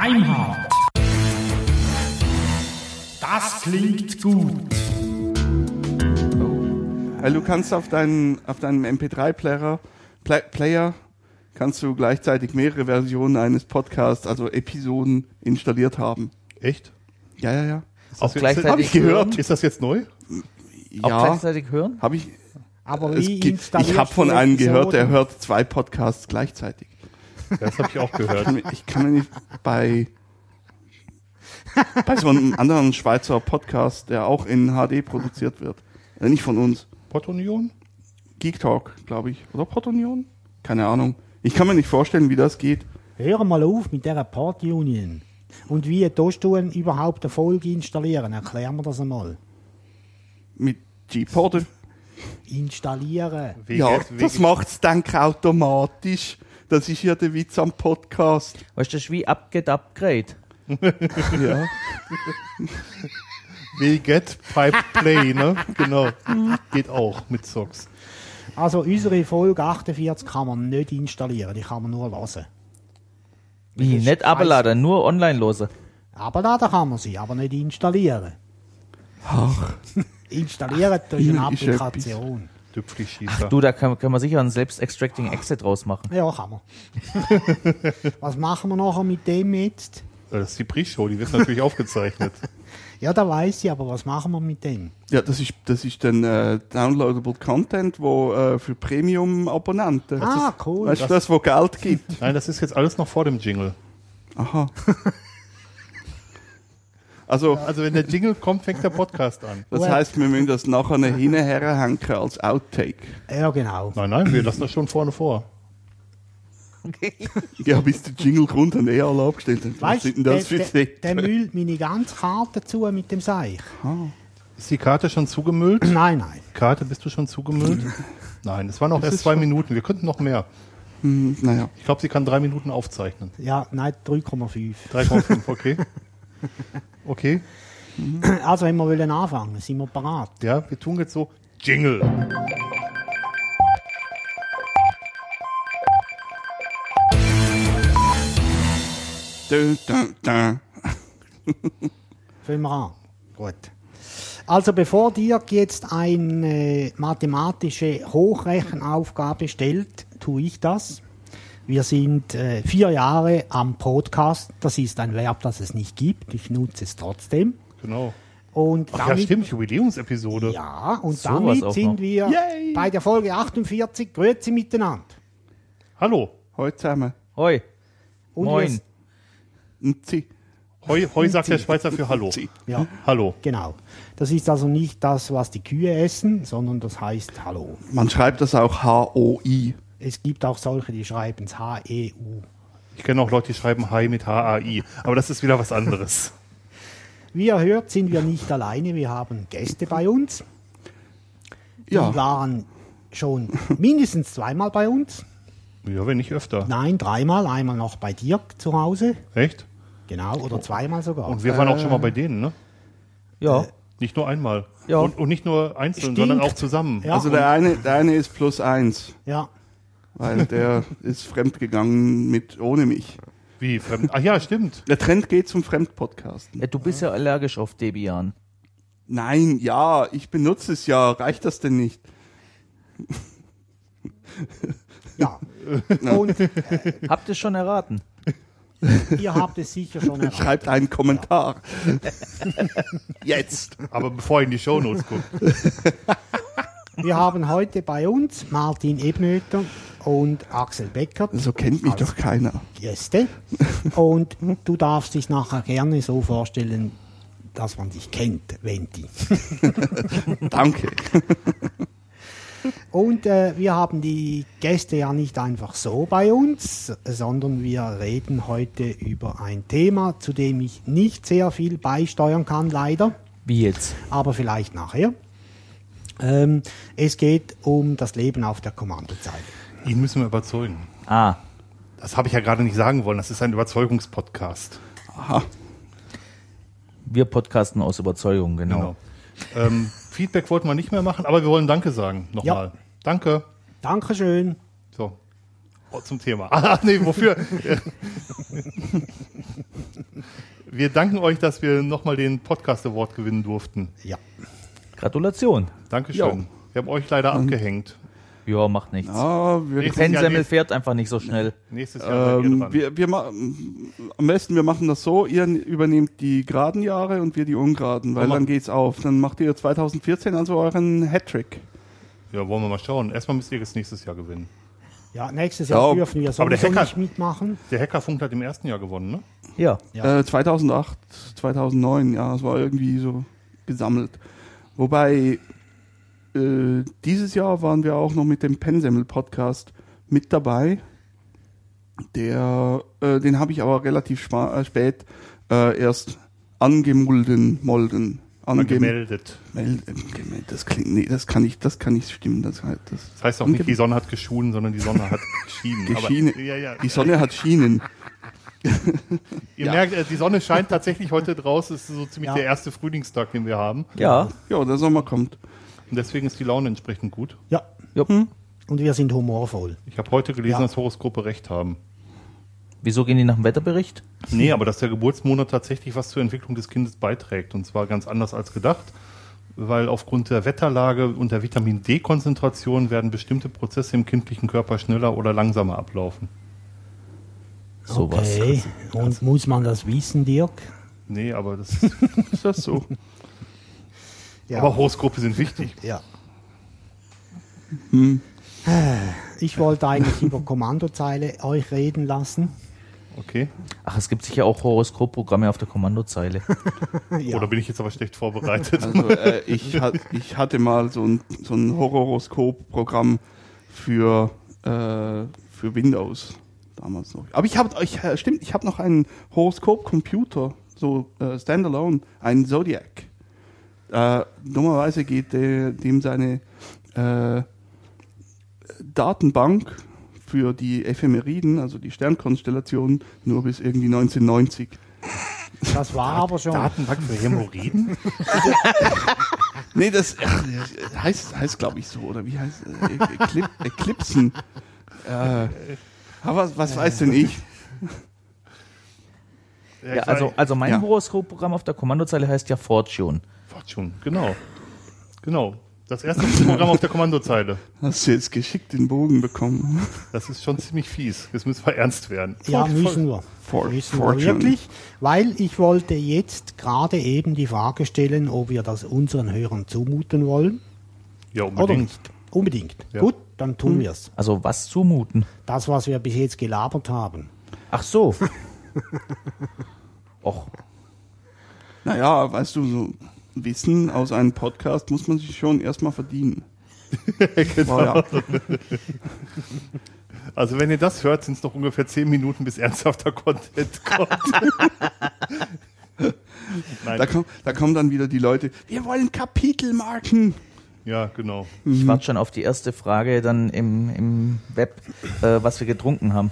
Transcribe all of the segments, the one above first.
Beimhard. Das klingt gut. Weil du kannst auf, deinen, auf deinem MP3-Player Play, Player kannst du gleichzeitig mehrere Versionen eines Podcasts, also Episoden installiert haben. Echt? Ja, ja, ja. Auch gleichzeitig Hab ich gehört. Ist das jetzt neu? Auch Ja, gleichzeitig hören? habe ich. Aber Es wie gibt, installierst ich habe von einem gehört, der hört zwei Podcasts gleichzeitig. Das habe ich auch Ich gehört. kann, mir- ich kann mir nicht bei bei so einem anderen Schweizer Podcast, der auch in HD produziert wird, äh, nicht von uns, Pottunion? Geek Talk, glaube ich, oder Portunion? Keine Ahnung. Ich kann mir nicht vorstellen, wie das geht. Hör mal auf mit dieser Part Union. Und wie tust du denn überhaupt eine Folge installieren? Erklär mir das einmal. Mit G-Pod. Installieren. Ja, das macht's dann automatisch. Das ist ja der Witz am Podcast. Weißt du, das ist wie Upget Upgrade. Ja. Will get Pipe Play, ne? Genau. Geht auch mit Socks. Also unsere Folge 48 kann man nicht installieren, die kann man nur hören. Wie, ist nicht abladen, nur online losen. Aber da kann man sie, aber nicht installieren. Ach, Installieren durch eine ist Applikation. Düpfli-Schießer. Du, da kann, kann man sicher einen selbst-extracting Exit rausmachen. Ja, kann man. Was machen wir nachher mit dem jetzt? Das ist die Pre-Show, die wird natürlich aufgezeichnet. Ja, da weiß ich, aber was machen wir mit dem? ja, das ist, das ist dann äh, Downloadable Content, wo äh, für Premium-Abonnenten. Ah, cool. Weißt du, das, wo Geld gibt? Nein, das ist jetzt alles noch vor dem Jingle. Aha. Also, Also wenn der Jingle kommt, fängt der Podcast an. das Gut. heißt, wir müssen das nachher hinterher hängen als Outtake. Ja, genau. Nein, nein, wir lassen das schon vorne vor. Ja, bis der Jingle kommt, dann eh alle abgestellt. Was Weißt sind du, denn der, das für der, der müllt meine ganze Karte zu mit dem Seich. Ist die Karte schon zugemüllt? Nein, nein. Karte, bist du schon zugemüllt? Nein, es waren noch erst zwei Minuten. Wir könnten noch mehr. Hm, naja. Ich glaube, sie kann drei Minuten aufzeichnen. Ja, nein, 3,5. 3,5, okay. Okay. Also, wenn wir wollen anfangen, sind wir parat. Ja, wir tun jetzt so Jingle. Dun, dun, dun. Fangen wir an. Gut. Also, bevor Dirk jetzt eine mathematische Hochrechenaufgabe stellt, tue ich das. Wir sind äh, vier Jahre am Podcast. Das ist ein Verb, das es nicht gibt. Ich nutze es trotzdem. Genau. Und Ach ja, damit, stimmt, Jubiläumsepisode. Ja, und Sowas damit sind noch. wir Yay! bei der Folge 48. Grüezi miteinander. Hallo. Heute zusammen. Hoi. Und Moin. Sie. Heu, Heu sagt der Schweizer für Hallo. Ja, Hallo. genau. Das ist also nicht das, was die Kühe essen, sondern das heißt Hallo. Man schreibt das auch H-O-I. Es gibt auch solche, die schreiben es H-E-U. Ich kenne auch Leute, die schreiben Hi mit H-A-I. Aber das ist wieder was anderes. Wie ihr hört, sind wir nicht alleine. Wir haben Gäste bei uns. Die Ja. waren schon mindestens zweimal bei uns. Ja, wenn nicht öfter. Nein, dreimal. Einmal noch bei Dirk zu Hause. Echt? Genau, oder zweimal sogar. Und wir waren auch schon mal bei denen, ne? Ja. Nicht nur einmal. Ja. Und, und nicht nur einzeln, Stimmt. sondern auch zusammen. Ja. Also der eine, der eine ist plus eins, ja, weil der ist fremdgegangen mit ohne mich. Wie fremd. Ach ja, stimmt. Der Trend geht zum Fremdpodcasten. Ja, Du bist ja allergisch auf Debian. Nein, ja, ich benutze es ja. Reicht das denn nicht? ja. Und äh, Habt ihr schon erraten? ihr habt es sicher schon erraten. Schreibt einen Kommentar. Jetzt. Aber bevor ihr in die Shownotes guckt. Wir haben heute bei uns Martin Ebnöter und Axel Beckert. So kennt mich als doch keiner. Gäste. Und du darfst dich nachher gerne so vorstellen, dass man dich kennt, Venti. Danke. Und äh, wir haben die Gäste ja nicht einfach so bei uns, sondern wir reden heute über ein Thema, zu dem ich nicht sehr viel beisteuern kann, leider, Wie jetzt? aber vielleicht nachher. Ähm, es geht um das Leben auf der Kommandozeile. Ihn müssen wir überzeugen. Ah, Das habe ich ja gerade nicht sagen wollen. Das ist ein Überzeugungspodcast. Aha. wir podcasten aus Überzeugung, genau. Genau. Ähm, Feedback wollten wir nicht mehr machen, aber wir wollen Danke sagen. Nochmal. Danke. Dankeschön. So. Oh, zum Thema. Ah, nee, wofür? wir danken euch, dass wir nochmal den Podcast Award gewinnen durften. Ja. Gratulation. Dankeschön. Jo. Wir haben euch leider abgehängt. Ja, macht nichts. Ah, wir, nächst- fährt einfach nicht so schnell. Nächstes Jahr ähm, wir, wir am besten, wir machen das so, ihr übernehmt die geraden Jahre und wir die ungeraden, weil dann geht's auf. Dann macht ihr 2014 also euren Hattrick. ja, wollen wir mal schauen. Erstmal müsst ihr es nächstes Jahr gewinnen. Ja, nächstes Jahr Ja, dürfen wir aber der sowieso Hacker- nicht mitmachen. Der Hackerfunk hat im ersten Jahr gewonnen, ne? Ja. Ja. Äh, 2008, 2009, ja, es war irgendwie so gesammelt. Wobei äh, dieses Jahr waren wir auch noch mit dem Pensemmel Podcast mit dabei. Der, äh, den habe ich aber relativ spa- äh, spät äh, erst angemulden, molden, angem- gemeldet. Mel- gemeldet. Das klingt, nee, das kann ich, das kann nicht stimmen. Das, das Das heißt auch nicht, die Sonne hat geschuhen, sondern die Sonne hat geschienen. Geschienen. Aber, ja, ja. Die Sonne hat Schienen. Ihr Ja. merkt, äh, die Sonne scheint tatsächlich heute draußen. Es ist so ziemlich Ja. der erste Frühlingstag, den wir haben. Ja. Ja, der Sommer kommt. Und deswegen ist die Laune entsprechend gut. Ja. Jupp. Und wir sind humorvoll. Ich habe heute gelesen, Ja. dass Horoskope recht haben. Wieso gehen die nach dem Wetterbericht? Nee, aber dass der Geburtsmonat tatsächlich was zur Entwicklung des Kindes beiträgt. Und zwar ganz anders als gedacht. Weil aufgrund der Wetterlage und der Vitamin D-Konzentration werden bestimmte Prozesse im kindlichen Körper schneller oder langsamer ablaufen. Sowas. Okay. Und muss man das wissen, Dirk? Nee, aber das ist, Ist das so? Ja. aber Horoskope sind wichtig. ja. Ich wollte eigentlich über Kommandozeile euch reden lassen. Okay. Ach, es gibt sicher auch Horoskopprogramme auf der Kommandozeile. Ja. Oder bin ich jetzt aber schlecht vorbereitet? Also äh, ich, hat, ich hatte mal so ein, so ein Horroroskop-Programm für, äh, für Windows damals noch. Aber ich habe, ich, äh, stimmt, ich habe noch einen Horoskop-Computer, so äh, Standalone, einen Zodiac. Äh, dummerweise geht der, dem seine äh, Datenbank für die Ephemeriden, also die Sternkonstellationen, nur bis irgendwie 1990. Das war aber schon. Datenbank für Hämorrhoiden? Nee, das ach, heißt, heißt glaube ich so, oder wie heißt äh, Eclip Eclipsen? Äh, aber was, was weiß denn ich? Ja, also, also mein Ja. Horoskopprogramm auf der Kommandozeile heißt ja Fortune. Fortune, genau. Genau. Das erste Programm auf der Kommandozeile. Hast du jetzt geschickt den Bogen bekommen? Das ist schon ziemlich fies. Jetzt müssen wir ernst werden. Ja, Fort- müssen wir. For- müssen wir wirklich, weil ich wollte jetzt gerade eben die Frage stellen, ob wir das unseren Hörern zumuten wollen Ja, oder unbedingt. nicht. Unbedingt. Ja. Gut, dann tun wir es. Also was zumuten? Das, was wir bis jetzt gelabert haben. Ach so. Och, Naja, weißt du, so Wissen aus einem Podcast muss man sich schon erstmal verdienen. genau. Oh, ja. Also wenn ihr das hört, sind es noch ungefähr zehn Minuten, bis ernsthafter Content kommt. Da, kommen, da kommen dann wieder die Leute, wir wollen Kapitelmarken. ja, genau. ich warte schon auf die erste Frage dann im, im Web, äh, was wir getrunken haben.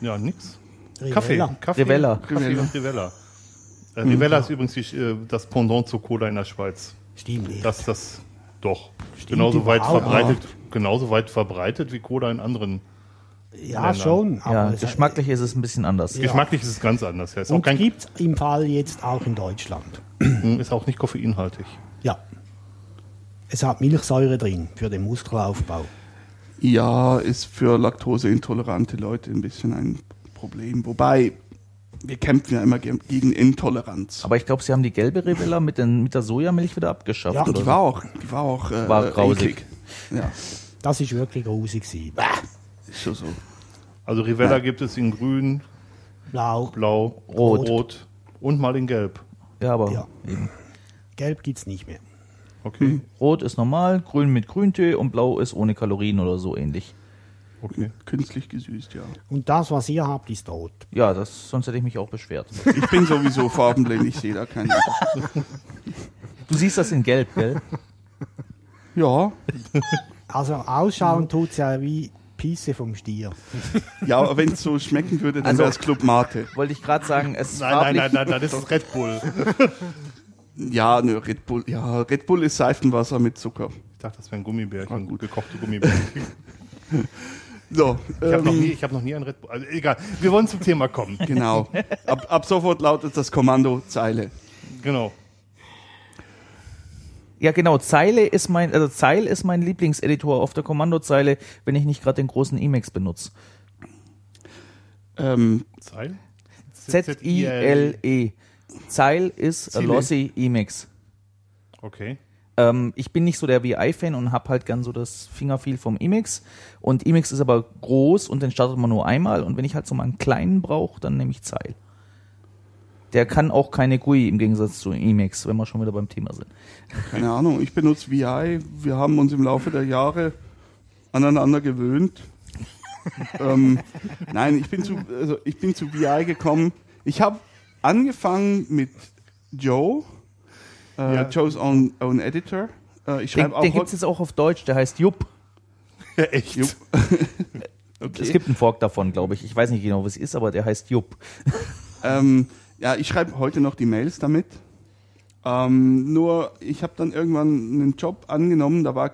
Ja, nix. Kaffee. Rivella. Kaffee, Rivella. Kaffee Rivella. und Rivella. Äh, Rivella ist übrigens die, äh, das Pendant zur Cola in der Schweiz. Stimmt nicht. Das, das, doch. Stimmt genauso weit verbreitet, genauso weit verbreitet wie Cola in anderen. ja, Ländern. schon. Aber Ja, es- geschmacklich ist es ein bisschen anders. Geschmacklich ist es ganz anders. Ja, ist, Und gibt es im Fall jetzt auch in Deutschland. ist auch nicht koffeinhaltig. Ja. Es hat Milchsäure drin für den Muskelaufbau. Ja, ist für laktoseintolerante Leute ein bisschen ein Problem. Wobei, wir kämpfen ja immer ge- gegen Intoleranz. Aber ich glaube, sie haben die gelbe Rivella mit, den, mit der Sojamilch wieder abgeschafft. Ja, oder die so. war auch, die war auch äh, War grausig. eklig. Ja, Das ist wirklich grusig. gewesen. ist schon so. Also Rivella gibt es in grün, Blau, blau, Rot. rot und mal in gelb. Ja, aber Ja. eben. gelb gibt es nicht mehr. Okay, Rot ist normal, grün mit Grüntee und blau ist ohne Kalorien oder so ähnlich. Okay. Künstlich gesüßt, ja. Und das, was ihr habt, ist rot. Ja, das, sonst hätte ich mich auch beschwert. Ich bin sowieso farbenblind, ich sehe da keinen. Du siehst das in gelb, gell? Ja, Also ausschauen tut es ja wie Pisse vom Stier. ja, aber wenn es so schmecken würde, dann Also- wäre es Club Mate. Wollte ich gerade sagen, es ist Nein, nein, nein, nein, nein, das ist Red Bull. Ja, ne, Red Bull, ja, Red Bull ist Seifenwasser mit Zucker. Ich dachte, das wären Gummibärchen, Ah, gut. gekochte Gummibärchen. So, Ich habe noch, ähm, nie- ich hab noch nie ein Red Bull. Also egal, wir wollen zum Thema kommen. genau. Ab, ab sofort lautet das Kommando Zeile. Genau. Ja, genau. Zeile ist mein, also Zeil ist mein Lieblingseditor auf der Kommandozeile, wenn ich nicht gerade den großen Emacs benutze. Ähm, Zeil? Z-I-L-E. Zeil ist lossy Emacs. Okay. Ähm, ich bin nicht so der VI-Fan und hab halt gern so das Fingerfeel vom Emacs. Und Emacs ist aber groß und den startet man nur einmal. Und wenn ich halt so mal einen kleinen brauche, dann nehme ich Zeil. Der kann auch keine GUI im Gegensatz zu Emacs, wenn wir schon wieder beim Thema sind. keine Ahnung, ich benutze VI. Wir haben uns im Laufe der Jahre aneinander gewöhnt. ähm, nein, ich bin zu, also ich bin zu VI gekommen. Ich habe angefangen mit Joe, äh, Ja. Joe's own, own Editor. Äh, ich schreibe auch den gibt es jetzt auch auf Deutsch, der heißt Jupp. Ja, echt. Jupp. Es gibt einen Fork davon, glaube ich. Ich weiß nicht genau, was es ist, aber der heißt Jupp. Ähm, ja, ich schreibe heute noch die Mails damit. Ähm, nur, ich habe dann irgendwann einen Job angenommen, da war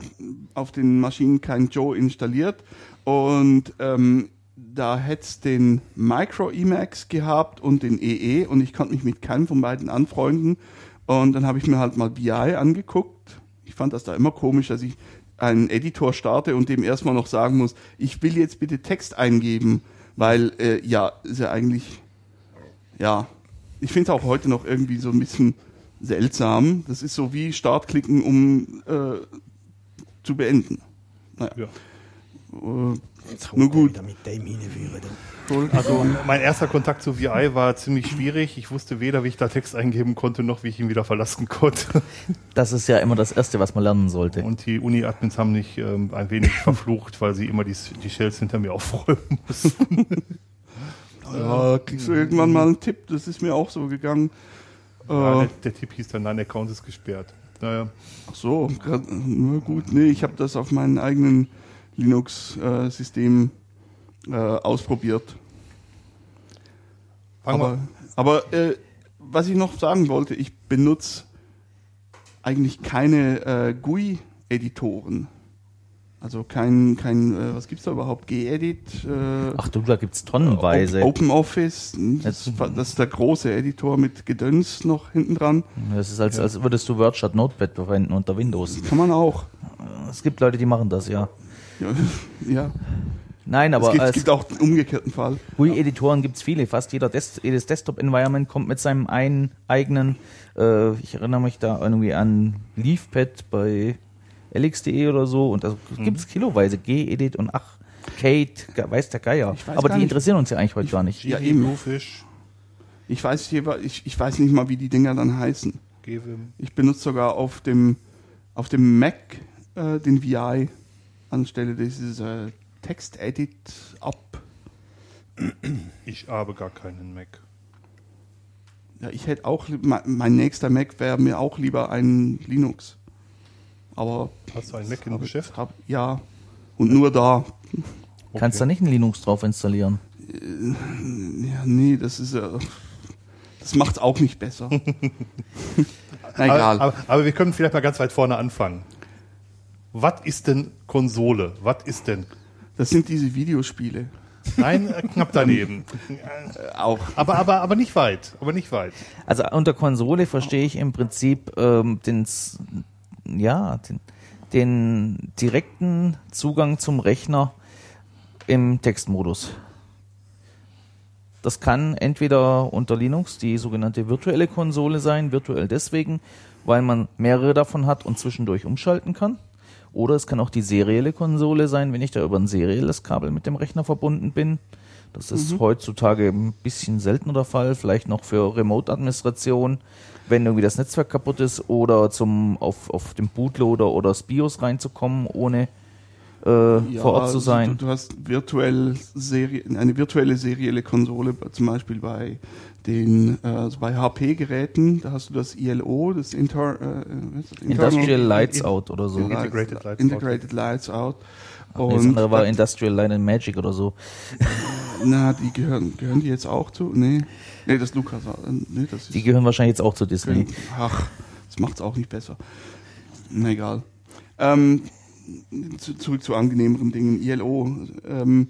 auf den Maschinen kein Joe installiert und ähm, da hätte es den Micro Emacs gehabt und den EE und ich konnte mich mit keinem von beiden anfreunden und dann habe ich mir halt mal BI angeguckt. Ich fand das da immer komisch, dass ich einen Editor starte und dem erstmal noch sagen muss, ich will jetzt bitte Text eingeben, weil äh, ja, ist ja eigentlich ja, ich finde es auch heute noch irgendwie so ein bisschen seltsam. Das ist so wie Startklicken, um äh, zu beenden. Naja. Ja. Äh, Jetzt Nur kommt er gut. wieder mit dem hinführen. Also mein erster Kontakt zu VI war ziemlich schwierig. Ich wusste weder, wie ich da Text eingeben konnte, noch wie ich ihn wieder verlassen konnte. Das ist ja immer das Erste, was man lernen sollte. Und die Uni-Admins haben mich ähm, ein wenig verflucht, weil sie immer die, die Shells hinter mir aufräumen mussten. ja, kriegst du irgendwann mal einen Tipp, das ist mir auch so gegangen. Ja, Äh, der, der Tipp hieß dann, dein Account ist gesperrt. Naja, ach so, grad, na gut, nee, ich habe das auf meinem eigenen Linux-System äh, ausprobiert. fangen Aber, aber äh, was ich noch sagen wollte, ich benutze eigentlich keine äh, GUI-Editoren. Also kein, kein äh, was gibt's da überhaupt? Gedit? Äh, Ach du, da gibt's tonnenweise. Op- OpenOffice, das, ist- das ist der große Editor mit Gedöns noch hinten dran. Das ist, als, als würdest du Word statt Notepad verwenden unter Windows. Kann man auch. Es gibt Leute, die machen das, ja. Ja, ja. Nein, es, aber gibt, es gibt auch den umgekehrten Fall. GUI-Editoren gibt's viele. Fast jeder Des jedes Desktop-Environment kommt mit seinem einen eigenen. Äh, ich erinnere mich da irgendwie an Leafpad bei LX.de oder so. Und da Mhm. gibt's kiloweise G-Edit und ach, Kate, ge- weiß der Geier. Ich weiß Aber die nicht. interessieren uns ja eigentlich heute gar nicht. Ja, eben. Bluefish, Ich weiß, hier, ich, ich weiß nicht mal, wie die Dinger dann heißen. Gewim. Ich benutze sogar auf dem, auf dem Mac äh, den VI anstelle dieses äh, Text-Edit-Up. Ich habe gar keinen Mac. Ja, ich hätte auch, mein, nächster Mac wäre mir auch lieber ein Linux. Aber Hast du ein Mac im hab- Geschäft? Hab, ja, und nur da. Kannst da nicht ein Linux drauf installieren? Ja, nee, das ist ja, das macht's auch nicht besser. Na egal. Aber, aber, aber wir können vielleicht mal ganz weit vorne anfangen. Was ist denn Konsole? Was ist denn? Das sind diese Videospiele. Nein, äh, knapp daneben. Äh, auch. Aber, aber, aber nicht weit. Aber nicht weit. Also unter Konsole verstehe ich im Prinzip ähm, den, ja, den, den direkten Zugang zum Rechner im Textmodus. Das kann entweder unter Linux die sogenannte virtuelle Konsole sein, virtuell deswegen, weil man mehrere davon hat und zwischendurch umschalten kann. Oder es kann auch die serielle Konsole sein, wenn ich da über ein serielles Kabel mit dem Rechner verbunden bin. Das ist heutzutage ein bisschen seltener der Fall, vielleicht noch für Remote-Administration, wenn irgendwie das Netzwerk kaputt ist oder zum auf, auf dem Bootloader oder das BIOS reinzukommen, ohne äh, vor Ort zu sein. Du, du hast virtuell Serie, eine virtuelle serielle Konsole, zum Beispiel bei den äh, also bei HP-Geräten, da hast du das ILO, das Inter, äh, das? Industrial Lights Out oder so. Integrated Lights Integrated Lights Out. Nee, das Und andere war das- Industrial Light and Magic oder so. na, die gehören, gehören die jetzt auch zu? Nee. Nee, das Lukas. Nee, das Die gehören wahrscheinlich jetzt auch zu Disney. Ach, das macht's auch nicht besser. Na egal. Ähm, zu, zurück zu angenehmeren Dingen, ILO, ähm,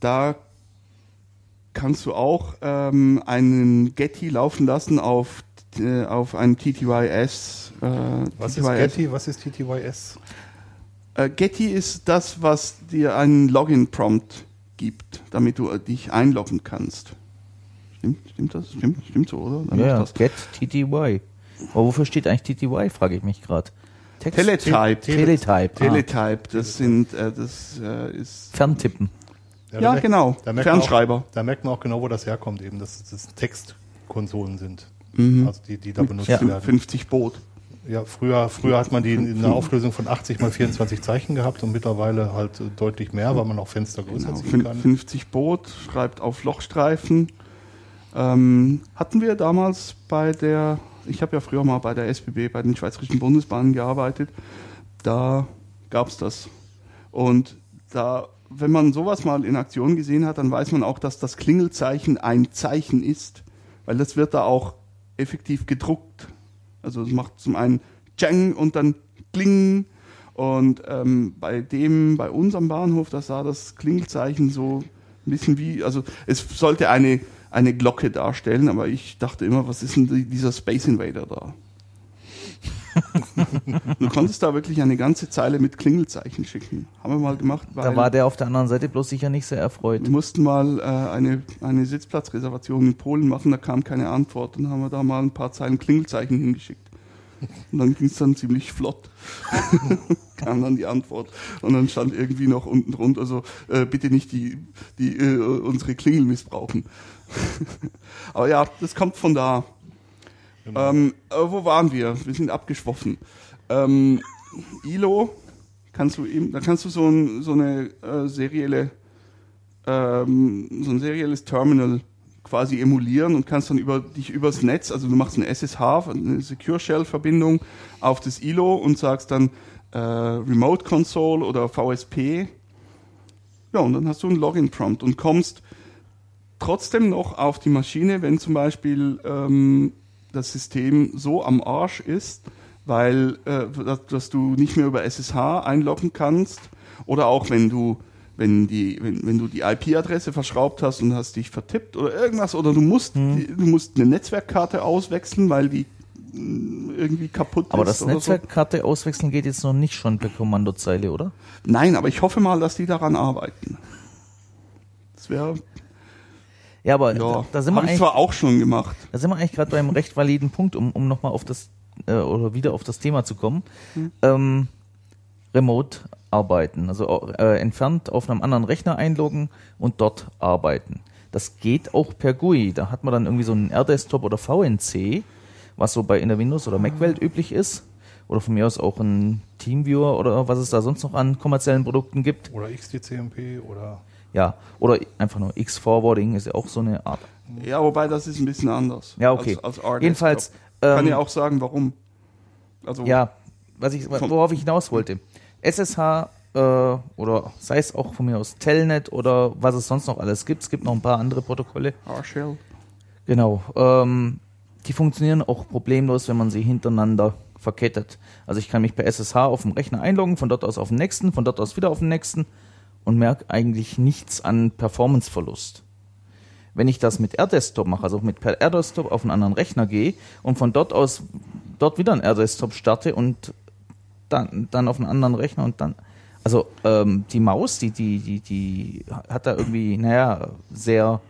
da kannst du auch ähm, einen Getty laufen lassen auf, äh, auf einem TTYS. Äh, Was ist TTYS. Getty? Was ist TTYS? Äh, Getty ist das, was dir einen Login-Prompt gibt, damit du äh, dich einloggen kannst. Stimmt, stimmt das? Stimmt, stimmt so, oder? Dann Ja, ist das. get TTY. Aber wofür steht eigentlich TTY, frage ich mich gerade. Teletype. Teletype. ah. Teletype, das sind, äh, das äh, ist, Ferntippen. ja, da merkt- genau, Da Fernschreiber. auch, da merkt man auch genau, wo das herkommt, eben, dass das Textkonsolen sind. Mhm. Also die, die da benutzt Ja. werden. 50 Boot. Ja, früher, früher hat man die in einer Auflösung von 80 mal 24 Zeichen gehabt und mittlerweile halt deutlich mehr, weil man auch Fenster größer Genau, ziehen kann. 50 Boot, schreibt auf Lochstreifen. Ähm, hatten wir damals bei der, ich habe ja früher mal bei der SBB, bei den Schweizerischen Bundesbahnen gearbeitet, da gab es das. Und da, wenn man sowas mal in Aktion gesehen hat, dann weiß man auch, dass das Klingelzeichen ein Zeichen ist, weil das wird da auch effektiv gedruckt. Also es macht zum einen Jang und dann Kling. Und ähm, bei dem, bei unserem Bahnhof, da sah das Klingelzeichen so ein bisschen wie, also es sollte eine, eine Glocke darstellen, aber ich dachte immer, was ist denn die, dieser Space Invader da? du konntest da wirklich eine ganze Zeile mit Klingelzeichen schicken. Haben wir mal gemacht. Da war der auf der anderen Seite bloß sicher nicht sehr erfreut. wir mussten mal äh, eine, eine Sitzplatzreservation in Polen machen, da kam keine Antwort. Dann haben wir da mal ein paar Zeilen Klingelzeichen hingeschickt. Und dann ging es dann ziemlich flott. kam dann die Antwort. Und dann stand irgendwie noch unten drunter so, äh, bitte nicht die, die äh, unsere Klingel missbrauchen. Aber ja, das kommt von da. Genau. Ähm, äh, wo waren wir? Wir sind abgeschwoffen. Ähm, ILO, kannst du eben, da kannst du so, ein, so eine äh, serielle, ähm, so ein serielles Terminal quasi emulieren und kannst dann über dich übers Netz, also du machst eine SSH, eine Secure Shell Verbindung auf das ILO und sagst dann äh, Remote Console oder VSP. Ja, und dann hast du einen Login Prompt und kommst trotzdem noch auf die Maschine, wenn zum Beispiel ähm, das System so am Arsch ist, weil äh, dass, dass du nicht mehr über SSH einloggen kannst oder auch wenn du wenn die wenn, wenn du die IP-Adresse verschraubt hast und hast dich vertippt oder irgendwas oder du musst die, du musst eine Netzwerkkarte auswechseln, weil die mh, irgendwie kaputt Aber ist das oder Netzwerkkarte auswechseln geht jetzt noch nicht schon per Kommandozeile, oder? so. Nein, aber ich hoffe mal, dass die daran arbeiten. Das wäre Ja, aber ja, da, da sind wir eigentlich, zwar auch schon gemacht. da sind wir eigentlich gerade beim recht validen Punkt, um, um nochmal auf das äh, oder wieder auf das Thema zu kommen. Ähm, Remote arbeiten, also äh, entfernt auf einem anderen Rechner einloggen und dort arbeiten. Das geht auch per GUI. Da hat man dann irgendwie so einen R-Desktop oder VNC, was so bei in der Windows- oder Mac-Welt üblich ist. Oder von mir aus auch ein Teamviewer oder was es da sonst noch an kommerziellen Produkten gibt. Oder XDCMP oder Ja, oder einfach nur X-Forwarding ist ja auch so eine Art. Ja, wobei das ist ein bisschen anders. Ja, okay. Als, als. Jedenfalls, Kann ähm, ja auch sagen, warum. Also, Ja, was ich, worauf ich hinaus wollte. SSH äh, oder sei es auch von mir aus Telnet oder was es sonst noch alles gibt. Es gibt noch ein paar andere Protokolle. R-Shell. Genau. Ähm, die funktionieren auch problemlos, wenn man sie hintereinander verkettet. Also ich kann mich per SSH auf dem Rechner einloggen, von dort aus auf den nächsten, von dort aus wieder auf den nächsten und merke eigentlich nichts an Performanceverlust. Wenn ich das mit R-Desktop mache, also mit per R-Desktop auf einen anderen Rechner gehe und von dort aus dort wieder ein R-Desktop starte und dann, dann auf einen anderen Rechner und dann, also ähm, die Maus, die, die, die, die hat da irgendwie, naja, sehr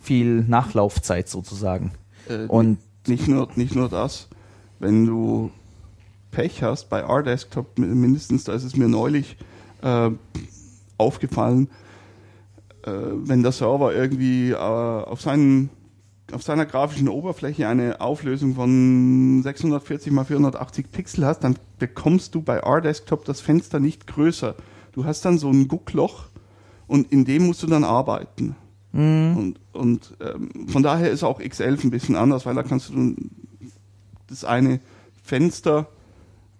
viel Nachlaufzeit sozusagen. Äh, Und nicht nur, nicht nur das, wenn du Pech hast bei R-Desktop mindestens, da ist es mir neulich äh, aufgefallen, äh, wenn der Server irgendwie äh, auf, seinen, auf seiner grafischen Oberfläche eine Auflösung von 640 mal 480 Pixel hast, dann bekommst du bei R-Desktop das Fenster nicht größer. Du hast dann so ein Guckloch und in dem musst du dann arbeiten. Und, und ähm, von daher ist auch X11 ein bisschen anders, weil da kannst du das eine Fenster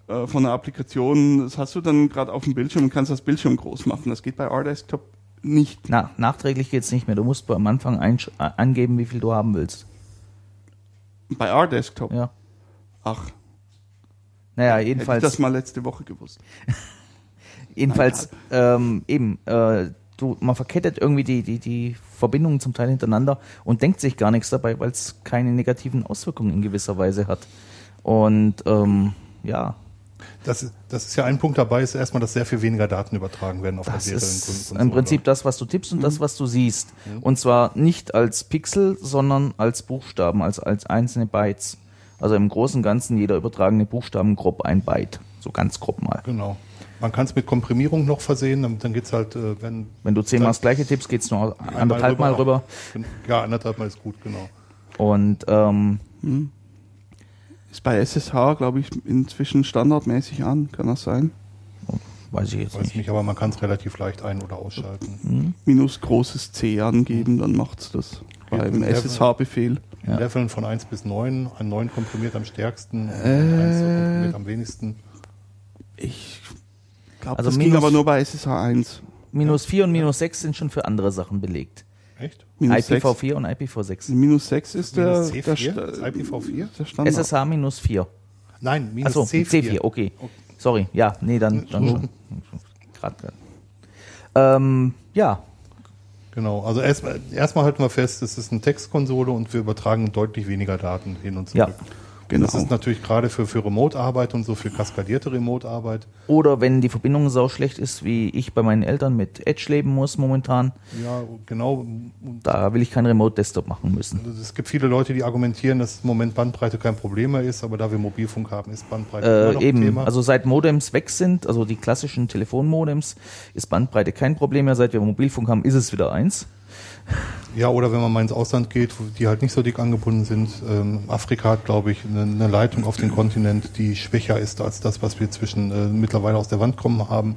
äh, von der Applikation, das hast du dann gerade auf dem Bildschirm und kannst das Bildschirm groß machen. Das geht bei R-Desktop nicht. Na, nachträglich geht's nicht mehr. Du musst am Anfang äh, angeben, wie viel du haben willst. Bei R-Desktop. Ja. Ach, Naja, hätte ich jedenfalls. das mal letzte Woche gewusst. jedenfalls ähm, eben, äh, du, man verkettet irgendwie die, die, die Verbindungen zum Teil hintereinander und denkt sich gar nichts dabei, weil es keine negativen Auswirkungen in gewisser Weise hat. Und ähm, ja, Das, ist- das ist ja ein Punkt dabei, ist erstmal, dass sehr viel weniger Daten übertragen werden auf das der ist Serienkonsole. im Prinzip das, was du tippst und das, was du siehst. Und zwar nicht als Pixel, sondern als Buchstaben, als, als einzelne Bytes. Also im Großen und Ganzen jeder übertragene Buchstaben grob ein Byte. So ganz grob mal. Genau. Man kann es mit Komprimierung noch versehen, dann, dann geht es halt, äh, wenn. Wenn du zehnmal das gleiche tippst, geht's nur anderthalb Mal rüber. Ja, anderthalb Mal ist gut, genau. Und ähm, Ist bei SSH, glaube ich, inzwischen standardmäßig an, kann das sein? weiß ich jetzt Weiß nicht. nicht, aber man kann es relativ leicht ein- oder ausschalten. Minus großes C angeben, dann macht's das. Beim Ja, SSH-Befehl. In Ja. Leveln von 1 bis 9, ein 9 komprimiert am stärksten, Äh. 1 komprimiert am wenigsten. Ich glaube, Also das ging minus- aber nur bei SSH 1. Minus 4 und minus 6 sind schon für andere Sachen belegt. Echt? Minus 6, IPv4 und IPv6. minus 6 ist der, Minus der, C4? Sta- Ist IPv4? der Standard. SSH minus 4. Nein, minus Achso, C4. C4. okay. Sorry, ja, nee, dann, dann schon. Grad, grad. Ähm, ja, Genau, also erstmal erstmal halten wir fest, es ist eine Textkonsole und wir übertragen deutlich weniger Daten hin und zurück. Ja. Genau. Das ist natürlich gerade für, für Remote-Arbeit und so, für kaskadierte Remote-Arbeit. oder wenn die Verbindung sau schlecht ist, wie ich bei meinen Eltern mit Edge leben muss momentan, Ja, genau. da will ich keinen Remote-Desktop machen müssen. Es gibt viele Leute, die argumentieren, dass im Moment Bandbreite kein Problem mehr ist, aber da wir Mobilfunk haben, ist Bandbreite Äh, noch ein eben, Thema. also seit Modems weg sind, also die klassischen Telefonmodems, ist Bandbreite kein Problem mehr. Seit wir Mobilfunk haben, ist es wieder eins. Ja, oder wenn man mal ins Ausland geht, wo die halt nicht so dick angebunden sind. Ähm, Afrika hat, glaube ich, eine, eine Leitung auf den Kontinent, die schwächer ist als das, was wir zwischen äh, mittlerweile aus der Wand kommen haben.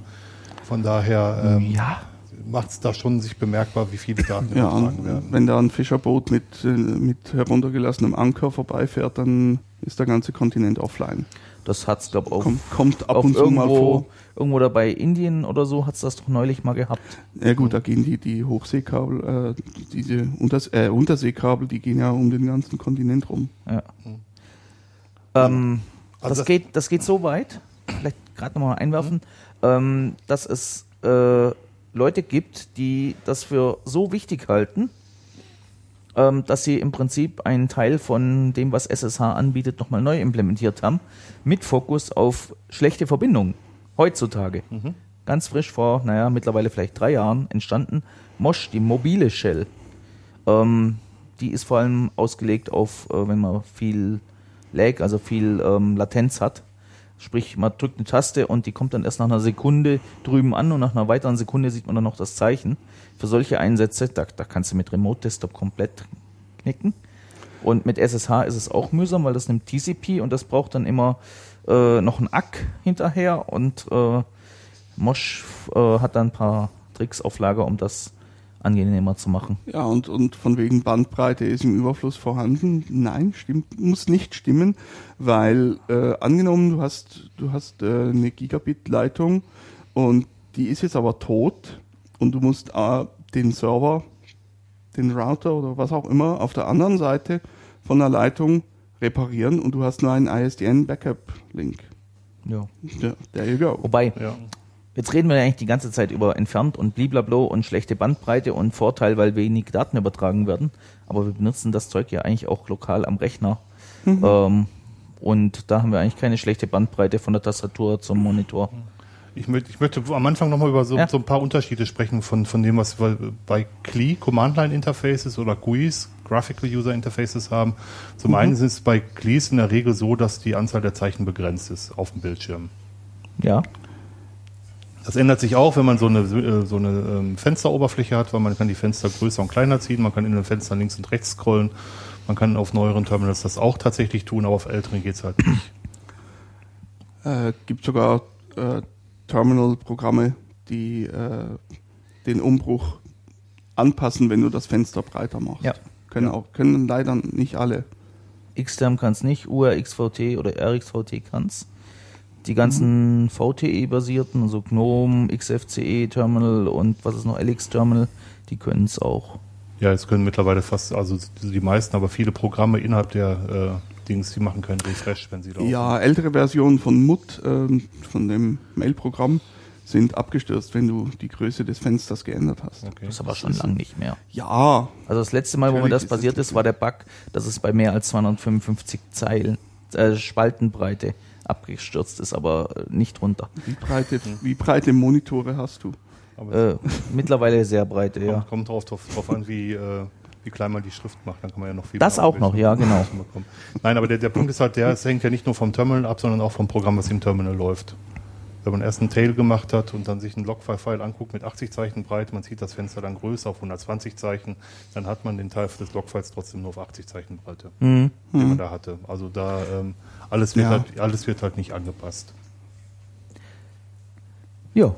Von daher ähm, Ja. macht es da schon sich bemerkbar, wie viele Daten Ja, übertragen werden. wenn da ein Fischerboot mit, äh, mit heruntergelassenem Anker vorbeifährt, dann ist der ganze Kontinent offline. Das hat's, glaube ich, auf, Kommt, kommt ab auf und zu mal irgendwo, vor. Irgendwo dabei Indien oder so hat's das doch neulich mal gehabt. Ja gut, da gehen die, die Hochseekabel, äh, diese Unters äh, Unterseekabel, die gehen ja um den ganzen Kontinent rum. Ja. Ähm, Also das, das- geht, das geht so weit, vielleicht gerade nochmal einwerfen, ähm, dass es äh, Leute gibt, die das für so wichtig halten, ähm, dass sie im Prinzip einen Teil von dem, was SSH anbietet, nochmal neu implementiert haben, mit Fokus auf schlechte Verbindungen. Heutzutage. Ganz frisch vor, naja, mittlerweile vielleicht drei Jahren entstanden. Mosh, die mobile Shell. Ähm, die ist vor allem ausgelegt auf, äh, wenn man viel Lag, also viel ähm, Latenz hat. Sprich, man drückt eine Taste und die kommt dann erst nach einer Sekunde drüben an und nach einer weiteren Sekunde sieht man dann noch das Zeichen. Für solche Einsätze, da, da kannst du mit Remote Desktop komplett knicken. Und mit SSH ist es auch mühsam, weil das nimmt TCP und das braucht dann immer äh, noch ein ACK hinterher und äh, Mosh äh, hat dann ein paar Tricks auf Lager, um das angenehmer zu machen. Ja, und, und von wegen Bandbreite ist im Überfluss vorhanden. Nein, stimmt, muss nicht stimmen, weil äh, angenommen, du hast, du hast äh, eine Gigabit-Leitung und die ist jetzt aber tot und du musst äh, den Server, den Router oder was auch immer auf der anderen Seite von der Leitung reparieren und du hast nur einen ISDN-Backup-Link. Ja. Ja, there you go. Wobei, Ja. Jetzt reden wir ja eigentlich die ganze Zeit über entfernt und bliblablo und schlechte Bandbreite und Vorteil, weil wenig Daten übertragen werden. Aber wir benutzen das Zeug ja eigentlich auch lokal am Rechner. Ähm, und da haben wir eigentlich keine schlechte Bandbreite von der Tastatur zum Monitor. Ich möchte, ich möchte am Anfang nochmal über so, Ja. so ein paar Unterschiede sprechen von, von dem, was wir bei CLI, Command-Line-Interfaces oder GUIs, Graphical User Interfaces haben. Zum einen ist es bei CLIs in der Regel so, dass die Anzahl der Zeichen begrenzt ist auf dem Bildschirm. Ja, Das ändert sich auch, wenn man so eine, äh, so eine ähm, Fensteroberfläche hat, weil man kann die Fenster größer und kleiner ziehen, man kann in den Fenstern links und rechts scrollen, man kann auf neueren Terminals das auch tatsächlich tun, aber auf älteren geht's halt nicht. Äh, gibt sogar äh, Terminal-Programme, die äh, den Umbruch anpassen, wenn du das Fenster breiter machst. Ja. Können auch, können leider nicht alle. Xterm kann es nicht, URXVT oder RXVT kann es. Die ganzen VTE-basierten, also GNOME, XFCE Terminal und was ist noch, LX Terminal, die können es auch. Ja, es können mittlerweile fast, also die meisten, aber viele Programme innerhalb der äh, Dings, die machen keinen Refresh, wenn sie laufen. Ja, ältere Versionen von MUT, ähm, von dem Mail-Programm, sind abgestürzt, wenn du die Größe des Fensters geändert hast. Okay. Das ist aber schon lang nicht mehr. Ja, Also das letzte Mal, wo mir das ist passiert ist, war der Bug, dass es bei mehr als 255 Zeilen, äh, Spaltenbreite abgestürzt ist, aber äh, nicht runter. wie breite, wie breite Monitore hast du? Aber Äh, mittlerweile sehr breite, ja. kommt drauf, drauf, drauf an, wie, äh, wie klein man die Schrift macht. Dann kann man ja noch viel Das mehr auch noch, ja, genau. bekommen. Nein, aber der, der Punkt ist halt der, es hängt ja nicht nur vom Terminal ab, sondern auch vom Programm, was im Terminal läuft. Wenn man erst einen Tail gemacht hat und dann sich einen Logfile-File anguckt mit 80 Zeichen breit, man sieht das Fenster dann größer auf 120 Zeichen, dann hat man den Teil des Logfiles trotzdem nur auf 80 Zeichen Breite, Mhm. den man da hatte. Also da ähm, alles, wird Ja. halt, alles wird halt nicht angepasst. Ja,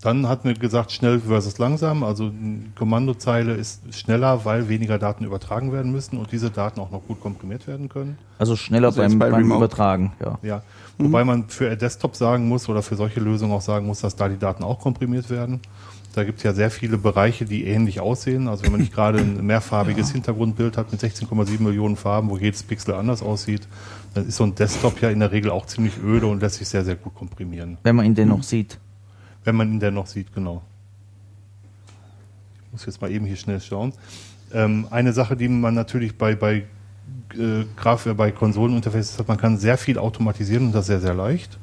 Dann hat mir gesagt, schnell versus langsam. Also eine Kommandozeile ist schneller, weil weniger Daten übertragen werden müssen und diese Daten auch noch gut komprimiert werden können. also schneller Also beim, bei beim. Übertragen, ja. Ja. Wobei man für Desktop sagen muss oder für solche Lösungen auch sagen muss, dass da die Daten auch komprimiert werden. Da gibt es ja sehr viele Bereiche, die ähnlich aussehen. Also wenn man nicht gerade ein mehrfarbiges Hintergrundbild hat mit 16,7 Millionen Farben, wo jedes Pixel anders aussieht, dann ist so ein Desktop ja in der Regel auch ziemlich öde und lässt sich sehr, sehr gut komprimieren. Wenn man ihn denn noch sieht. Wenn man ihn denn noch sieht, genau. Ich muss jetzt mal eben hier schnell schauen. Ähm, eine Sache, die man natürlich bei, bei, äh, Graf, äh, bei Konsoleninterfaces hat, man kann sehr viel automatisieren und das sehr, sehr leicht.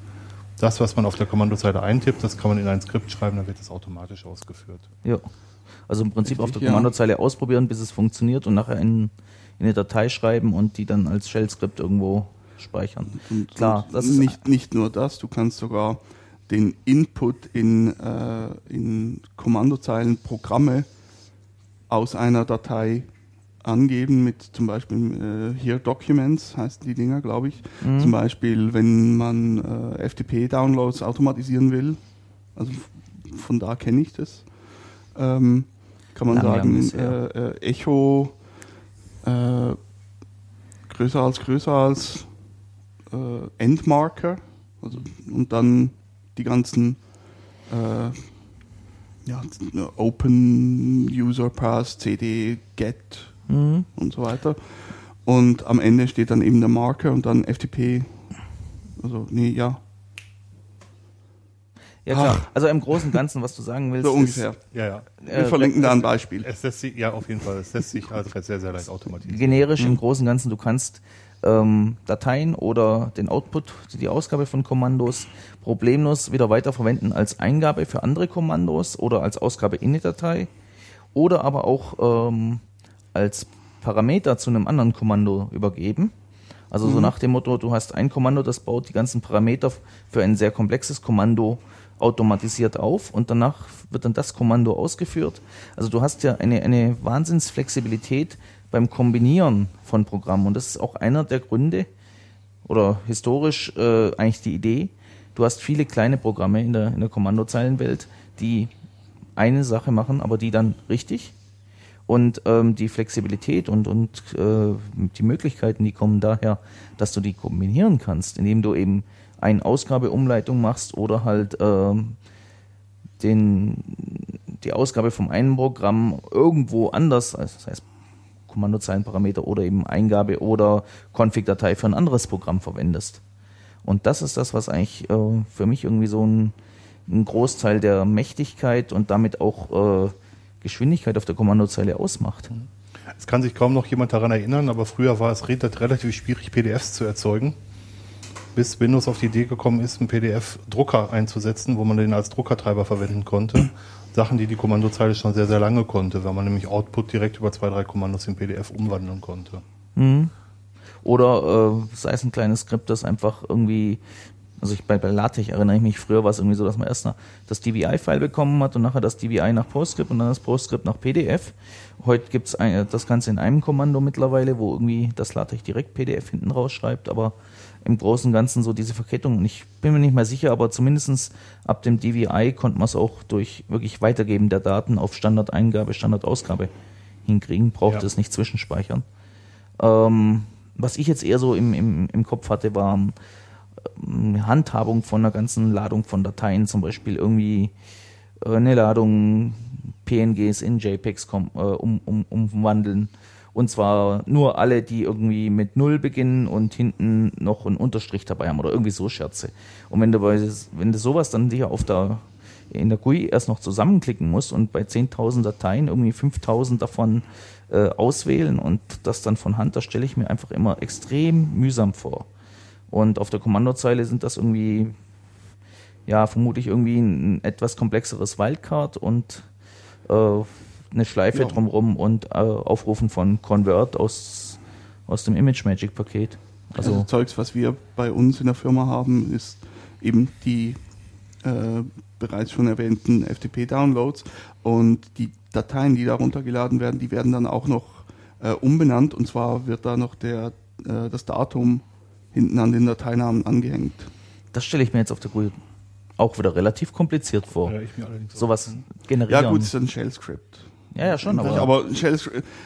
Das, was man auf der Kommandozeile eintippt, das kann man in ein Skript schreiben, dann wird das automatisch ausgeführt. Ja. Also im Prinzip auf der ja. Kommandozeile ausprobieren, bis es funktioniert und nachher in, in eine Datei schreiben und die dann als Shell-Skript irgendwo speichern. Und, Klar, und das ist nicht, nicht nur das, du kannst sogar den Input in, äh, in Kommandozeilen Programme aus einer Datei angeben mit zum Beispiel äh, hier Documents heißen die Dinger, glaube ich. Mhm. Zum Beispiel, wenn man äh, FTP-Downloads automatisieren will, also von da kenne ich das, ähm, kann man Lange sagen, äh, äh, Echo äh, größer als größer als äh, Endmarker also, und dann die ganzen äh, ja, Open User Pass, CD, Get Mhm. und so weiter. Und am Ende steht dann eben der Marker und dann FTP. Also, nee, ja, Ja klar. Ach. Also im Großen und Ganzen, was du sagen willst, so ungefähr. Ja, ja. Wir äh, verlinken da ein Beispiel. Es lässt sich, ja, auf jeden Fall. Es lässt sich halt sehr, sehr leicht ist automatisieren. generisch Mhm. im Großen und Ganzen, du kannst ähm, Dateien oder den Output, die Ausgabe von Kommandos problemlos wieder weiterverwenden als Eingabe für andere Kommandos oder als Ausgabe in die Datei oder aber auch ähm, als Parameter zu einem anderen Kommando übergeben. Also so nach dem Motto, du hast ein Kommando, das baut die ganzen Parameter für ein sehr komplexes Kommando automatisiert auf und danach wird dann das Kommando ausgeführt. Also du hast ja eine, eine Wahnsinnsflexibilität beim Kombinieren von Programmen und das ist auch einer der Gründe oder historisch äh, eigentlich die Idee. Du hast viele kleine Programme in der, in der Kommandozeilenwelt, die eine Sache machen, aber die dann richtig. Und ähm, die Flexibilität und, und äh, die Möglichkeiten, die kommen daher, dass du die kombinieren kannst, indem du eben eine Ausgabeumleitung machst oder halt ähm, den, die Ausgabe vom einen Programm irgendwo anders, also das heißt Kommandozeilenparameter oder eben Eingabe oder Config-Datei für ein anderes Programm verwendest. Und das ist das, was eigentlich äh, für mich irgendwie so ein, ein Großteil der Mächtigkeit und damit auch äh, Geschwindigkeit auf der Kommandozeile ausmacht. Es kann sich kaum noch jemand daran erinnern, aber früher war es re- relativ schwierig, PDFs zu erzeugen. Bis Windows auf die Idee gekommen ist, einen PDF-Drucker einzusetzen, wo man den als Druckertreiber verwenden konnte. Sachen, die die Kommandozeile schon sehr, sehr lange konnte, weil man nämlich Output direkt über zwei, drei Kommandos in PDF umwandeln konnte. Mhm. Oder äh, sei es ein kleines Skript, das einfach irgendwie, also ich bei, bei LaTeX erinnere ich mich, früher war es irgendwie so, dass man erst nach, das DVI-File bekommen hat und nachher das DVI nach PostScript und dann das PostScript nach PDF. Heute gibt es das Ganze in einem Kommando mittlerweile, wo irgendwie das LaTeX direkt PDF hinten rausschreibt, aber im Großen und Ganzen so diese Verkettung. Und ich bin mir nicht mehr sicher, aber zumindestens ab dem DVI konnte man es auch durch wirklich Weitergeben der Daten auf Standardeingabe, Standardausgabe hinkriegen, brauchte Ja. es nicht zwischenspeichern. Ähm, was ich jetzt eher so im, im, im Kopf hatte, war ähm, Handhabung von einer ganzen Ladung von Dateien, zum Beispiel irgendwie äh, eine Ladung PNGs in JPEGs äh, um, um, umwandeln Und zwar nur alle, die irgendwie mit Null beginnen und hinten noch einen Unterstrich dabei haben oder irgendwie so Scherze. Und wenn du, wenn du sowas dann dir auf der, in der GUI erst noch zusammenklicken musst und bei 10.000 Dateien irgendwie 5.000 davon äh, auswählen und das dann von Hand, das stelle ich mir einfach immer extrem mühsam vor. Und auf der Kommandozeile sind das irgendwie, ja, vermutlich irgendwie ein etwas komplexeres Wildcard und äh, eine Schleife Ja. drumrum und äh, Aufrufen von Convert aus, aus dem ImageMagick-Paket. Also, Also, Zeugs, was wir bei uns in der Firma haben, ist eben die äh, bereits schon erwähnten FTP-Downloads und die Dateien, die da runtergeladen werden, die werden dann auch noch äh, umbenannt und zwar wird da noch der, äh, das Datum hinten an den Dateinamen angehängt. das stelle ich mir jetzt auf der GUI auch wieder relativ kompliziert vor. Ja, ich mir allerdings. Sowas generieren. Ja gut, ist ein Shell-Script. Ja, ja, schon, aber, Aber, ein, Shell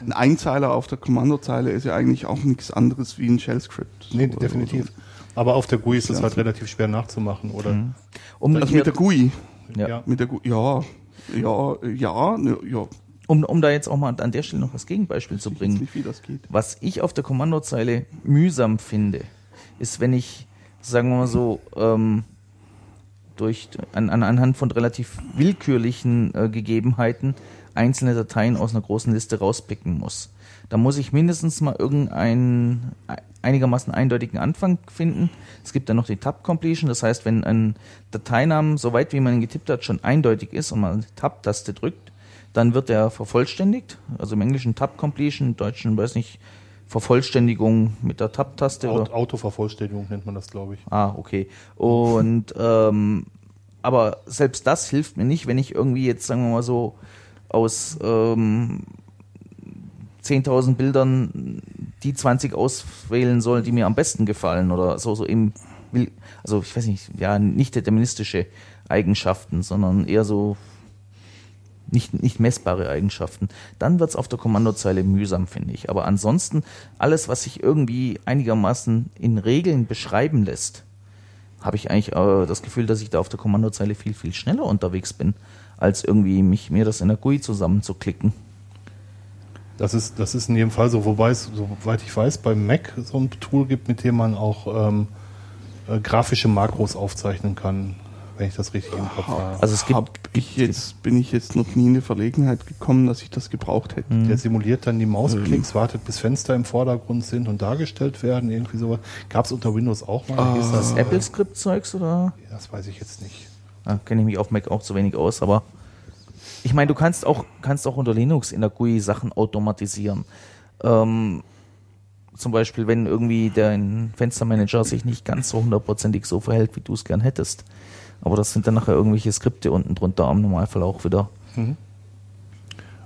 ein Einzeiler auf der Kommandozeile ist ja eigentlich auch nichts anderes wie ein Shell-Script. Nee, Oder- definitiv. Aber auf der GUI ist es Ja. halt relativ schwer nachzumachen, oder? Also mit der GUI. ja. Ja. Mit der GUI, ja, ja, ja, ne, ja. um, um da jetzt auch mal an der Stelle noch das Gegenbeispiel zu bringen. nicht, wie das geht. Was ich auf der Kommandozeile mühsam finde, ist, wenn ich, sagen wir mal so, ähm, durch, an, an, anhand von relativ willkürlichen äh, Gegebenheiten einzelne Dateien aus einer großen Liste rauspicken muss. Da muss ich mindestens mal irgendeinen einigermaßen eindeutigen Anfang finden. Es gibt dann noch die Tab Completion, das heißt, wenn ein Dateinamen, soweit wie man ihn getippt hat, schon eindeutig ist und man die Tab-Taste drückt, dann wird er vervollständigt. Also im Englischen Tab Completion, im Deutschen, weiß nicht, Vervollständigung mit der Tab-Taste. Aut- Autovervollständigung nennt man das, glaube ich. Ah, okay. Und ähm, aber selbst das hilft mir nicht, wenn ich irgendwie jetzt, sagen wir mal so, aus ähm, 10.000 Bildern die 20 auswählen soll, die mir am besten gefallen oder so, so eben, also ich weiß nicht, ja, nicht deterministische Eigenschaften, sondern eher so nicht, nicht messbare Eigenschaften. Dann wird's auf der Kommandozeile mühsam, finde ich. Aber ansonsten, alles, was sich irgendwie einigermaßen in Regeln beschreiben lässt, habe ich eigentlich äh, das Gefühl, dass ich da auf der Kommandozeile viel, viel schneller unterwegs bin, als irgendwie mich, mir das in der GUI zusammenzuklicken. Das ist, das ist in jedem Fall so, wobei es, soweit ich weiß, beim Mac so ein Tool gibt, mit dem man auch ähm, äh, grafische Makros aufzeichnen kann, wenn ich das richtig im Kopf habe. Also es gibt, Hab ich jetzt, bin ich jetzt noch nie in die Verlegenheit gekommen, dass ich das gebraucht hätte. Hm. Der simuliert dann die Mausklicks, wartet, bis Fenster im Vordergrund sind und dargestellt werden, irgendwie sowas. Gab es unter Windows auch mal? Wie hieß das? das Apple-Script-Zeugs oder? Das weiß ich jetzt nicht. Ah, Kenne ich mich auf Mac auch zu wenig aus, aber ich meine, du kannst auch, kannst auch unter Linux in der GUI Sachen automatisieren. Ähm, zum Beispiel, wenn irgendwie der Fenstermanager sich nicht ganz so hundertprozentig so verhält, wie du es gern hättest. Aber das sind dann nachher irgendwelche Skripte unten drunter am Normalfall auch wieder.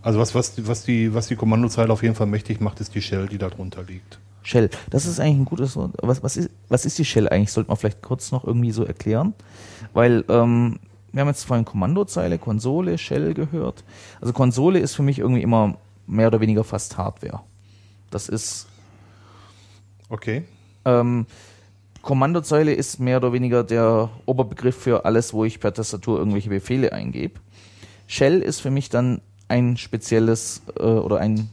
Also was, was, die- was, die, was die Kommandozeile auf jeden Fall mächtig macht, ist die Shell, die da drunter liegt. Shell, das ist eigentlich ein gutes. Was, was, ist, was ist die Shell eigentlich? Sollte man vielleicht kurz noch irgendwie so erklären. Weil ähm, wir haben jetzt vorhin Kommandozeile, Konsole, Shell gehört. Also Konsole ist für mich irgendwie immer mehr oder weniger fast Hardware. Das ist Okay. ähm, Kommandozeile ist mehr oder weniger der Oberbegriff für alles, wo ich per Tastatur irgendwelche Befehle eingebe. Shell ist für mich dann ein spezielles äh, oder ein,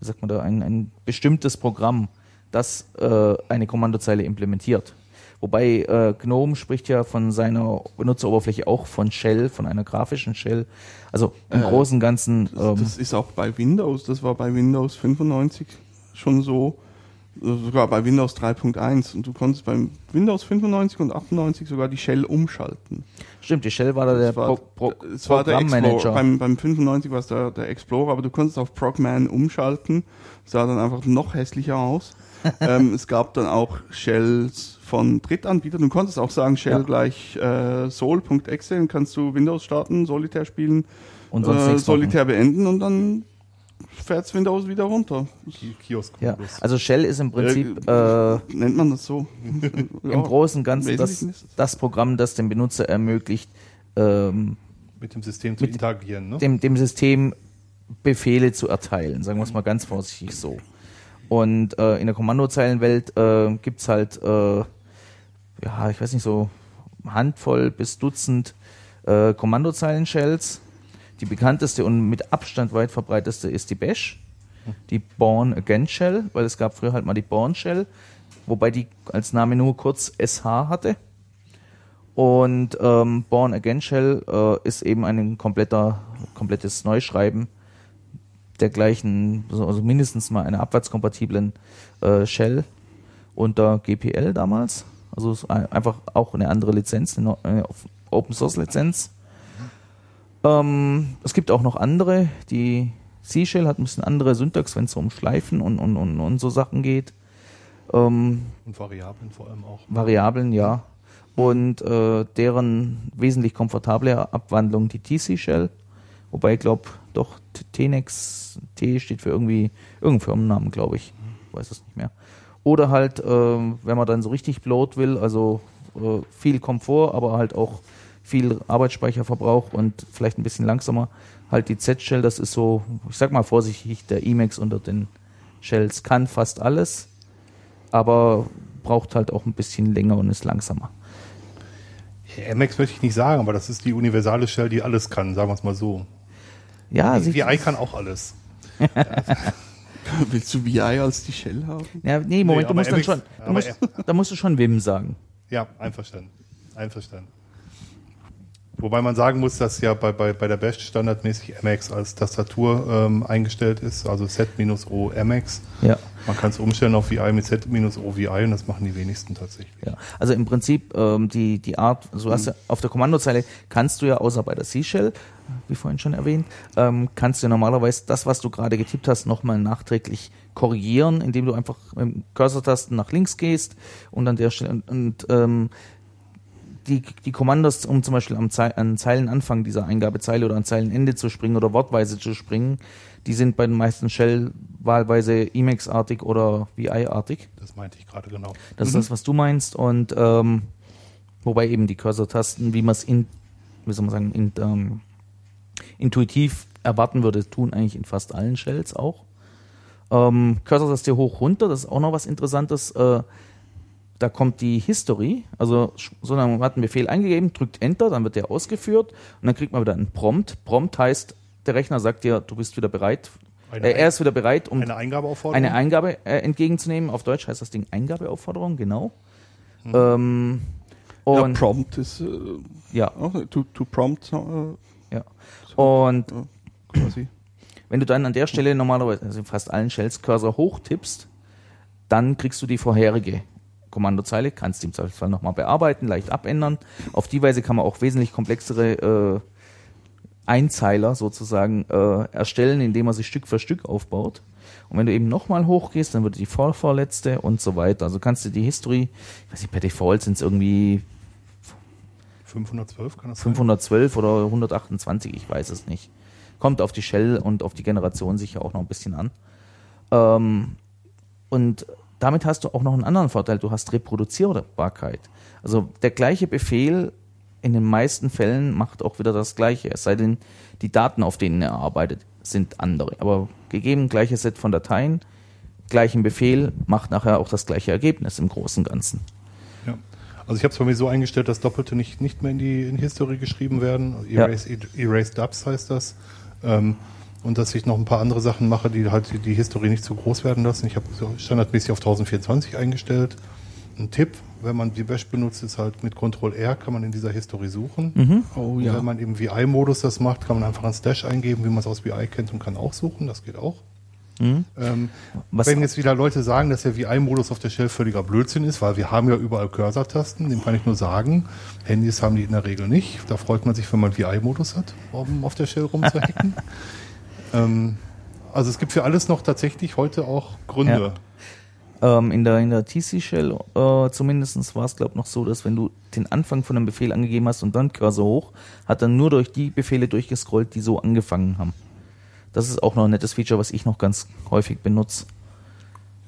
wie sagt man da, ein, ein bestimmtes Programm, das äh, eine Kommandozeile implementiert. Wobei äh, GNOME spricht ja von seiner Benutzeroberfläche auch von Shell, von einer grafischen Shell. Also im Äh, Großen und Ganzen. Das, Ähm, das ist auch bei Windows, das war bei Windows 95 schon so, äh, sogar bei Windows 3.1 und du konntest beim Windows 95 und 98 sogar die Shell umschalten. stimmt, die Shell war da der Pro, Pro, es war der Explorer. Programmmanager. Beim, beim 95 war es der, der Explorer, aber du konntest auf Progman umschalten. Sah dann einfach noch hässlicher aus. ähm, es gab dann auch Shells von Drittanbietern. Du konntest auch sagen, Shell Ja. gleich äh, sol.exe, dann kannst du Windows starten, Solitär spielen, Und sonst äh, Solitär beenden und dann fährt's Windows wieder runter. Ki- Kiosk. Ja, also Shell ist im Prinzip äh, Nennt man das so? im Großen und Ganzen das, es. das Programm, das dem Benutzer ermöglicht, ähm, Mit dem System zu Mit- interagieren, ne? dem, dem System Befehle zu erteilen, sagen wir es mal ganz vorsichtig so. Und äh, in der Kommandozeilenwelt äh, gibt's halt, äh, ja, ich weiß nicht, so Handvoll bis Dutzend äh, Kommandozeilen-Shells. Die bekannteste und mit Abstand weit verbreiteste ist die Bash. Die Born Again Shell, weil es gab früher halt mal die Born Shell, wobei die als Name nur kurz SH hatte. Und ähm, Born Again Shell äh, ist eben ein kompletter, komplettes Neuschreiben der gleichen, also mindestens mal einer abwärtskompatiblen äh, Shell unter GPL damals. Also es ist ein- einfach auch eine andere Lizenz, eine äh, Open Source Lizenz. Ähm, es gibt auch noch andere, die C-Shell hat ein bisschen andere Syntax, wenn es um Schleifen und, und, und, und so Sachen geht. Ähm, Und Variablen vor allem auch. Variablen, ja. Und äh, deren wesentlich komfortable Abwandlung die TC-Shell. Wobei ich glaube, doch T- Tenex, T steht für irgendwie, irgendeinen Firmennamen, glaube ich. Weiß es nicht mehr. Oder halt, äh, wenn man dann so richtig bloat will, also äh, viel Komfort, aber halt auch viel Arbeitsspeicherverbrauch und vielleicht ein bisschen langsamer, halt die Z-Shell, das ist so, ich sag mal vorsichtig, der Emacs unter den Shells kann fast alles, aber braucht halt auch ein bisschen länger und ist langsamer. MX möchte ich nicht sagen, aber das ist die universale Shell, die alles kann, sagen wir es mal so. Ja, Die sie, VI kann auch alles. Willst du VI als die Shell haben? ja, nee, Moment, Nee, du musst dann schon, du musst, da musst du schon Wim sagen. Ja, einverstanden. Einverstanden. Wobei man sagen muss, dass ja bei, bei, bei der Bash standardmäßig MX als Tastatur ähm, eingestellt ist, also Z-O MX. Ja. Man kann es umstellen auf VI mit Z-O VI und das machen die wenigsten tatsächlich. Ja, also im Prinzip ähm, die, die Art, so hast du auf der Kommandozeile kannst du ja außer bei der C-Shell, wie vorhin schon erwähnt, ähm, kannst du normalerweise das, was du gerade getippt hast, nochmal nachträglich korrigieren, indem du einfach mit dem Cursor-Tasten nach links gehst und an der Stelle und, und ähm, die, die Kommandos, um zum Beispiel am Zei an Zeilenanfang dieser Eingabezeile oder an Zeilenende zu springen oder wortweise zu springen, die sind bei den meisten Shell wahlweise Emacs-artig oder VI-artig. Das meinte ich gerade genau. Das ist das, was du meinst. Und ähm, wobei eben die Cursor-Tasten, wie man es in, wie soll man sagen, in, ähm, intuitiv erwarten würde, tun eigentlich in fast allen Shells auch. Ähm, Cursor-Taste hoch runter, das ist auch noch was Interessantes. Äh, da kommt die History, also sch- so man hat einen Befehl eingegeben, drückt Enter, dann wird der ausgeführt und dann kriegt man wieder einen Prompt. Prompt heißt, der Rechner sagt dir, du bist wieder bereit. Eine Äh, er ist wieder bereit, um Eine Eingabeaufforderung? eine Eingabe äh, entgegenzunehmen. Auf Deutsch heißt das Ding Eingabeaufforderung, genau. Ähm, Ja, und, Prompt ist äh, ja, auch to, to Prompt äh, ja. Und quasi. wenn du dann an der Stelle normalerweise, also in fast allen Shells, Cursor hochtippst, dann kriegst du die vorherige Kommandozeile, kannst die im Zweifelsfall nochmal bearbeiten, leicht abändern. Auf die Weise kann man auch wesentlich komplexere äh, Einzeiler sozusagen äh, erstellen, indem man sie Stück für Stück aufbaut. Und wenn du eben nochmal hochgehst, dann wird die vorvorletzte und so weiter. Also kannst du die History, ich weiß nicht, per Default sind es irgendwie 512 kann das sein? 512 oder 128, ich weiß es nicht. Kommt auf die Shell und auf die Generation sicher auch noch ein bisschen an. Ähm, und damit hast du auch noch einen anderen Vorteil. Du hast Reproduzierbarkeit. Also der gleiche Befehl in den meisten Fällen macht auch wieder das Gleiche. Es sei denn, die Daten, auf denen er arbeitet, sind andere. Aber gegeben gleiches Set von Dateien, gleichen Befehl, macht nachher auch das gleiche Ergebnis im Großen und Ganzen. Ja. Also ich habe es bei mir so eingestellt, dass Doppelte nicht, nicht mehr in die in History geschrieben werden. Ja. Erase, Erase Dubs heißt das. Ähm, und dass ich noch ein paar andere Sachen mache, die halt die- die History nicht zu groß werden lassen. Ich habe so standardmäßig auf 1024 eingestellt. Ein Tipp, wenn man die Bash benutzt, ist halt mit Ctrl R kann man in dieser History suchen. Oh Und ja. Wenn man im VI-Modus das macht, kann man einfach ein Stash eingeben, wie man es aus VI kennt und kann auch suchen. Das geht auch. Ähm, Mhm. Was- wenn jetzt wieder Leute sagen, dass der VI-Modus auf der Shell völliger Blödsinn ist, weil wir haben ja überall Cursor-Tasten, dem kann ich nur sagen, Handys haben die in der Regel nicht. Da freut man sich, wenn man VI-Modus hat, um auf der Shell rumzuhacken. ähm, also es gibt für alles noch tatsächlich heute auch Gründe. Ähm, in der, in der TC-Shell äh, zumindest war es, glaube ich, noch so, dass wenn du den Anfang von einem Befehl angegeben hast und dann Cursor hoch, hat er nur durch die Befehle durchgescrollt, die so angefangen haben. Das ist auch noch ein nettes Feature, was ich noch ganz häufig benutze.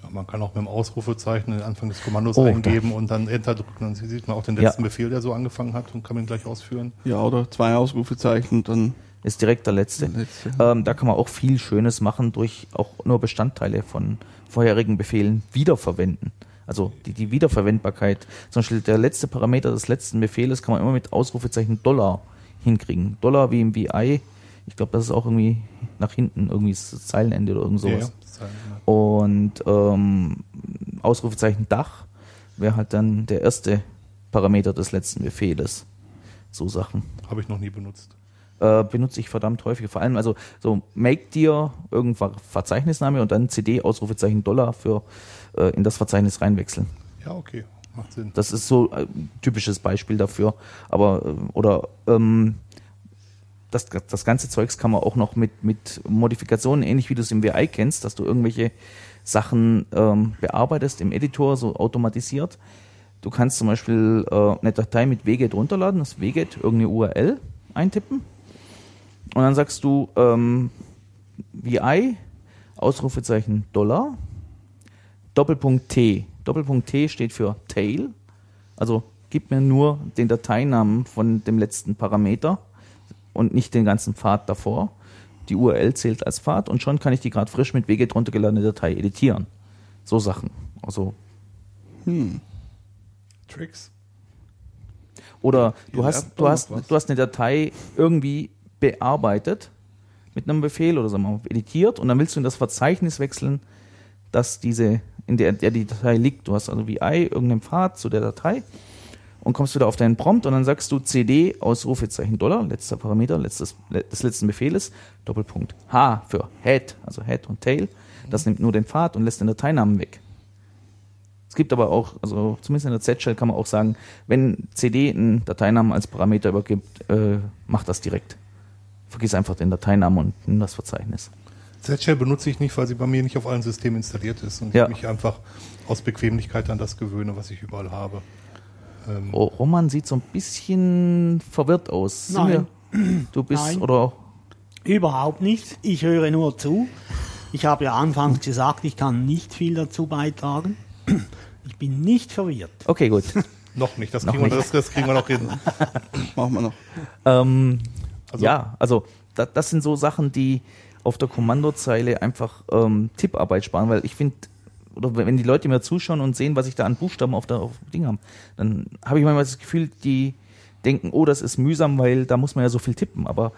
Ja, man kann auch mit dem Ausrufezeichen den Anfang des Kommandos Oh, eingeben und dann Enter drücken. Dann sieht man auch den Ja. letzten Befehl, der so angefangen hat und kann ihn gleich ausführen. Ja, oder zwei Ausrufezeichen, dann Ist direkt der letzte. der letzte. Ähm, da kann man auch viel Schönes machen durch auch nur Bestandteile von vorherigen Befehlen wiederverwenden. Also die, die Wiederverwendbarkeit. Zum Beispiel der letzte Parameter des letzten Befehles kann man immer mit Ausrufezeichen Dollar hinkriegen. Dollar wie im VI. Ich glaube, das ist auch irgendwie nach hinten, irgendwie das Zeilenende oder irgend sowas. Ja, ne? Und ähm, Ausrufezeichen Dach wäre halt dann der erste Parameter des letzten Befehles. So Sachen. Habe ich noch nie benutzt. Äh, benutze ich verdammt häufig. Vor allem, also so make dir irgendwann Verzeichnisname und dann CD Ausrufezeichen Dollar für äh, in das Verzeichnis reinwechseln. Ja, okay. Macht Sinn. Das ist so ein typisches Beispiel dafür. Aber, äh, oder, ähm, das, das ganze Zeugs kann man auch noch mit, mit Modifikationen, ähnlich wie du es im WI kennst, dass du irgendwelche Sachen ähm, bearbeitest im Editor, so automatisiert. Du kannst zum Beispiel äh, eine Datei mit WGET runterladen, das WGET, irgendeine URL eintippen. Und dann sagst du ähm, VI, Ausrufezeichen Dollar, Doppelpunkt T. Doppelpunkt T steht für Tail. Also gib mir nur den Dateinamen von dem letzten Parameter und nicht den ganzen Pfad davor. Die URL zählt als Pfad und schon kann ich die gerade frisch mit WGET runtergeladene Datei editieren. So Sachen. Also, Tricks. oder Ihr du hast, du hast, du hast eine Datei irgendwie bearbeitet mit einem Befehl oder sagen wir mal editiert und dann willst du in das Verzeichnis wechseln, dass diese, in der, der die Datei liegt. Du hast also VI, irgendeinen Pfad zu der Datei und kommst wieder auf deinen Prompt und dann sagst du CD Ausrufezeichen Dollar, letzter Parameter letztes, le- des letzten Befehles, Doppelpunkt H für Head, also Head und Tail. Das nimmt nur den Pfad und lässt den Dateinamen weg. Es gibt aber auch, also zumindest in der Z-Shell kann man auch sagen, wenn CD einen Dateinamen als Parameter übergibt, äh, macht das direkt. Vergiss einfach den Dateinamen und nimm das Verzeichnis. Z-Shell benutze ich nicht, weil sie bei mir nicht auf allen Systemen installiert ist und Ja. ich mich einfach aus Bequemlichkeit an das gewöhne, was ich überall habe. Ähm, Oh, Roman sieht so ein bisschen verwirrt aus. Sind Nein. wir- Du bist, Nein. oder Überhaupt nicht. Ich höre nur zu. Ich habe ja anfangs gesagt, ich kann nicht viel dazu beitragen. Ich bin nicht verwirrt. Okay, gut. noch nicht, das Noch kriegen, Wir, nicht. das, das kriegen wir noch hin. Machen wir noch. ähm, Also- ja, also da, das sind so Sachen, die auf der Kommandozeile einfach ähm, Tipparbeit sparen, weil ich finde, oder wenn die Leute mir zuschauen und sehen, was ich da an Buchstaben auf der auf dem Ding habe, dann habe ich manchmal das Gefühl, die denken, oh, das ist mühsam, weil da muss man ja so viel tippen. Aber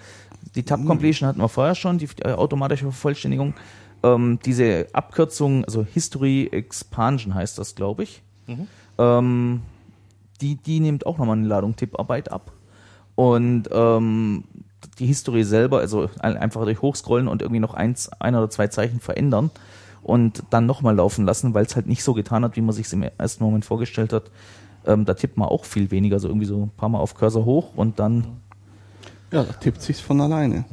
die Tab Completion hatten wir vorher schon, die äh, automatische Vervollständigung. Ähm, diese Abkürzung, also History Expansion heißt das, glaube ich. Ähm, die, die nimmt auch nochmal eine Ladung Tipparbeit ab. Und ähm, die History selber, also ein- einfach durch Hochscrollen und irgendwie noch eins, ein oder zwei Zeichen verändern und dann nochmal laufen lassen, weil es halt nicht so getan hat, wie man sich im ersten Moment vorgestellt hat. Ähm, da tippt man auch viel weniger, so irgendwie so ein paar Mal auf Cursor hoch und dann Ja, da tippt sich's von alleine.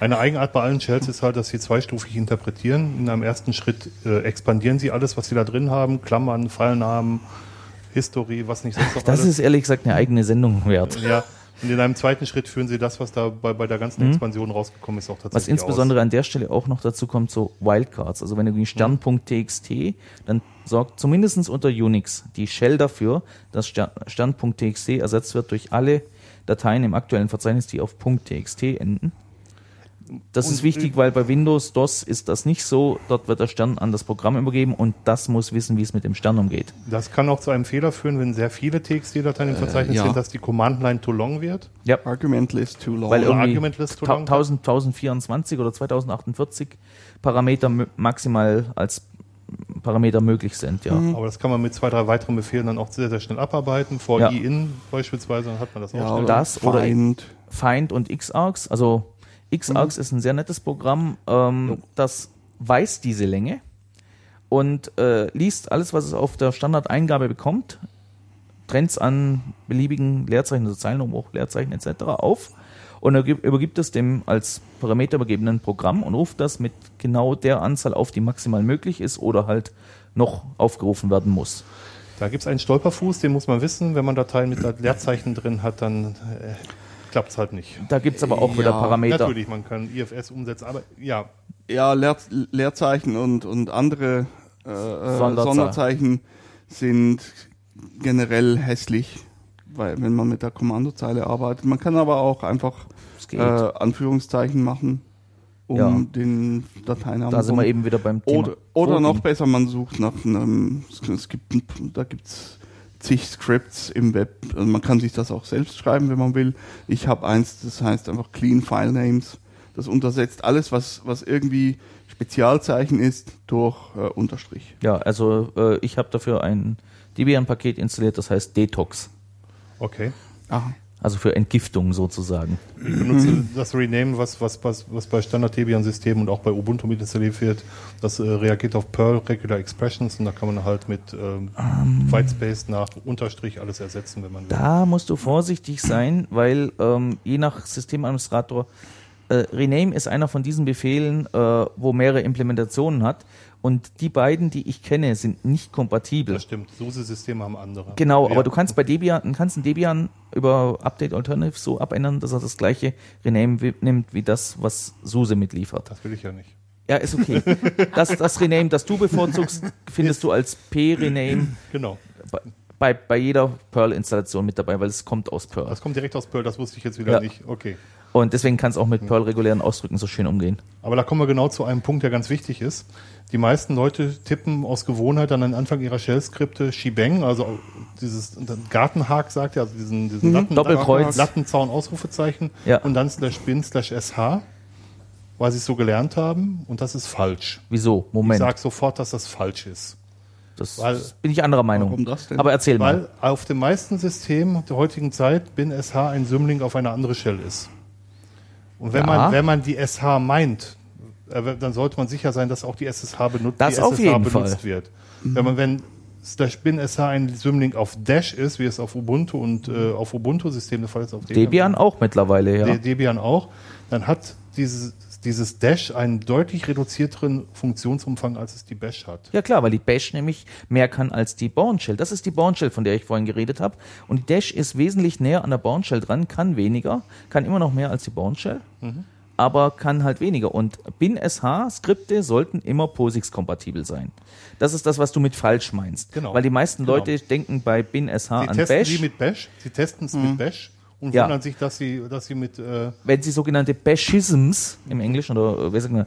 Eine Eigenart bei allen Shells ist halt, dass sie zweistufig interpretieren. In einem ersten Schritt äh, expandieren sie alles, was sie da drin haben, Klammern, Fallnamen, History, was nicht sonst noch das alles. ist ehrlich gesagt eine eigene Sendung wert. ja, und in einem zweiten Schritt führen sie das, was da bei, bei der ganzen Expansion rausgekommen ist, auch tatsächlich Mhm. Was insbesondere an der Stelle auch noch dazu kommt, so Wildcards. Also wenn du irgendwie Stern.txt, dann sorgt zumindest unter Unix die Shell dafür, dass Stern- Stern.txt ersetzt wird durch alle Dateien im aktuellen Verzeichnis, die auf .txt enden. Das ist Und- wichtig, weil bei Windows DOS ist das nicht so. Dort wird der Stern an das Programm übergeben und das muss wissen, wie es mit dem Stern umgeht. Das kann auch zu einem Fehler führen, wenn sehr viele TXT-Dateien im Verzeichnis ja. sind, dass die Command-Line too long wird. Ja. Argument list too long. Weil Oder irgendwie Argument list too long. 1000, 1024 oder 2048 Parameter maximal als Parameter möglich sind, ja. Aber das kann man mit zwei, drei weiteren Befehlen dann auch sehr, sehr schnell abarbeiten. Vor Ja. in beispielsweise, dann hat man das auch ja, schnell. oder Das oder- Find. Find und Xargs. Also Xargs ist ein sehr nettes Programm, ähm, das weiß diese Länge und äh, liest alles, was es auf der Standardeingabe bekommt, trennt an beliebigen Leerzeichen, also Zeilenumbruch, Leerzeichen etc. auf und er gib- übergibt es dem als Parameter übergebenen Programm und ruft das mit genau der Anzahl auf, die maximal möglich ist oder halt noch aufgerufen werden muss. Da gibt es einen Stolperfuß, den muss man wissen. Wenn man Dateien mit Leerzeichen drin hat, dann äh, klappt es halt nicht. Da gibt es aber auch wieder Ja, Parameter. Natürlich, man kann IFS umsetzen, aber ja, Ja, Leer, Leerzeichen und, und andere äh, äh, Sonderzahl. Sonderzeichen sind generell hässlich, weil wenn man mit der Kommandozeile arbeitet. Man kann aber auch einfach äh. Anführungszeichen machen, um Ja. den Dateinamen. da sind wir eben wieder beim Thema. Oder, oder noch besser, man sucht nach einem, es- gibt, da gibt's zig Scripts im Web. Also man kann sich das auch selbst schreiben, wenn man will. Ich habe eins, das heißt einfach Clean File Names. das untersetzt alles, was, was irgendwie Spezialzeichen ist, durch äh, Unterstrich. Ja, also äh, ich habe dafür ein Debian-Paket installiert, das heißt Detox. Okay. Aha. Also für Entgiftung sozusagen. Ich benutze das Rename, was, was, was, was bei Standard-Debian-Systemen und auch bei Ubuntu mit installiert wird. Das äh, reagiert auf Perl Regular Expressions und da kann man halt mit ähm, Whitespace nach Unterstrich alles ersetzen, wenn man will. Da musst du vorsichtig sein, weil ähm, je nach Systemadministrator äh, Rename ist einer von diesen Befehlen, äh, wo mehrere Implementationen hat. Und die beiden, die ich kenne, sind nicht kompatibel. Das stimmt. SUSE-Systeme haben andere. Genau, Ja. aber du kannst bei Debian, kannst ein Debian über Update Alternative so abändern, dass er das gleiche Rename nimmt wie das, was SUSE mitliefert. Das will ich ja nicht. Ja, ist okay. Das, das Rename, das du bevorzugst, findest du als P-Rename Genau. bei, bei, bei jeder Perl-Installation mit dabei, weil es kommt aus Perl. Das kommt direkt aus Perl, das wusste ich jetzt wieder Ja. nicht. Okay. Und deswegen kannst du auch mit Perl regulären Ausdrücken so schön umgehen. Aber da kommen wir genau zu einem Punkt, der ganz wichtig ist. Die meisten Leute tippen aus Gewohnheit an den Anfang ihrer Shell-Skripte Shebang, also dieses Gartenhak sagt ja, also diesen, diesen Latten, Doppelkreuz. Lattenzaun, Ausrufezeichen Ja. und dann slash bin slash sh, weil sie es so gelernt haben und das ist falsch. Wieso? Ich Moment. sage sofort, dass das falsch ist. Das weil- bin ich anderer Meinung. Warum das denn? Aber erzähl mal. Weil auf den meisten Systemen der heutigen Zeit bin sh ein Symlink auf eine andere Shell ist. Und wenn, Ja. man, wenn man die sh meint, äh, dann sollte man sicher sein, dass auch die SSH benutzt, Das die auf SSH jeden benutzt Fall. wird. Wenn man, wenn slash bin sh ein Symlink auf Dash ist, wie es auf Ubuntu und äh, auf Ubuntu-Systemen der Fall ist, auf Debian auch mittlerweile, ja. De- Debian auch, dann hat dieses, dieses Dash einen deutlich reduzierteren Funktionsumfang, als es die Bash hat. Ja klar, weil die Bash nämlich mehr kann als die Bourne Shell. Das ist die Bourne Shell, von der ich vorhin geredet habe. Und die Dash ist wesentlich näher an der Bourne Shell dran, kann weniger, kann immer noch mehr als die Bourne Shell, Mhm. aber kann halt weniger. Und bin-SH-Skripte sollten immer POSIX-kompatibel sein. Das ist das, was du mit falsch meinst. Genau. Weil die meisten Genau. Leute denken bei bin-SH Sie an testen Bash. sie mit Bash, sie testen es mit Bash und Ja. wundern sich, dass sie, dass sie mit äh, wenn sie sogenannte Bashisms im Englischen oder äh, wie,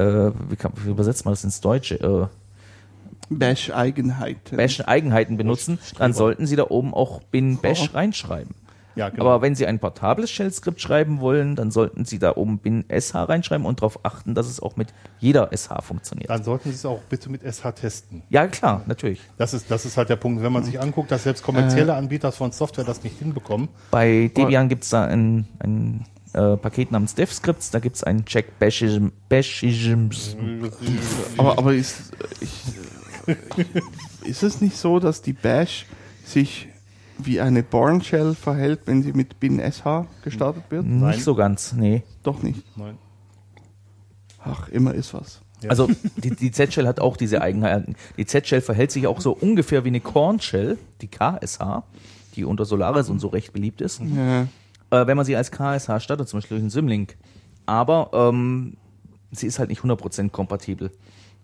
äh, wie, kann, wie übersetzt man das ins Deutsche? Äh, Bash-Eigenheiten. Bash-Eigenheiten benutzen, dann sollten Sie da oben auch bin Bash reinschreiben. Ja, genau. Aber wenn Sie ein portables Shell-Skript schreiben wollen, dann sollten Sie da oben bin SH reinschreiben und darauf achten, dass es auch mit jeder SH funktioniert. dann sollten Sie es auch bitte mit SH testen. Ja, klar, natürlich. Das ist, das ist halt der Punkt. Wenn man sich anguckt, dass selbst kommerzielle Anbieter von Software das nicht hinbekommen, Bei Debian gibt es da ein, ein äh, Paket namens DevScripts, da gibt es einen Check Bashism. Aber, aber ist, ich, ist es nicht so, dass die Bash sich wie eine Born Shell verhält, wenn sie mit bin SH gestartet wird? Nicht so ganz, nee. Doch nicht. nein. Ach, immer ist was. Ja. Also die, die Z-Shell hat auch diese Eigenheiten. Die Z-Shell verhält sich auch so ungefähr wie eine Corn-Shell, die KSH, die unter Solaris und so recht beliebt ist. Ja. äh, wenn man sie als KSH startet, zum Beispiel durch einen Symlink. Aber ähm, sie ist halt nicht 100% kompatibel.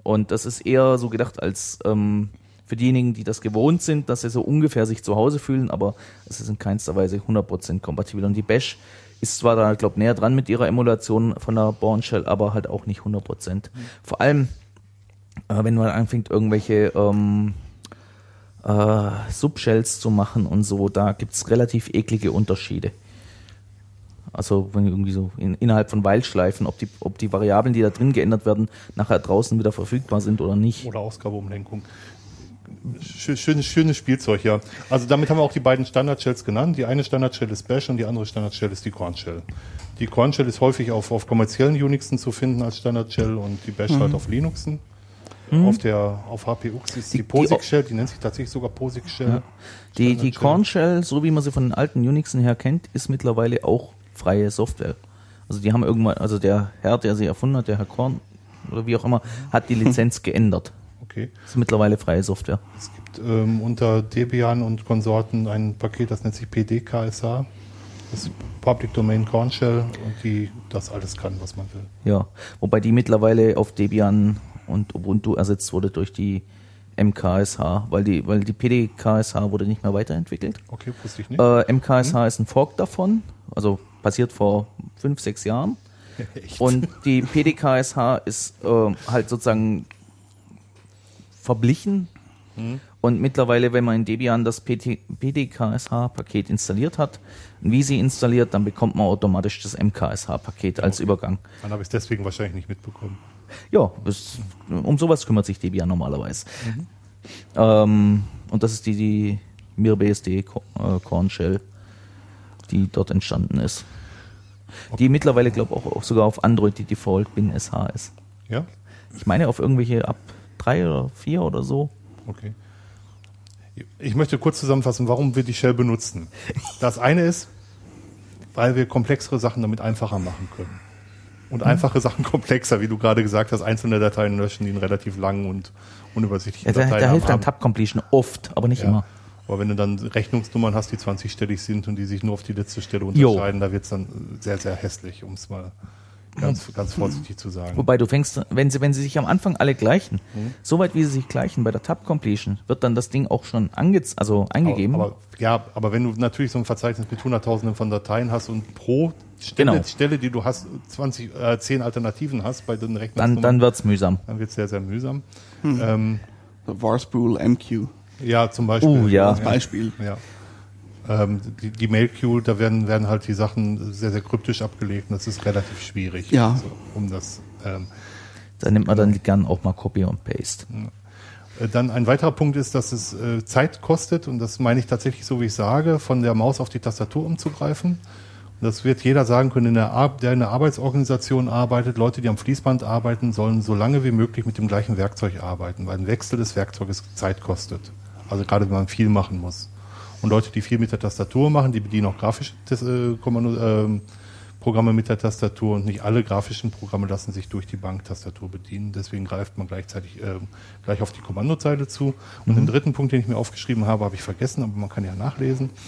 Und das ist eher so gedacht als ähm, für diejenigen, die das gewohnt sind, dass sie so ungefähr sich zu Hause fühlen, aber es ist in keinster Weise 100% kompatibel. Und die Bash ist zwar da, glaube näher dran mit ihrer Emulation von der Bourne Shell, aber halt auch nicht 100%. Vor allem, äh, wenn man anfängt, irgendwelche ähm, äh, Subshells zu machen und so, da gibt's relativ eklige Unterschiede. Also wenn irgendwie so in, innerhalb von Weilschleifen, ob die, ob die Variablen, die da drin geändert werden, nachher draußen wieder verfügbar sind oder nicht. Oder Ausgabeumlenkung. Schö- Schönes, schönes Spielzeug, ja. Also damit haben wir auch die beiden Standard-Shells genannt. Die eine Standard-Shell ist Bash und die andere Standard-Shell ist die Corn-Shell. Die Corn-Shell ist häufig auf, auf kommerziellen Unixen zu finden als Standard-Shell und die Bash halt auf Linuxen. Auf der auf HPUX ist die, Die- die- POSIX-Shell, die nennt sich tatsächlich sogar POSIX-Shell. Die, die Standard-Shell. Corn Shell, so wie man sie von den alten Unixen her kennt, ist mittlerweile auch freie Software. Also die haben irgendwann, also der Herr, der sie erfunden hat, der Herr Korn oder wie auch immer, hat die Lizenz geändert. Okay. Ist mittlerweile freie Software. Es gibt ähm, unter Debian und Konsorten ein Paket, das nennt sich PDKSH. Das ist Public Domain Corn Shell und die das alles kann, was man will. Ja. Wobei die mittlerweile auf Debian und Ubuntu ersetzt wurde durch die MKSH, weil die, weil die PDKSH wurde nicht mehr weiterentwickelt. Okay, wusste ich nicht. Äh, MKSH ist ein Fork davon, also passiert vor fünf, sechs Jahren. Echt? Und die PDKSH ist äh, halt sozusagen verblichen Und mittlerweile, wenn man in Debian das PT, PDKSH-Paket installiert hat, ein Visi installiert, dann bekommt man automatisch das MKSH-Paket als Übergang. Dann habe ich es deswegen wahrscheinlich nicht mitbekommen. Ja, es, um sowas kümmert sich Debian normalerweise. Ähm, und das ist die, die MirBSD Co- äh, Corn Shell, die dort entstanden ist. Die mittlerweile, glaube ich, auch, auch sogar auf Android die Default Bin SH ist. Ja? Ich meine auf irgendwelche ab drei oder vier oder so. Okay. Ich möchte kurz zusammenfassen, warum wir die Shell benutzen. Das eine ist, weil wir komplexere Sachen damit einfacher machen können. Und einfache Sachen komplexer, wie du gerade gesagt hast, einzelne Dateien löschen, die einen relativ langen und unübersichtlichen Ja, da, Dateien da hilft dann. Tab Completion oft, aber nicht Ja. immer. Aber wenn du dann Rechnungsnummern hast, die 20-stellig sind und die sich nur auf die letzte Stelle Jo. unterscheiden, da wird es dann sehr, sehr hässlich, um es mal ganz, ganz vorsichtig zu sagen. Wobei du fängst, wenn sie, wenn sie sich am Anfang alle gleichen, Mhm. soweit wie sie sich gleichen bei der Tab Completion, wird dann das Ding auch schon ange also eingegeben. Aber, aber, ja, aber wenn du natürlich so ein Verzeichnis mit hunderttausenden von Dateien hast und pro Stelle, Genau. Stelle die du hast, 20, äh, 10 Alternativen hast bei den dann, Rechnungsnummern, dann wird's mühsam. dann wird es sehr, sehr mühsam. Ähm, Varspool MQ ja, zum Beispiel. Oh, ja. als Beispiel. Ja. Ähm, die, die Mail-Queue, da werden, werden halt die Sachen sehr, sehr kryptisch abgelegt und das ist relativ schwierig. Ja. Also, um das, ähm, Da nimmt man dann gern auch mal Copy und Paste. Äh, Dann ein weiterer Punkt ist, dass es äh, Zeit kostet, und das meine ich tatsächlich so, wie ich sage, von der Maus auf die Tastatur umzugreifen. Und das wird jeder sagen können, in der der in der Arbeitsorganisation arbeitet, Leute, die am Fließband arbeiten, sollen so lange wie möglich mit dem gleichen Werkzeug arbeiten, weil ein Wechsel des Werkzeuges Zeit kostet. Also gerade wenn man viel machen muss. Und Leute, die viel mit der Tastatur machen, die bedienen auch grafische äh, Kommando, ähm, Programme mit der Tastatur und nicht alle grafischen Programme lassen sich durch die Banktastatur bedienen. Deswegen greift man gleichzeitig ähm, gleich auf die Kommandozeile zu. Und den dritten Punkt, den ich mir aufgeschrieben habe, habe ich vergessen, aber man kann ja nachlesen.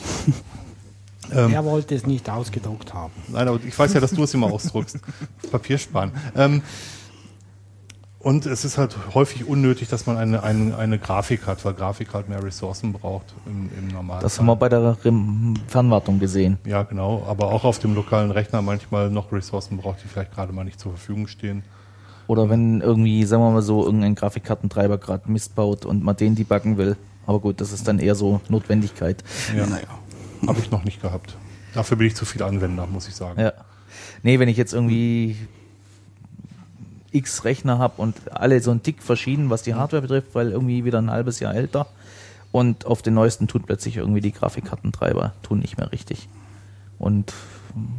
Ähm, Er wollte es nicht ausgedruckt haben. Nein, aber ich weiß ja, dass du es immer ausdruckst. Papier sparen. Ähm, und es ist halt häufig unnötig, dass man eine, eine, eine Grafik hat, weil Grafik halt mehr Ressourcen braucht im, im Normalfall. Das haben wir bei der Rem Fernwartung gesehen. Ja, genau. Aber auch auf dem lokalen Rechner manchmal noch Ressourcen braucht, die vielleicht gerade mal nicht zur Verfügung stehen. Oder wenn irgendwie, sagen wir mal so, irgendein Grafikkartentreiber gerade Mist baut und man den debuggen will. Aber gut, das ist dann eher so Notwendigkeit. Ja. Naja. Habe ich noch nicht gehabt. Dafür bin ich zu viel Anwender, muss ich sagen. Ja. Nee, wenn ich jetzt irgendwie x Rechner habe und alle so ein Tick verschieden, was die Hardware betrifft, weil irgendwie wieder ein halbes Jahr älter und auf den neuesten tut plötzlich irgendwie die Grafikkartentreiber tun nicht mehr richtig. Und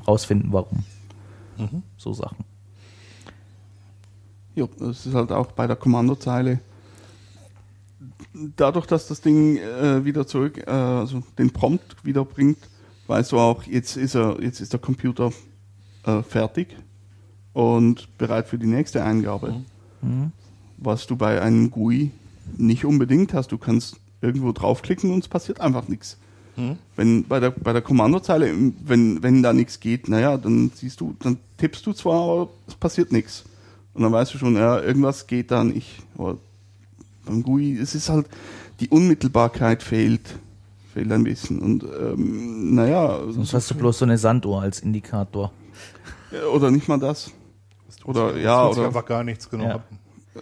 rausfinden, warum. So Sachen. Ja, das ist halt auch bei der Kommandozeile. Dadurch, dass das Ding äh, wieder zurück, äh, also den Prompt wieder bringt, weißt du auch, jetzt ist er, jetzt ist der Computer äh, fertig und bereit für die nächste Eingabe. Was du bei einem GUI nicht unbedingt hast. Du kannst irgendwo draufklicken und es passiert einfach nichts. Wenn bei der, bei der Kommandozeile, wenn, wenn da nichts geht, naja, dann siehst du, dann tippst du zwar, aber es passiert nichts. Und dann weißt du schon, ja, irgendwas geht da nicht. Aber beim GUI, es ist halt, die Unmittelbarkeit fehlt, fehlt ein bisschen. Und ähm, naja, Sonst hast du bloß so eine Sanduhr als Indikator. oder nicht mal das. Oder ja, Tut sich oder einfach gar nichts, genau. Ja.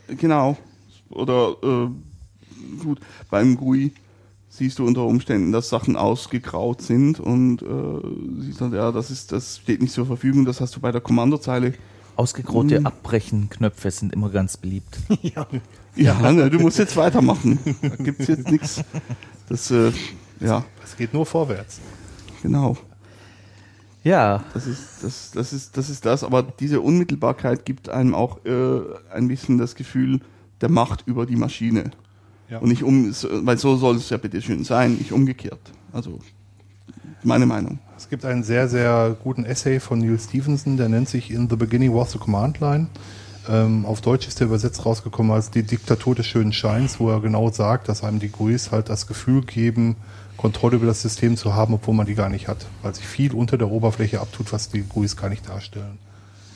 Genau. Oder äh, gut, beim GUI siehst du unter Umständen, dass Sachen ausgegraut sind und äh, siehst dann, ja, das ist, das steht nicht zur Verfügung, das hast du bei der Kommandozeile. Ausgegraute Mhm. Abbrechen-Knöpfe sind immer ganz beliebt. ja. Ja, ne, du musst jetzt weitermachen. Da gibt's jetzt nichts. Das, äh, ja, Es geht nur vorwärts. genau. Ja, Das ist das, das ist das ist das. Aber diese Unmittelbarkeit gibt einem auch äh, ein bisschen das Gefühl der Macht über die Maschine. Ja. Und nicht um, weil so soll es ja bitte schön sein, nicht umgekehrt. Also meine Meinung. Es gibt einen sehr, sehr guten Essay von Neil Stevenson, der nennt sich In the Beginning Was the Command Line. Ähm, auf Deutsch ist der übersetzt rausgekommen als die Diktatur des schönen Scheins, wo er genau sagt, dass einem die GUIs halt das Gefühl geben, Kontrolle über das System zu haben, obwohl man die gar nicht hat, weil sich viel unter der Oberfläche abtut, was die GUIs gar nicht darstellen.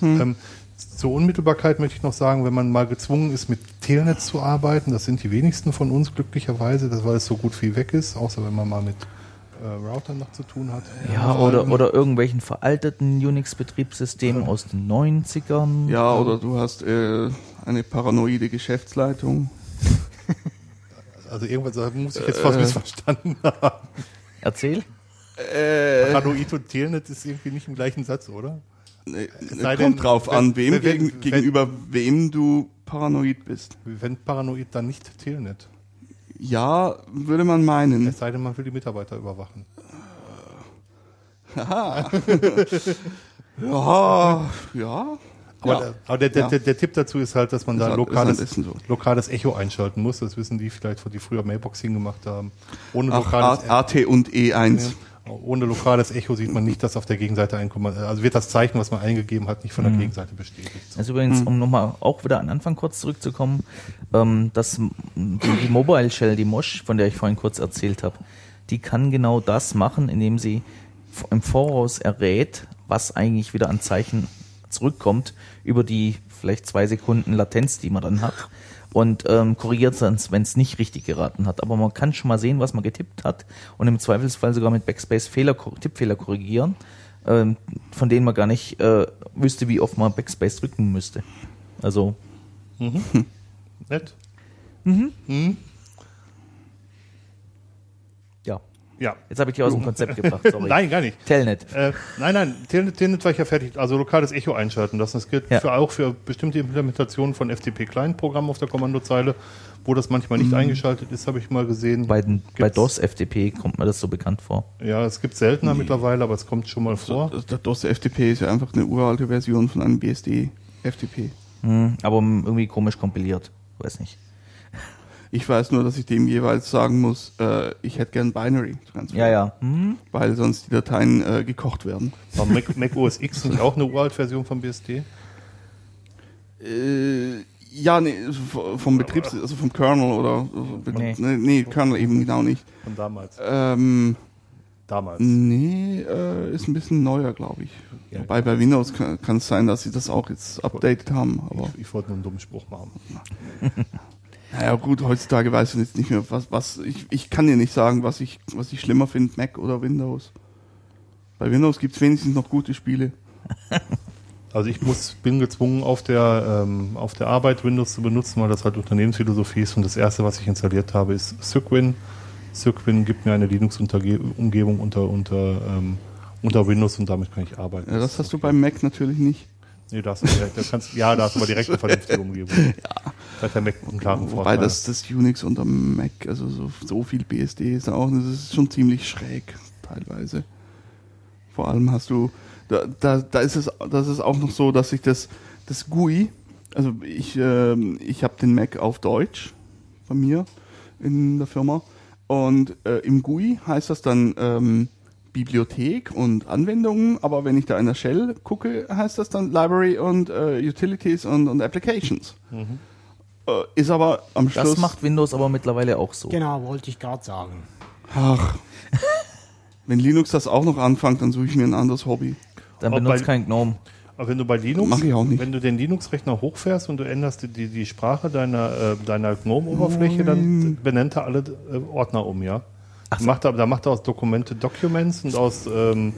Ähm, zur Unmittelbarkeit möchte ich noch sagen, wenn man mal gezwungen ist, mit Telnet zu arbeiten, das sind die wenigsten von uns glücklicherweise, das, weil es so gut wie weg ist, außer wenn man mal mit äh, Routern noch zu tun hat. ja oder, oder irgendwelchen veralteten Unix-Betriebssystemen aus den 90ern. Ja, oder du hast äh, eine paranoide Geschäftsleitung. Also irgendwas muss ich jetzt fast Äh. missverstanden haben. Erzähl. Äh, Paranoid und Telnet ist irgendwie nicht im gleichen Satz, oder? nee, kommt denn, drauf wenn- an, wem wenn- gegen, wenn- gegenüber wem du paranoid bist. Wenn Paranoid, dann nicht Telnet. Ja, würde man meinen. Es sei denn, man will die Mitarbeiter überwachen. Ja, ja. Aber, ja. der, aber der, der, Ja. der, der Tipp dazu ist halt, dass man Ist da halt- lokales, ist halt so. lokales Echo einschalten muss. Das wissen die vielleicht, die früher Mailboxing gemacht haben. Ohne Ach, lokales, A- AT und E1. Ja, ohne lokales Echo sieht man nicht, dass auf der Gegenseite ein Komma- also wird das Zeichen, was man eingegeben hat, nicht von der Gegenseite bestätigt. Also übrigens, um nochmal auch wieder an den Anfang kurz zurückzukommen, ähm, das, die, die Mobile Shell, die Mosh, von der ich vorhin kurz erzählt habe, die kann genau das machen, indem sie im Voraus errät, was eigentlich wieder an Zeichen zurückkommt über die vielleicht zwei Sekunden Latenz, die man dann hat und ähm, korrigiert dann, wenn es nicht richtig geraten hat. Aber man kann schon mal sehen, was man getippt hat und im Zweifelsfall sogar mit Backspace Fehler, Tippfehler korrigieren, ähm, von denen man gar nicht äh, wüsste, wie oft man Backspace drücken müsste. Also Nett? ja, Ja. jetzt habe ich dich aus dem Konzept gebracht. Sorry. Nein, gar nicht. Telnet. Äh, nein, nein, Telnet, Telnet war ich ja fertig. Also lokales Echo einschalten lassen. Das gilt Ja. für, auch für bestimmte Implementationen von FTP-Client-Programmen auf der Kommandozeile. Wo das manchmal nicht eingeschaltet ist, habe ich mal gesehen. Bei, den, bei Gibt's- DOS FTP kommt mir das so bekannt vor. Ja, es gibt seltener mittlerweile, aber es kommt schon mal vor. Das- Der DOS FTP ist ja einfach eine uralte Version von einem BSD FTP. Hm, aber irgendwie komisch kompiliert. Weiß nicht. Ich weiß nur, dass ich dem jeweils sagen muss, äh, ich hätte gern Binary Transfer. Ja, ja. Hm? Weil sonst die Dateien äh, gekocht werden. Aber Mac, Mac OS X nicht auch eine Uralt-Version von BSD? Äh, ja, nee, vom Betriebs, also vom Kernel oder Nee. nee. nee, Kernel eben genau nicht. Von damals. Ähm, Damals. nee, äh, ist ein bisschen neuer, glaube ich. Ja. Wobei bei Windows kann kann es sein, dass sie das auch jetzt updated haben. Aber Ich, ich wollte nur einen dummen Spruch machen. naja, gut, heutzutage weiß ich jetzt nicht mehr, was, was ich, ich kann dir nicht sagen, was ich, was ich schlimmer finde, Mac oder Windows. Bei Windows gibt es wenigstens noch gute Spiele. Also ich muss, bin gezwungen, auf der, ähm, auf der Arbeit Windows zu benutzen, weil das halt Unternehmensphilosophie ist. Und das erste, was ich installiert habe, ist Cygwin. Cygwin gibt mir eine Linux-Umgebung unter, unter, ähm, unter Windows und damit kann ich arbeiten. Ja, das hast du beim Mac natürlich nicht. Nee, da hast du direkt, da kannst, ja, da hast du aber direkt eine vernünftige Umgebung. Ja. Da hat der Mac einen klaren Wobei Vorteil. das, das Unix unter Mac, also so, so viel BSD ist auch, das ist schon ziemlich schräg teilweise. Vor allem hast du, da, da, da ist es, das ist auch noch so, dass ich das, das GUI, also ich, ähm, ich habe den Mac auf Deutsch bei mir in der Firma und äh, im GUI heißt das dann ähm, Bibliothek und Anwendungen, aber wenn ich da in der Shell gucke, heißt das dann Library und äh, Utilities und, und Applications. Äh, ist aber am Schluss. Das macht Windows aber mittlerweile auch so. Genau, wollte ich gerade sagen. Ach. Wenn Linux das auch noch anfängt, dann suche ich mir ein anderes Hobby. Dann Ob benutzt bei- kein GNOME. Aber wenn du bei Linux, Mach ich auch nicht. wenn du den Linux-Rechner hochfährst und du änderst die, die, die Sprache deiner, äh, deiner GNOME-Oberfläche, dann benennt er alle äh, Ordner um, ja. Ach so. macht er, da macht er aus Dokumente Documents und aus ähm,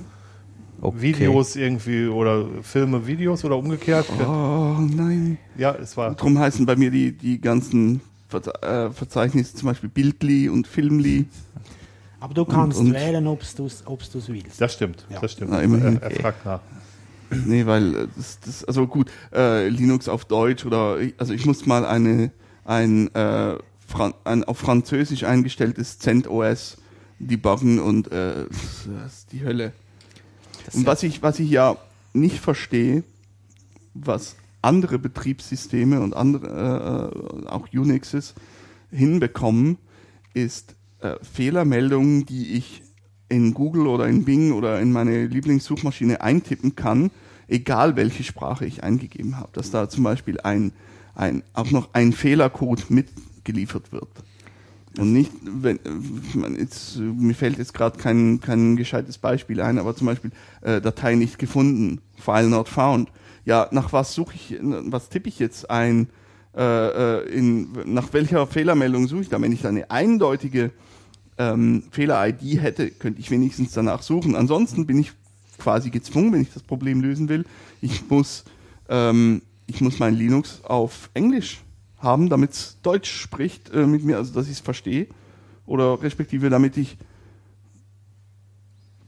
Okay. Videos irgendwie oder Filme Videos oder umgekehrt. Oh nein. Ja, es war. Drum heißen bei mir die, die ganzen Verze äh, Verzeichnisse zum Beispiel Bildli und Filmli. Aber du kannst und- wählen, ob du es willst. Das stimmt, Ja. das stimmt. Na, immerhin. er, er fragt nach. Nee, weil äh, das, das also gut, äh, Linux auf Deutsch oder also ich muss mal eine ein, äh, Fran ein auf Französisch eingestelltes CentOS debuggen und äh, das ist die Hölle. Und was ich was ich ja nicht verstehe, was andere Betriebssysteme und andere äh, auch Unixes hinbekommen, ist äh, Fehlermeldungen, die ich in Google oder in Bing oder in meine Lieblingssuchmaschine eintippen kann, egal welche Sprache ich eingegeben habe, dass da zum Beispiel ein, ein auch noch ein Fehlercode mitgeliefert wird. Und nicht, wenn, jetzt, mir fällt jetzt gerade kein, kein gescheites Beispiel ein, aber zum Beispiel äh, Datei nicht gefunden, File not found. Ja, nach was suche ich, was tippe ich jetzt ein, äh, äh, in, nach welcher Fehlermeldung suche ich da? Wenn ich da eine eindeutige ähm, Fehler-ID hätte, könnte ich wenigstens danach suchen. Ansonsten bin ich quasi gezwungen, wenn ich das Problem lösen will. Ich muss, ähm, ich muss mein Linux auf Englisch haben, damit es Deutsch spricht äh, mit mir, also dass ich es verstehe. Oder respektive damit ich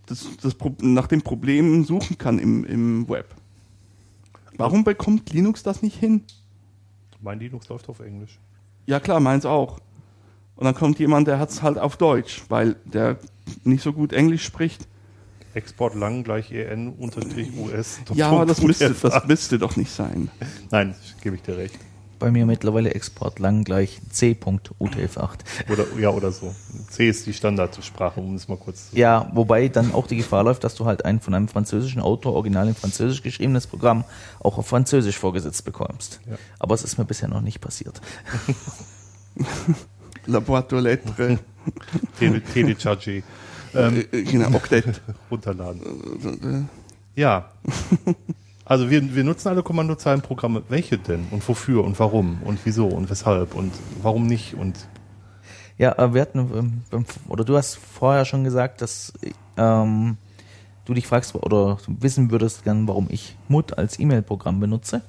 das, das Pro nach dem Problem suchen kann im, im Web. Warum bekommt Linux das nicht hin? Mein Linux läuft auf Englisch. Ja klar, meins auch. Und dann kommt jemand, der hat es halt auf Deutsch, weil der nicht so gut Englisch spricht. Export lang gleich en unterstrich us. Ja, aber das müsste, das müsste doch nicht sein. Nein, gebe ich dir recht. Bei mir mittlerweile Export lang gleich c.utf8. Oder, ja, oder so. C ist die Standardsprache, um es mal kurz zu Ja, wobei dann auch die Gefahr läuft, dass du halt ein von einem französischen Autor original in Französisch geschriebenes Programm auch auf Französisch vorgesetzt bekommst. Ja. Aber es ist mir bisher noch nicht passiert. La boîte aux lettres, Tele- Telecharge ähm, äh, genau, Octet. runterladen. Ja. Also wir, wir nutzen alle Kommandozeilenprogramme. Welche denn? Und wofür? Und warum? Und wieso? Und weshalb? Und warum nicht? Und Ja, äh, wir hatten, ähm, beim- oder du hast vorher schon gesagt, dass ähm, du dich fragst oder wissen würdest gern, warum ich Mut als E-Mail-Programm benutze.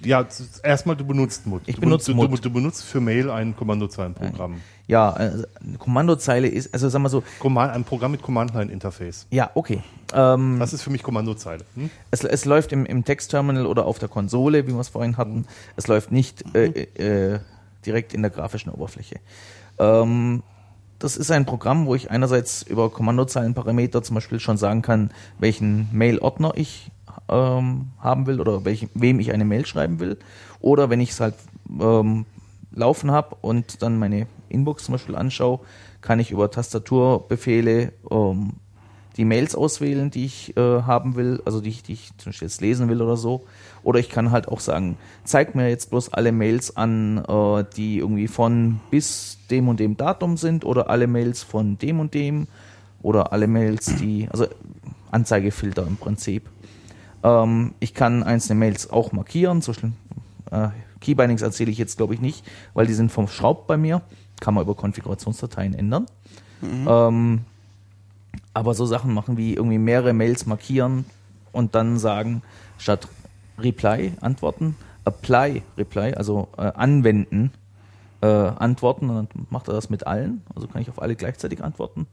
Ja, erstmal du benutzt Mut. Ich benutze Mut. Du, du benutzt für Mail ein Kommandozeilenprogramm. Ja, äh, eine Kommandozeile ist, also sagen wir so, Command, ein Programm mit Command-Line-Interface. ja, okay. Ähm, Das ist für mich Kommandozeile. Hm? es, es läuft im, im Textterminal oder auf der Konsole, wie wir es vorhin hatten. Es läuft nicht äh, äh, direkt in der grafischen Oberfläche. Ähm, das ist ein Programm, wo ich einerseits über Kommandozeilenparameter zum Beispiel schon sagen kann, welchen Mail-Ordner ich ähm, haben will oder welchem, wem ich eine Mail schreiben will. Oder wenn ich es halt ähm, laufen habe und dann meine Inbox zum Beispiel anschaue, kann ich über Tastaturbefehle ähm, die Mails auswählen, die ich äh, haben will, also die ich, die ich zum Beispiel jetzt lesen will oder so. Oder ich kann halt auch sagen, zeig mir jetzt bloß alle Mails an, äh, die irgendwie von bis dem und dem Datum sind oder alle Mails von dem und dem oder alle Mails, die, also Anzeigefilter im Prinzip. Ähm, ich kann einzelne Mails auch markieren, zum Beispiel äh, Keybindings erzähle ich jetzt glaube ich nicht, weil die sind vom Schraub bei mir, kann man über Konfigurationsdateien ändern. Ähm, aber so Sachen machen wie irgendwie mehrere Mails markieren und dann sagen, statt Reply antworten, Apply Reply, also äh, anwenden, äh, antworten. Und dann macht er das mit allen, also kann ich auf alle gleichzeitig antworten.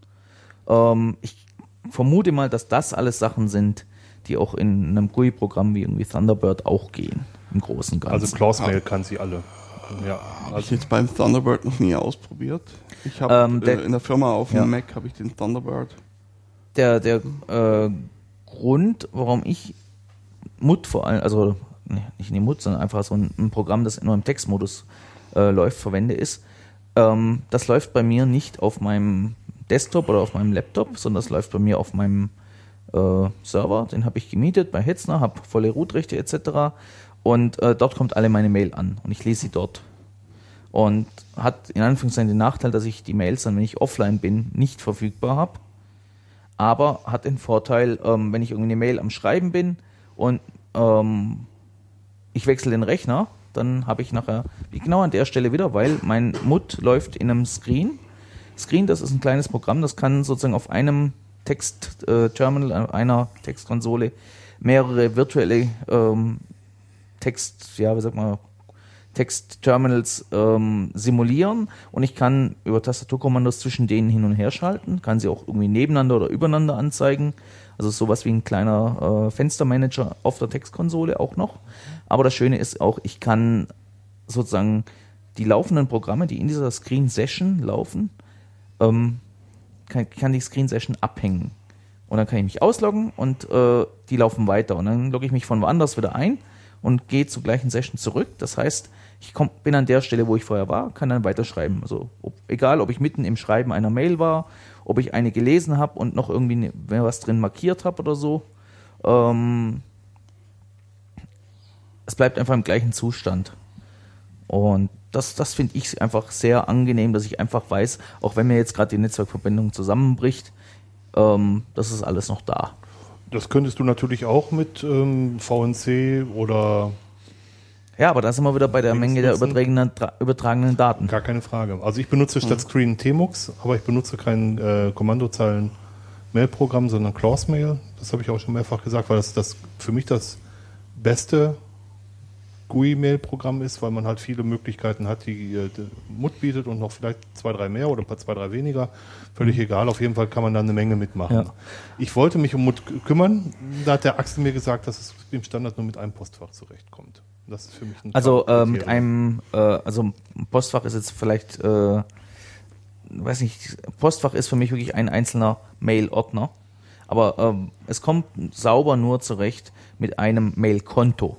Ähm, ich vermute mal, dass das alles Sachen sind, die auch in einem GUI-Programm wie irgendwie Thunderbird auch gehen, im Großen und Ganzen. Also Clause-Mail kann sie alle. Ja, Habe ich also jetzt beim Thunderbird noch nie ausprobiert. Ich habe Ähm, der- äh, in der Firma auf dem Ja. Mac habe ich den Thunderbird. der, der äh, Grund, warum ich Mut vor allem, also nee, nicht in Mut, sondern einfach so ein, ein Programm, das nur im Textmodus äh, läuft, verwende, ist, ähm, das läuft bei mir nicht auf meinem Desktop oder auf meinem Laptop, sondern das läuft bei mir auf meinem äh, Server. Den habe ich gemietet bei Hetzner, habe volle Root-Rechte etc. Und äh, dort kommt alle meine Mail an und ich lese sie dort. Und hat in Anführungszeichen den Nachteil, dass ich die Mails dann, wenn ich offline bin, nicht verfügbar habe aber hat den Vorteil, ähm, wenn ich irgendwie eine Mail am Schreiben bin und ähm, ich wechsle den Rechner, dann habe ich nachher genau an der Stelle wieder, weil mein Mut läuft in einem Screen. Screen, das ist ein kleines Programm, das kann sozusagen auf einem Text-Terminal, äh, einer Textkonsole mehrere virtuelle ähm, Text, ja, wie sagt man, Textterminals ähm, simulieren und ich kann über Tastaturkommandos zwischen denen hin und her schalten, kann sie auch irgendwie nebeneinander oder übereinander anzeigen. Also sowas wie ein kleiner äh, Fenstermanager auf der Textkonsole auch noch. Aber das Schöne ist auch, ich kann sozusagen die laufenden Programme, die in dieser Screen Session laufen, ähm, kann, kann die Screen Session abhängen. Und dann kann ich mich ausloggen und äh, die laufen weiter. Und dann logge ich mich von woanders wieder ein und gehe zur gleichen Session zurück. Das heißt, ich komm, bin an der Stelle, wo ich vorher war, kann dann weiterschreiben. Also ob, egal, ob ich mitten im Schreiben einer Mail war, ob ich eine gelesen habe und noch irgendwie ne, was drin markiert habe oder so. Ähm, es bleibt einfach im gleichen Zustand. Und das, das finde ich einfach sehr angenehm, dass ich einfach weiß, auch wenn mir jetzt gerade die Netzwerkverbindung zusammenbricht, ähm, das ist alles noch da. das könntest du natürlich auch mit ähm, VNC oder Ja, aber da sind wir wieder bei der Menge der übertragenen, tra- übertragenen Daten. gar keine Frage. Also ich benutze statt Screen Tmux, aber ich benutze kein äh, Kommandozeilen Mail-Programm, sondern Clause-Mail. Das habe ich auch schon mehrfach gesagt, weil das, das für mich das beste GUI-Mail-Programm ist, weil man halt viele Möglichkeiten hat, die äh, die Mut bietet und noch vielleicht zwei, drei mehr oder ein paar, zwei, drei weniger. Völlig egal, auf jeden Fall kann man da eine Menge mitmachen. Ja. Ich wollte mich um Mut kümmern, da hat der Axel mir gesagt, dass es im Standard nur mit einem Postfach zurechtkommt. Das ist für mich ein Also äh, mit einem, äh, also Postfach ist jetzt vielleicht, äh, weiß nicht, Postfach ist für mich wirklich ein einzelner Mail-Ordner. Aber ähm, es kommt sauber nur zurecht mit einem Mail-Konto.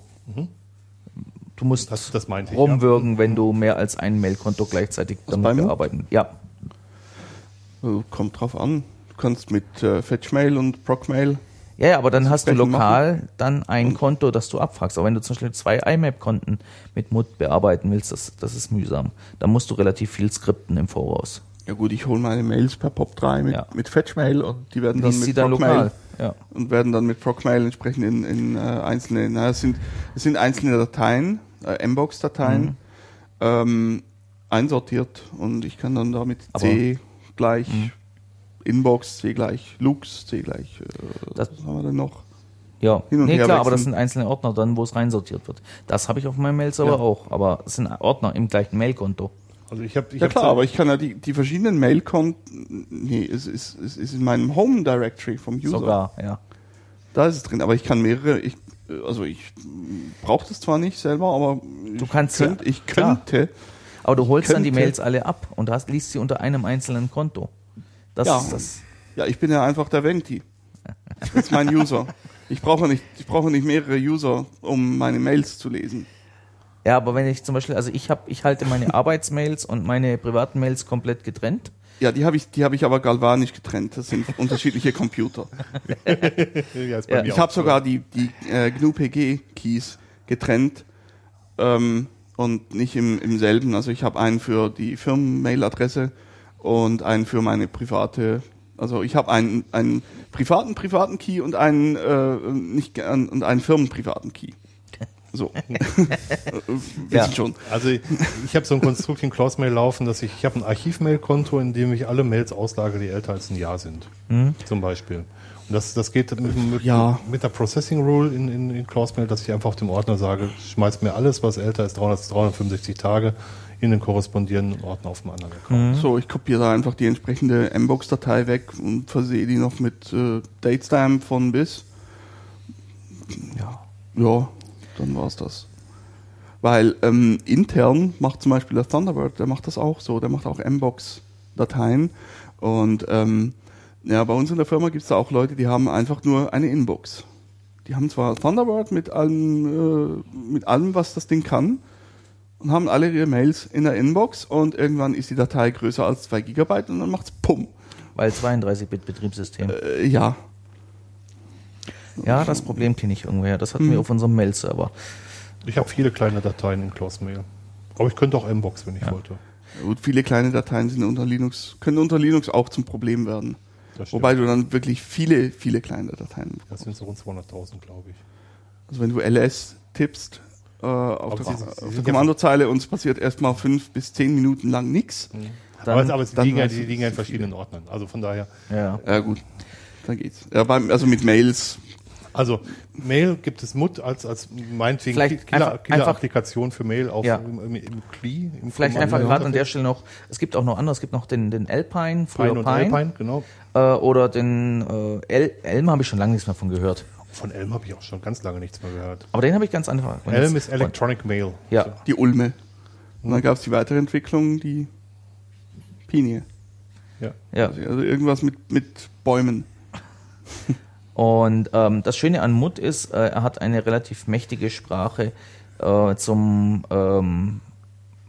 Du musst. Das- das ich, rumwirken, wenn du mehr als ein Mail-Konto gleichzeitig damit bei mir? bearbeiten. Ja, Äh, Kommt drauf an. Du kannst mit äh, Fetchmail und Procmail. Ja, ja, aber dann hast du lokal dann ein Konto, das du abfragst. Aber wenn du zum Beispiel zwei IMAP-Konten mit MUT bearbeiten willst, das, das ist mühsam. Da musst du relativ viel skripten im Voraus. Ja gut, ich hole meine Mails per POP3 mit, Ja. mit Fetchmail und die werden dann Liest mit sie dann Procmail lokal. Ja. und werden dann mit Procmail entsprechend in, in äh, einzelne, na, es sind, es sind einzelne Dateien, äh, Mbox-Dateien, Mhm. ähm, einsortiert und ich kann dann damit Aber- Mhm. C gleich Inbox, C gleich Lux, C gleich, äh, Das- was haben wir denn noch? Ja, Hin und nee, her klar, aber das sind einzelne Ordner dann, wo es reinsortiert wird. Das habe ich auf meinem Mails aber Ja. auch. Aber es sind Ordner im gleichen Mailkonto. Also ich habe ich Ja hab klar, so- aber ich kann ja die, die verschiedenen Mail-Konten, nee, es ist, es ist in meinem Home Directory vom User. Sogar, ja. Da ist es drin, aber ich kann mehrere, ich, also ich brauche das zwar nicht selber, aber Du ich kannst ja- könnt, ich klar. könnte, Aber du holst dann die. Mails alle ab und hast, liest sie unter einem einzelnen Konto. Das Ja. ist das. ja, ich bin ja einfach der Venti. Das ist mein User. Ich brauche nicht, ich brauche nicht mehrere User, um meine Mails zu lesen. Ja, aber wenn ich zum Beispiel, also ich habe, ich halte meine Arbeitsmails und meine privaten Mails komplett getrennt. Ja, die habe ich, die habe ich aber galvanisch getrennt. Das sind unterschiedliche Computer. ja, Ja. Ich habe so. sogar die, die äh, GNU-PG-Keys getrennt ähm, und nicht im, im selben. Also ich habe einen für die Firmen-Mail-Adresse und einen für meine private. Also ich habe einen, einen privaten privaten Key und einen äh, nicht und einen Firmenprivaten Key. So. Wissen Ja. schon. Also ich, ich habe so ein Konstrukt in Close-Mail laufen, dass ich, ich habe ein Archiv-Mail-Konto, in dem ich alle Mails auslage, die älter als ein Jahr sind. Zum Beispiel. Und das, das geht mit, mit, Ja. mit der Processing Rule in, in, in Close-Mail, dass ich einfach auf dem Ordner sage, schmeiß mir alles, was älter ist, 300, 365 Tage, in den korrespondierenden Ordner auf dem anderen Account. So, ich kopiere da einfach die entsprechende Mbox-Datei weg und versehe die noch mit äh, Datestamp von bis. Ja, ja, dann war's das. Weil ähm, intern macht zum Beispiel der Thunderbird, der macht das auch so, der macht auch Mbox-Dateien. Und ähm, ja, bei uns in der Firma gibt es da auch Leute, die haben einfach nur eine Inbox. Die haben zwar Thunderbird mit allem, äh, mit allem, was das Ding kann, und haben alle ihre Mails in der Inbox und irgendwann ist die Datei größer als 2 Gigabyte und dann macht's Pum. Weil 32-Bit-Betriebssystem. Äh, ja. Ja, das Problem kenne ich irgendwoher. Das hatten wir auf unserem Mail-Server. Ich habe viele kleine Dateien in Close-Mail. Aber ich könnte auch Mbox, wenn ich wollte. Gut, viele kleine Dateien sind unter Linux, können unter Linux auch zum Problem werden. Das. Wobei du dann wirklich viele, viele kleine Dateien Das bekommst. sind so rund 200.000, glaube ich. Also wenn du ls tippst äh, auf, Aber der, sie- auf sie der ja- Kommandozeile und es passiert erstmal fünf bis zehn Minuten lang nichts. Dann- aber, aber es dann liegen, ja, die liegen ja in das verschiedenen Ordnern. Also von daher. Ja. Ja gut, dann geht's. Ja, beim, also mit Mails, Also Mail gibt es Mut als, als meinetwegen Killer-Applikation für Mail auf Ja. im, im, im CLI. Im Vielleicht einfach gerade an der. Stelle noch, es gibt auch noch andere, es gibt noch den, den Alpine, früher Pine Pine, und Alpine, genau. Äh, oder den äh, El Elm habe ich schon lange nichts mehr von gehört. Von Elm habe ich auch schon ganz lange nichts mehr gehört. Aber den habe ich ganz einfach. Elm ist Electronic Mail. Ja. die Ulme. Und dann gab es die Weiterentwicklung, die Pinie. Ja. Ja. Also irgendwas mit, mit Bäumen. Und ähm, das Schöne an Mut ist, äh, er hat eine relativ mächtige Sprache äh, zum ähm,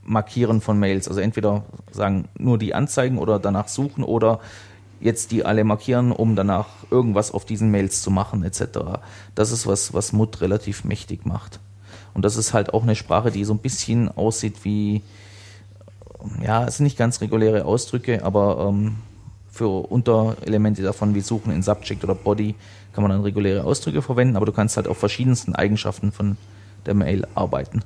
Markieren von Mails. Also entweder sagen nur die anzeigen oder danach suchen oder jetzt die alle markieren, um danach irgendwas auf diesen Mails zu machen etc. Das ist was, was Mut relativ mächtig macht. Und das ist halt auch eine Sprache, die so ein bisschen aussieht wie, ja, es sind nicht ganz reguläre Ausdrücke, aber ähm, für Unterelemente davon wie Suchen in Subject oder Body kann man dann reguläre Ausdrücke verwenden, aber du kannst halt auf verschiedensten Eigenschaften von der Mail arbeiten.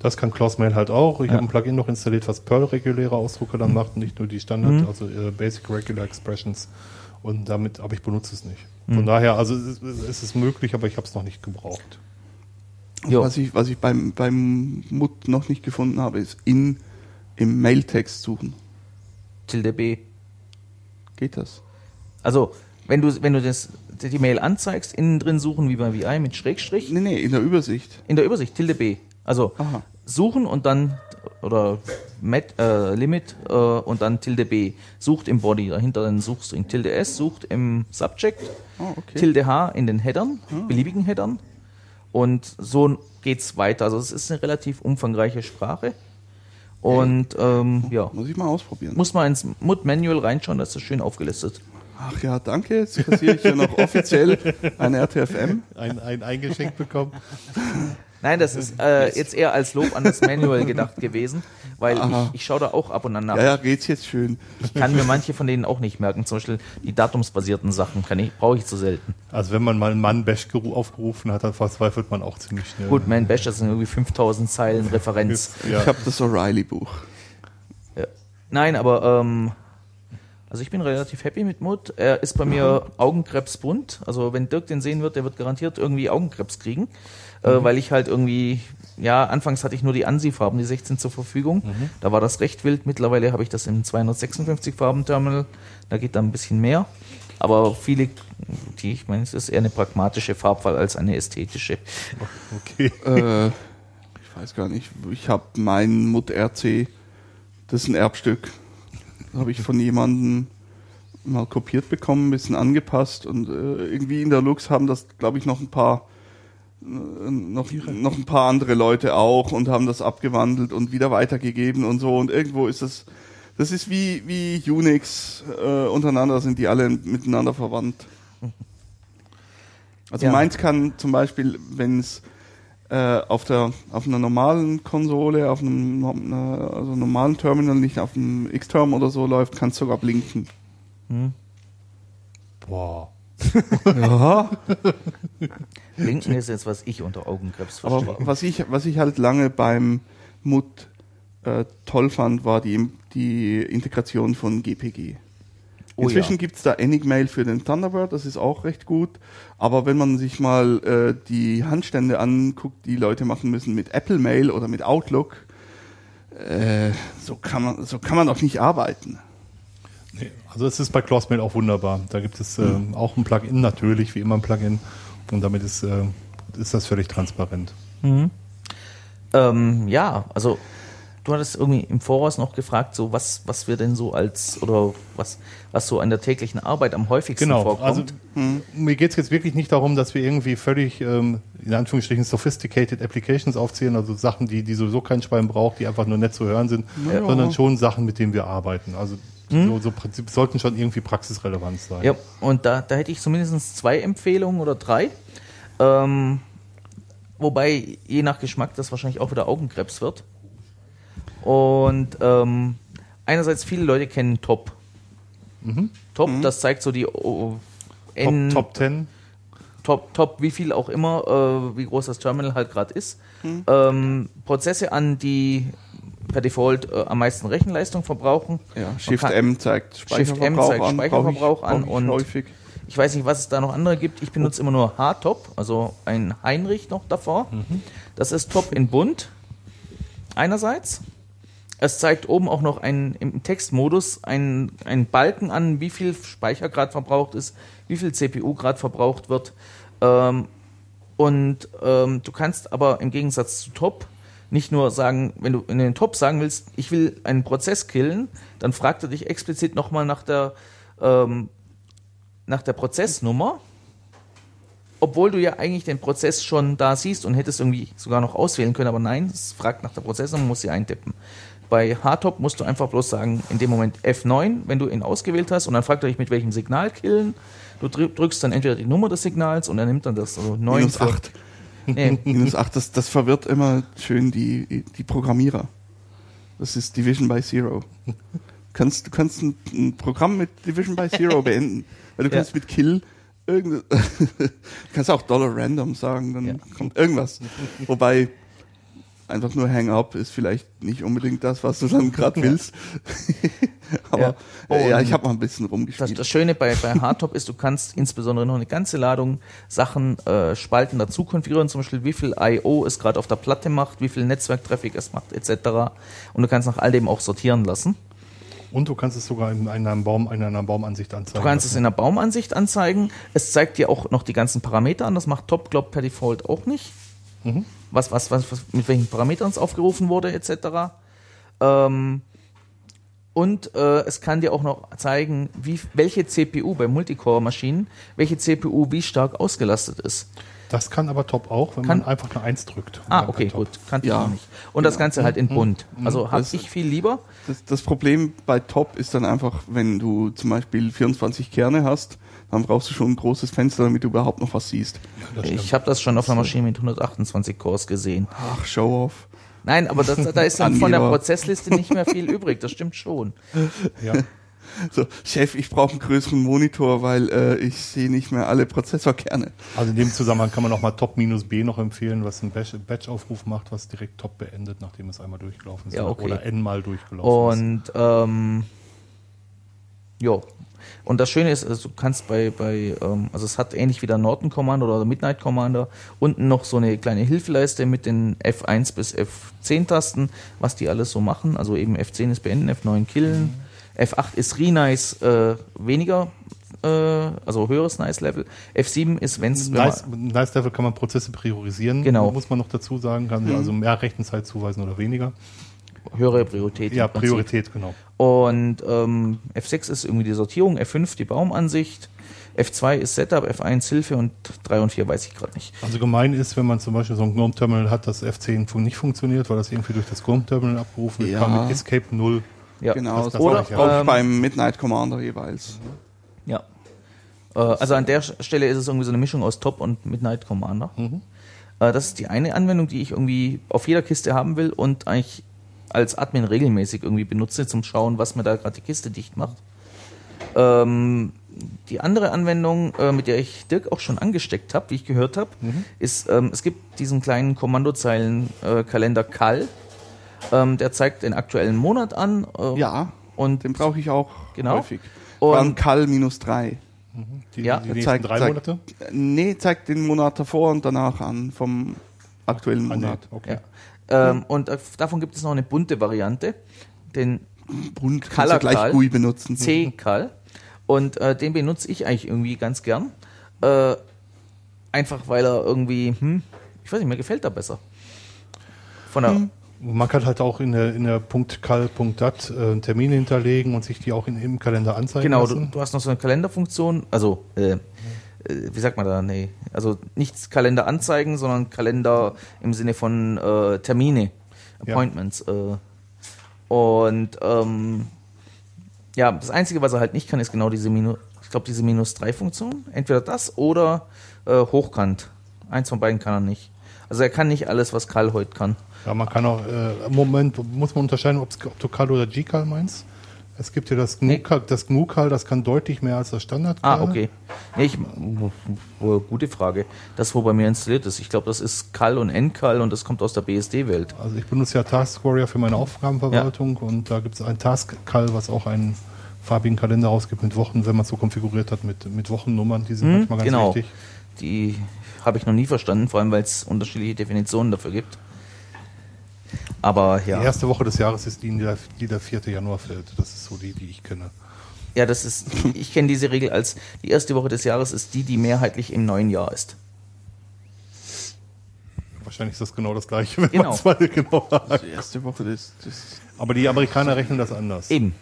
Das kann Close Mail halt auch. Ich Ja. habe ein Plugin noch installiert, was Perl reguläre Ausdrucke dann macht, nicht nur die Standard, also äh, Basic Regular Expressions. Und damit, aber ich benutze es nicht. Von daher, also es, ist- es ist möglich, aber ich habe es noch nicht gebraucht. Was ich, was ich beim, beim Mut noch nicht gefunden habe, ist in im Mailtext suchen. Tilde B. Geht das? Also, wenn du, wenn du das, die Mail anzeigst, innen drin suchen wie bei VI mit Schrägstrich, Nee, nee, in der Übersicht. in der Übersicht Tilde B. Also, Aha. suchen und dann, oder Met, äh, Limit äh, und dann Tilde B. Sucht im Body, dahinter dann Suchstring. Tilde S sucht im Subject, Oh, okay. Tilde H in den Headern, beliebigen Headern. Und so geht's weiter. Also, es ist eine relativ umfangreiche Sprache. Und ähm, ja, Muss ich mal ausprobieren. muss man ins Mut-Manual reinschauen, das ist schön aufgelistet. Ach ja, danke. Jetzt kassiere ich ja noch offiziell ein RTFM. Ein, ein eingeschenkt bekommen. Nein, das ist äh, jetzt eher als Lob an das Manual gedacht gewesen, weil Aha. ich, ich schaue da auch ab und an nach. Ja, ja, geht's jetzt schön. Ich kann mir manche von denen auch nicht merken. Zum Beispiel die datumsbasierten Sachen kann ich, brauche ich zu selten. Also wenn man mal einen Mann Bash geru- aufgerufen hat, dann verzweifelt man auch ziemlich schnell. Gut, Man Bash, das sind irgendwie 5000 Zeilen Referenz. Ja. Ich habe das O'Reilly-Buch. Ja. Nein, aber ähm, also ich bin relativ happy mit Mut. Er ist bei mir Augenkrebsbunt. Also wenn Dirk den sehen wird, der wird garantiert irgendwie Augenkrebs kriegen, äh, weil ich halt irgendwie ja, anfangs hatte ich nur die ANSI-Farben, die 16 zur Verfügung. Da war das recht wild. Mittlerweile habe ich das im 256-Farben-Terminal. Da geht da ein bisschen mehr. Aber viele, die, ich meine, es ist eher eine pragmatische Farbwahl als eine ästhetische. Okay. Äh, ich weiß gar nicht. Ich habe mein Mut RC, das ist ein Erbstück. Habe ich von jemandem mal kopiert bekommen, ein bisschen angepasst und äh, irgendwie in der Lux haben das, glaube ich, noch ein paar noch, noch ein paar andere Leute auch und haben das abgewandelt und wieder weitergegeben und so und irgendwo ist das das ist wie wie Unix äh, untereinander sind die alle miteinander verwandt. Also Ja. meins kann zum Beispiel, wenn es äh, auf der auf einer normalen Konsole, auf einem also normalen Terminal, nicht auf einem X-Term oder so läuft, kann es sogar blinken. Boah. Ja. Blinken ist jetzt, was ich unter Augenkrebs Aber verstehe. was ich was ich halt lange beim Mut äh, toll fand, war die die Integration von GPG. Oh Inzwischen ja. gibt's da Enigmail für den Thunderbird, das ist auch recht gut. Aber wenn man sich mal äh, die Handstände anguckt, die Leute machen müssen mit Apple Mail oder mit Outlook, äh, so kann man so kann man doch nicht arbeiten. Also es ist bei Clothmail auch wunderbar. Da gibt es ähm, auch ein Plugin, natürlich, wie immer ein Plugin. Und damit ist, äh, ist das völlig transparent. Ähm, ja, also du hattest irgendwie im Voraus noch gefragt, so was, was wir denn so als oder was, was so an der täglichen Arbeit am häufigsten Genau, vorkommt. also mir geht es jetzt wirklich nicht darum, dass wir irgendwie völlig, ähm, in Anführungsstrichen, sophisticated Applications aufzählen, also Sachen, die, die sowieso kein Schwein braucht, die einfach nur nett zu hören sind, Ja. sondern schon Sachen, mit denen wir arbeiten. Also so, so Prinzip sollten schon irgendwie praxisrelevant sein. ja, und da, da hätte ich zumindest zwei Empfehlungen oder drei. Ähm, wobei je nach Geschmack das wahrscheinlich auch wieder Augenkrebs wird. Und ähm, einerseits viele Leute kennen Top. Top, das zeigt so die oh, N- Top, Top 10. Top, Top, wie viel auch immer, äh, wie groß das Terminal halt gerade ist. Ähm, Prozesse an, die per Default äh, am meisten Rechenleistung verbrauchen. Ja, Shift kann- M zeigt Shift M Speicherverbrauch zeigt an, Speicherverbrauch brauch ich, an und- häufig. Ich weiß nicht, was es da noch andere gibt. Ich benutze immer nur H-Top, also ein Heinrich noch davor. Das ist Top in bunt. Einerseits. Es zeigt oben auch noch einen, im Textmodus einen, einen Balken an, wie viel Speicher gerade verbraucht ist, wie viel CPU gerade verbraucht wird. Ähm, und ähm, du kannst aber im Gegensatz zu Top nicht nur sagen, wenn du in den Top sagen willst, ich will einen Prozess killen, dann fragt er dich explizit nochmal nach der ähm, nach der Prozessnummer, obwohl du ja eigentlich den Prozess schon da siehst und hättest irgendwie sogar noch auswählen können, aber nein, es fragt nach der Prozessnummer, muss sie eintippen. Bei Hardtop musst du einfach bloß sagen, in dem Moment F9, wenn du ihn ausgewählt hast, und dann fragt er dich, mit welchem Signal killen. Du drü- drückst dann entweder die Nummer des Signals und er nimmt dann das, also 9 Minus für- 8. Nee, Minus 8, das, das verwirrt immer schön die, die Programmierer. Das ist Division by Zero. Du kannst, du kannst ein, ein Programm mit Division by Zero beenden. Weil du Ja. kannst mit Kill irgende, du kannst auch Dollar Random sagen, dann Ja. kommt irgendwas. Wobei einfach nur Hang Up ist vielleicht nicht unbedingt das, was du dann gerade willst. Aber Ja. äh, ja, ich habe mal ein bisschen Das, rumgespielt. das Schöne bei, bei Hardtop ist, du kannst insbesondere noch eine ganze Ladung Sachen äh, Spalten dazu konfigurieren, zum Beispiel wie viel I.O. es gerade auf der Platte macht, wie viel Netzwerktraffic es macht, etc. Und du kannst nach all dem auch sortieren lassen. Und du kannst es sogar in einer, Baum, in einer Baumansicht anzeigen. Du kannst es in der Baumansicht anzeigen. Es zeigt dir auch noch die ganzen Parameter an. Das macht Top, glaub per Default auch nicht. Was, was, was, was, mit welchen Parametern es aufgerufen wurde, etc. Ähm, und äh, es kann dir auch noch zeigen, wie, welche CPU bei Multicore-Maschinen, welche CPU wie stark ausgelastet ist. Das kann aber Top auch, wenn Kann- man einfach eine 1 drückt. Ah, okay, gut, kannte Ja, ich noch nicht. Und das Ganze halt in bunt. Also habe ich viel lieber. Das, das Problem bei Top ist dann einfach, wenn du zum Beispiel 24 Kerne hast, dann brauchst du schon ein großes Fenster, damit du überhaupt noch was siehst. Stimmt. Ich habe das schon auf einer Maschine mit 128 Cores gesehen. Ach, Show off. Nein, aber das, da ist dann von der. Prozessliste nicht mehr viel übrig, das stimmt schon. ja. So, Chef, ich brauche einen größeren Monitor, weil äh, ich sehe nicht mehr alle Prozessorkerne. Also in dem Zusammenhang kann man auch mal Top-B noch empfehlen, was einen Batch- Batch-Aufruf macht, was direkt Top beendet, nachdem es einmal durchgelaufen ist. Ja, okay. Oder N mal durchgelaufen ist. Und ähm, ja. Und das Schöne ist, also du kannst bei, bei ähm, also es hat ähnlich wie der Norton Commander oder der Midnight Commander unten noch so eine kleine Hilfeleiste mit den F1 bis F10 Tasten, was die alles so machen. Also eben F10 ist beenden, F9 killen, F8 ist Renice äh, weniger, äh, also höheres Nice Level. F7 ist, wenn es Nice, nice Level kann man Prozesse priorisieren, Genau. muss man noch dazu sagen, kann also mehr Rechenzeit zuweisen oder weniger. Höhere Priorität. Ja. Priorität, genau. Und ähm, F6 ist irgendwie die Sortierung, F5 die Baumansicht, F2 ist Setup, F1 Hilfe und 3 und 4 weiß ich gerade nicht. Also gemein ist, wenn man zum Beispiel so ein GNOME-Terminal hat, das F10 fun- nicht funktioniert, weil das irgendwie durch das GNOME-Terminal abgerufen wird, Ja. kann mit Escape 0. Ja, Genau, das- das oder sag ich ja. auch ähm, beim Midnight Commander jeweils. ja. Äh, also an der Stelle ist es irgendwie so eine Mischung aus Top und Midnight Commander. Äh, das ist die eine Anwendung, die ich irgendwie auf jeder Kiste haben will und eigentlich als Admin regelmäßig irgendwie benutze, zum Schauen, was mir da gerade die Kiste dicht macht. Ähm, die andere Anwendung, äh, mit der ich Dirk auch schon angesteckt habe, wie ich gehört habe, ist, ähm, es gibt diesen kleinen Kommandozeilen-Kalender Cal. Ähm, der zeigt den aktuellen Monat an. Äh, Ja, Und den brauche ich auch Genau. häufig. Und- Beim Cal minus 3. Die, Ja, die zeigt- drei zeigt- Monate? Nee, zeigt den Monat davor und danach an, vom aktuellen Ah, nee, Monat. okay. Ja. Ähm, und äh, davon gibt es noch eine bunte Variante, den Bunt Color gleich. GUI benutzen. C-Cal. Und äh, den benutze ich eigentlich irgendwie ganz gern. Äh, einfach weil er irgendwie, hm, ich weiß nicht, mir gefällt er besser. Von der, Man kann halt auch in der, in der .cal.dat äh, einen Termin hinterlegen und sich die auch in, im Kalender anzeigen genau, du, du hast noch so eine Kalenderfunktion, also, äh, wie sagt man da, nee, also nicht Kalender anzeigen, sondern Kalender im Sinne von äh, Termine, Ja. Appointments. Äh, und ähm, ja, das Einzige, was er halt nicht kann, ist genau diese Minus, ich glaube, diese Minus-3-Funktion. Entweder das oder äh, Hochkant. Eins von beiden kann er nicht. Also er kann nicht alles, was Karl heute kann. Ja, man kann auch, äh, im Moment muss man unterscheiden, ob du Cal oder G-Cal meinst. Es gibt ja das Nee. GNU-Cal, das GNU-Cal, das kann deutlich mehr als das standard Ah, okay. Nee, ich, gute Frage. Das, wo bei mir installiert ist, ich glaube, das ist Cal und NCal und das kommt aus der BSD-Welt. Also ich benutze ja Task Warrior für meine Aufgabenverwaltung und da gibt es ein Task-Cal, was auch einen farbigen Kalender rausgibt mit Wochen, wenn man es so konfiguriert hat, mit, mit Wochennummern, die sind Hm, manchmal ganz genau. wichtig. Die habe ich noch nie verstanden, vor allem weil es unterschiedliche Definitionen dafür gibt. Aber ja. Die erste Woche des Jahres ist die, die der, die der 4. Januar fällt. Das ist so die, die ich kenne. Ja, das ist, ich kenne diese Regel als die erste Woche des Jahres ist die, die mehrheitlich im neuen Jahr ist. Wahrscheinlich ist das genau das gleiche, wenn Genau. man es mal genau sagt. Die erste Woche des, des Aber die Amerikaner rechnen das anders. Eben,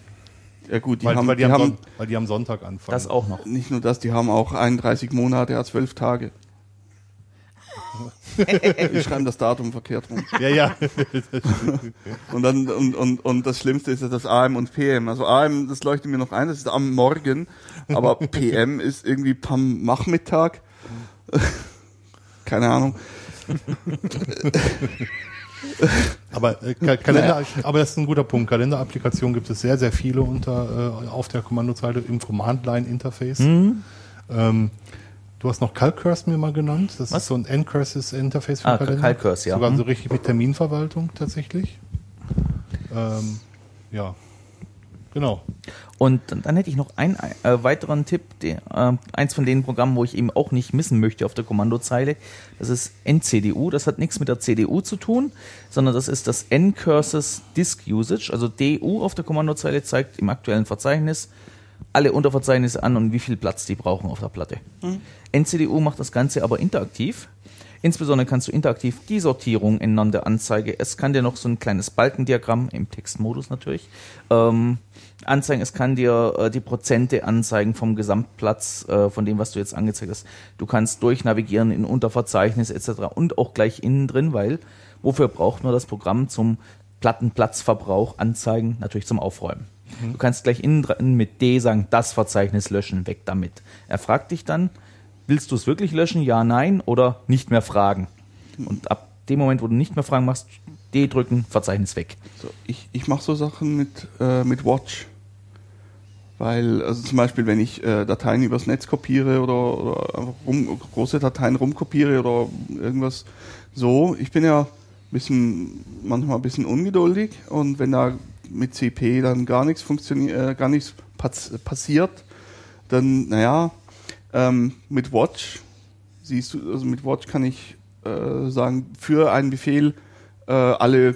ja gut, die Weil, haben, weil, die die am haben Son- weil die am Sonntag anfangen. das auch noch. nicht nur das, die haben auch 31 Monate, ja 12 Tage. Wir schreiben das Datum verkehrt rum. Ja, ja. Und dann und, und, und das Schlimmste ist ja das AM und PM. Also AM, das leuchtet mir noch ein, das ist am Morgen, aber PM ist irgendwie am Nachmittag. Keine Ahnung. Aber, äh, Ka- Kalender, aber das ist ein guter Punkt. Kalenderapplikationen gibt es sehr, sehr viele unter, äh, auf der Kommandozeile im Command-Line-Interface. Mhm. Ähm, Du hast noch CalCurse mir mal genannt. Das Was? ist so ein N-Curses Interface für Ah, Kalender. CalCurse, ja. Sogar so Mhm. richtig mit Terminverwaltung tatsächlich. Ähm, ja. Genau. Und dann, dann hätte ich noch einen äh, weiteren Tipp, der, äh, eins von den Programmen, wo ich eben auch nicht missen möchte auf der Kommandozeile. Das ist NCDU. Das hat nichts mit der CDU zu tun, sondern das ist das N-Curses Disk Usage. Also DU auf der Kommandozeile zeigt im aktuellen Verzeichnis alle Unterverzeichnisse an und wie viel Platz die brauchen auf der Platte. NCDU macht das Ganze aber interaktiv. Insbesondere kannst du interaktiv die Sortierung ändern der Anzeige. Es kann dir noch so ein kleines Balkendiagramm im Textmodus natürlich ähm, anzeigen. Es kann dir äh, die Prozente anzeigen vom Gesamtplatz äh, von dem, was du jetzt angezeigt hast. Du kannst durchnavigieren in Unterverzeichnis etc. und auch gleich innen drin, weil wofür braucht man das Programm zum Plattenplatzverbrauch anzeigen? Natürlich zum Aufräumen. Du kannst gleich innen drin mit D sagen, das Verzeichnis löschen, weg damit. Er fragt dich dann, willst du es wirklich löschen? Ja, nein oder nicht mehr fragen. Und ab dem Moment, wo du nicht mehr fragen machst, D drücken, Verzeichnis weg. So, ich ich mache so Sachen mit, äh, mit Watch. Weil, also zum Beispiel, wenn ich äh, Dateien übers Netz kopiere oder, oder einfach rum, große Dateien rumkopiere oder irgendwas so, ich bin ja bisschen, manchmal ein bisschen ungeduldig und wenn da mit CP dann gar nichts funktioniert, äh, gar nichts pass passiert, dann, naja, ähm, mit Watch, siehst du, also mit Watch kann ich äh, sagen, für einen Befehl äh, alle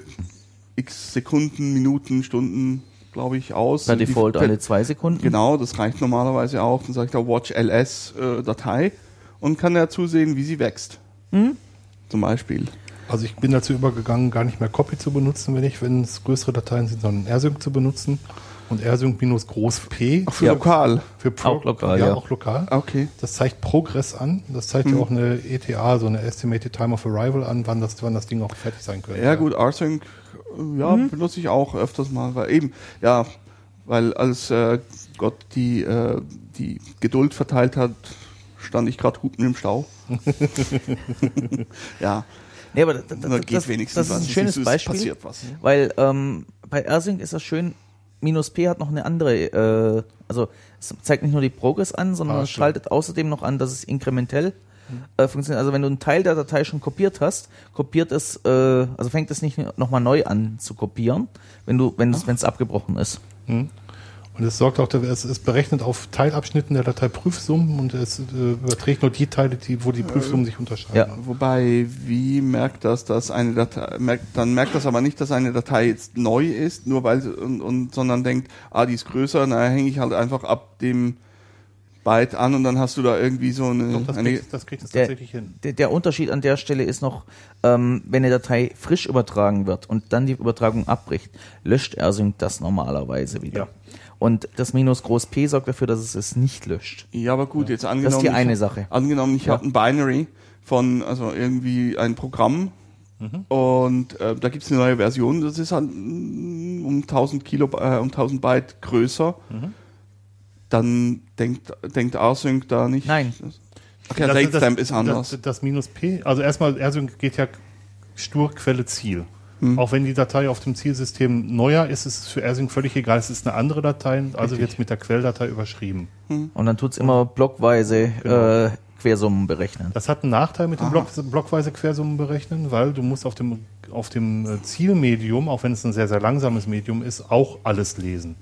x Sekunden, Minuten, Stunden, glaube ich, aus. Per Und die- Default per- alle zwei Sekunden. Genau, das reicht normalerweise auch. Dann sage ich da Watch LS äh, Datei und kann ja zusehen, wie sie wächst. Hm? Zum Beispiel. Also ich bin dazu übergegangen, gar nicht mehr Copy zu benutzen, wenn ich, wenn es größere Dateien sind, sondern RSync zu benutzen. Und RSync minus groß P Auch für Ja. lokal. für Pro Auch lokal, ja, ja. auch lokal. Okay. Das zeigt Progress an. Das zeigt Mhm. ja auch eine ETA, so eine Estimated Time of Arrival an, wann das, wann das Ding auch fertig sein könnte. Ja, gut, RSync, äh, ja, benutze ich auch öfters mal, weil eben, ja, weil als äh, Gott die, äh, die Geduld verteilt hat, stand ich gerade hupen im Stau. ja, Nee, aber das, das, das, wenigstens das ist ein schönes Beispiel. passiert was. Weil ähm, bei RSync ist das schön, minus P hat noch eine andere, äh, also es zeigt nicht nur die Progress an, sondern Ah, es schaltet außerdem noch an, dass es inkrementell äh, funktioniert. Also wenn du einen Teil der Datei schon kopiert hast, kopiert es, äh, also fängt es nicht nochmal neu an zu kopieren, wenn du, wenn es, wenn es abgebrochen ist. Und es sorgt auch, dafür, es ist berechnet auf Teilabschnitten der Datei Prüfsummen und es äh, überträgt nur die Teile, die, wo die Prüfsummen sich unterscheiden. Ja. Wobei, wie merkt das, dass eine Datei, merkt, dann merkt das aber nicht, dass eine Datei jetzt neu ist, nur weil, sie- und, und, sondern denkt, ah, die ist größer, na, hänge ich halt einfach ab dem Byte an und dann hast du da irgendwie so eine, Doch, das eine kriegt, das kriegt es Der, tatsächlich hin. der, der Unterschied an der Stelle ist noch, ähm, wenn eine Datei frisch übertragen wird und dann die Übertragung abbricht, löscht RSync das normalerweise wieder. Ja. Und das Minus Groß P sorgt dafür, dass es es nicht löscht. Ja, aber gut, jetzt angenommen. die ich eine hab- Sache. Angenommen, ich Ja. habe ein Binary von, also irgendwie ein Programm Mhm. und äh, da gibt's eine neue Version, das ist halt mm, um 1000 Kilo, äh, um 1000 Byte größer. Mhm. Dann denkt, denkt RSync da nicht. Nein. Okay, das, Datemap ist anders. Das, das Minus P, also erstmal, RSync geht ja stur Quelle Ziel. Hm. Auch wenn die Datei auf dem Zielsystem neuer ist, ist es für RSync völlig egal. Es ist eine andere Datei, also jetzt mit der Quelldatei überschrieben. Und dann tut's immer blockweise Genau. äh, Quersummen berechnen. Das hat einen Nachteil mit dem. Block, blockweise Quersummen berechnen, weil du musst auf dem, auf dem äh, Zielmedium, auch wenn es ein sehr, sehr langsames Medium ist, auch alles lesen.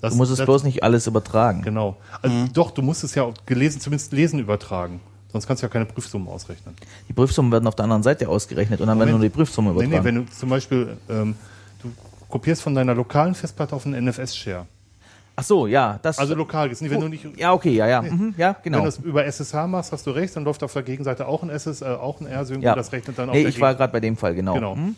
Das, Du musst es das- bloß nicht alles übertragen. Genau. Also Mhm. Doch, du musst es ja gelesen, zumindest lesen übertragen. Sonst kannst du ja keine Prüfsummen ausrechnen. Die Prüfsummen werden auf der anderen Seite ausgerechnet und dann werden nur die Prüfsumme Nee, übertragen. nee, wenn du zum Beispiel, ähm, du kopierst von deiner lokalen Festplatte auf einen NFS-Share. Ach so, ja, das. Also lokal, jetzt nicht, wenn du nicht, ja, okay, ja, ja, mhm, ja, wenn genau. du es über SSH machst, hast du recht, dann läuft auf der Gegenseite auch ein SS, äh, auch ein R-Sync Ja. und das rechnet dann auch Nee, ich war gerade bei dem Fall, genau. Genau. Mhm.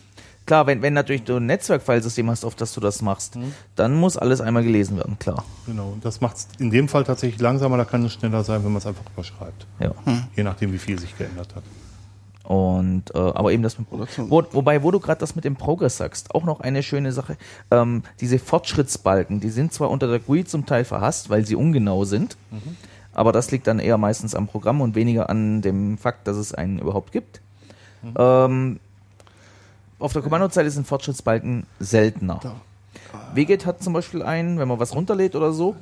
Klar, wenn, wenn natürlich du ein Netzwerkfilesystem hast, auf das du das machst, Mhm. dann muss alles einmal gelesen werden, klar. Genau, und das macht es in dem Fall tatsächlich langsamer, da kann es schneller sein, wenn man es einfach überschreibt. Ja. Je nachdem, wie viel sich geändert hat. Und äh, aber eben das mit Produktion. wo, wobei, wo du gerade das mit dem Progress sagst, auch noch eine schöne Sache. Ähm, diese Fortschrittsbalken, die sind zwar unter der GUI zum Teil verhasst, weil sie ungenau sind, aber das liegt dann eher meistens am Programm und weniger an dem Fakt, dass es einen überhaupt gibt. Ähm, auf der Kommandozeile sind Fortschrittsbalken seltener. Wget hat zum Beispiel einen, wenn man was runterlädt oder so,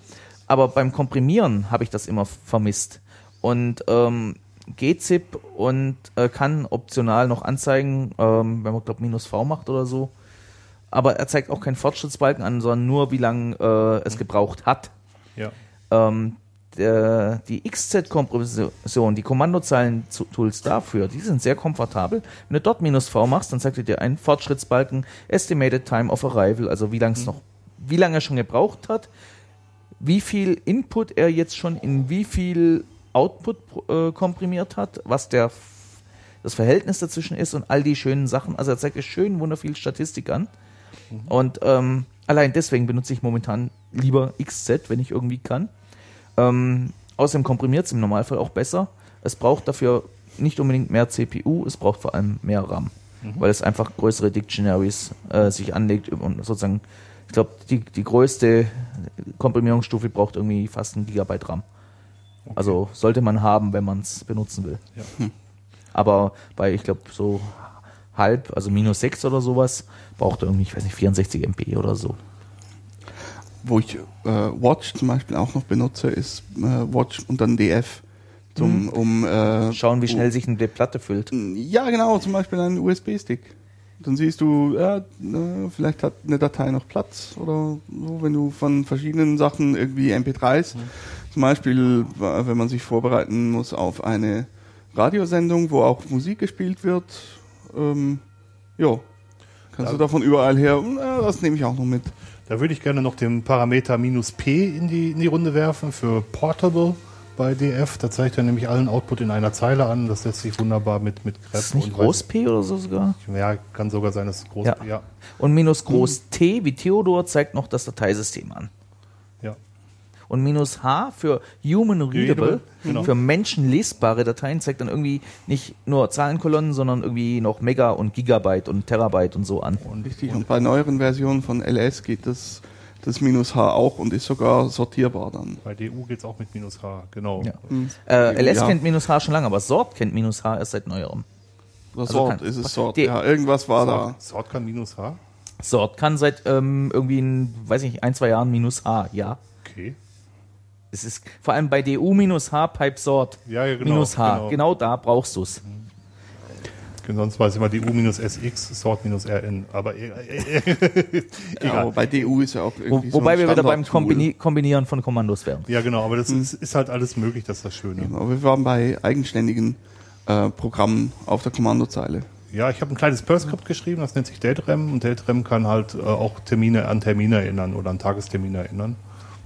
aber beim Komprimieren habe ich das immer vermisst. und ähm, GZIP und äh, kann optional noch anzeigen, ähm, wenn man glaube minus V macht oder so. Aber er zeigt auch keinen Fortschrittsbalken an, sondern nur wie lange äh, es gebraucht hat. Ja. Ähm, der, die XZ-Kompression, die Kommandozeilen-Tools dafür, die sind sehr komfortabel. Wenn du dort minus V machst, dann zeigt er dir einen Fortschrittsbalken, Estimated Time of Arrival, also wie lange es noch, wie lange er schon gebraucht hat, wie viel Input er jetzt schon in wie viel Output äh, komprimiert hat, was der das Verhältnis dazwischen ist und all die schönen Sachen. Also er zeigt dir schön wunderviel Statistik an. Und ähm, allein deswegen benutze ich momentan lieber XZ, wenn ich irgendwie kann. Ähm, außerdem komprimiert es im Normalfall auch besser. Es braucht dafür nicht unbedingt mehr CPU, es braucht vor allem mehr RAM, weil es einfach größere Dictionaries äh, sich anlegt und sozusagen, ich glaube, die, die größte Komprimierungsstufe braucht irgendwie fast ein Gigabyte RAM. Also sollte man haben, wenn man es benutzen will. Ja. Aber bei, ich glaube, so halb, also minus 6 oder sowas, braucht er irgendwie, ich weiß nicht, 64 MB oder so. Wo ich äh, Watch zum Beispiel auch noch benutze, ist äh, Watch und dann DF. Zum, um, äh, Schauen, wie schnell sich eine Platte füllt. Ja, genau, zum Beispiel einen USB-Stick. Dann siehst du, ja, äh, vielleicht hat eine Datei noch Platz oder so, wenn du von verschiedenen Sachen irgendwie MP3s, zum Beispiel, wenn man sich vorbereiten muss auf eine Radiosendung, wo auch Musik gespielt wird, ähm, ja, kannst du davon überall her, äh, das nehme ich auch noch mit. Da würde ich gerne noch den Parameter minus P in die, in die Runde werfen für Portable bei DF. Da zeigt er nämlich allen Output in einer Zeile an. Das lässt sich wunderbar mit, mit Grep Ist das nicht und Groß P oder so sogar? Ja, kann sogar sein, dass es groß Ja. ja. Und minus Groß T wie Theodor zeigt noch das Dateisystem an. Und minus H für Human Readable, genau. für menschenlesbare Dateien zeigt dann irgendwie nicht nur Zahlenkolonnen, sondern irgendwie noch Mega und Gigabyte und Terabyte und so an. Richtig, und bei neueren Versionen von LS geht das, das Minus H auch und ist sogar sortierbar dann. Bei DU geht es auch mit minus H, genau. Ja. Äh, LS Ja. kennt minus H schon lange, aber Sort kennt minus H erst seit neuerem. Oder Also Sort kann- ist es Sort. ja, irgendwas war da. Sort, Sort kann minus H? Sort kann seit ähm, irgendwie, in, weiß ich nicht, ein, zwei Jahren minus H, ja. Okay. Es ist vor allem bei DU minus H Pipe Sort. Ja, ja, genau, minus H. genau. Genau. da brauchst du es. Sonst weiß ich immer DU minus SX, Sort minus RN. Aber äh, äh, äh, Ja, aber egal. bei DU ist ja auch Wo, irgendwie so wobei ein wir wieder beim. Kombini Kombinieren von Kommandos wären. Ja, genau, aber das Hm. ist, ist halt alles möglich, das ist das Schöne. Aber wir waren bei eigenständigen äh, Programmen auf der Kommandozeile. Ja, ich habe ein kleines Perl-Skript geschrieben, das nennt sich Daterem und Daterem kann halt äh, auch Termine an Termine erinnern oder an Tagestermine erinnern.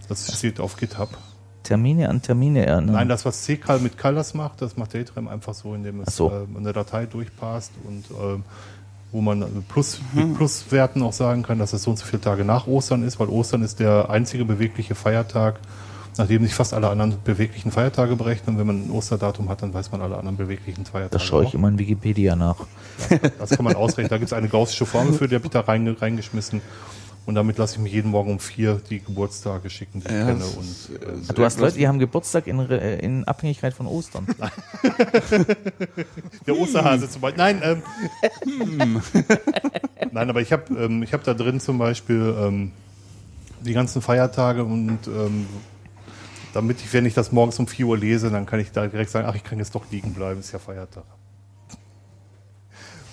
Das steht auf GitHub. Termine an Termine erinnern. Nein, das, was CCAL mit Colors macht, das macht Daterem einfach so, indem es so. äh, eine Datei durchpasst und ähm, wo man äh, plus, Mhm. mit Pluswerten auch sagen kann, dass es so und so viele Tage nach Ostern ist, weil Ostern ist der einzige bewegliche Feiertag, nachdem sich fast alle anderen beweglichen Feiertage berechnen. Wenn man ein Osterdatum hat, dann weiß man alle anderen beweglichen Feiertage. das schaue ich auch. immer in Wikipedia nach. Das kann man ausrechnen. Da gibt es eine gaussische Formel für, die habe ich da reinge reingeschmissen. Und damit lasse ich mich jeden Morgen um vier die Geburtstage schicken, die ich Ja, kenne. Und äh, äh, Du hast Leute, die haben Geburtstag in, äh, in Abhängigkeit von Ostern. der Osterhase zum Beispiel. Nein, ähm, Nein, aber ich habe ähm, ich hab da drin zum Beispiel ähm, die ganzen Feiertage und ähm, damit ich, wenn ich das morgens um 4 Uhr lese, dann kann ich da direkt sagen, ach, ich kann jetzt doch liegen bleiben, ist ja Feiertag.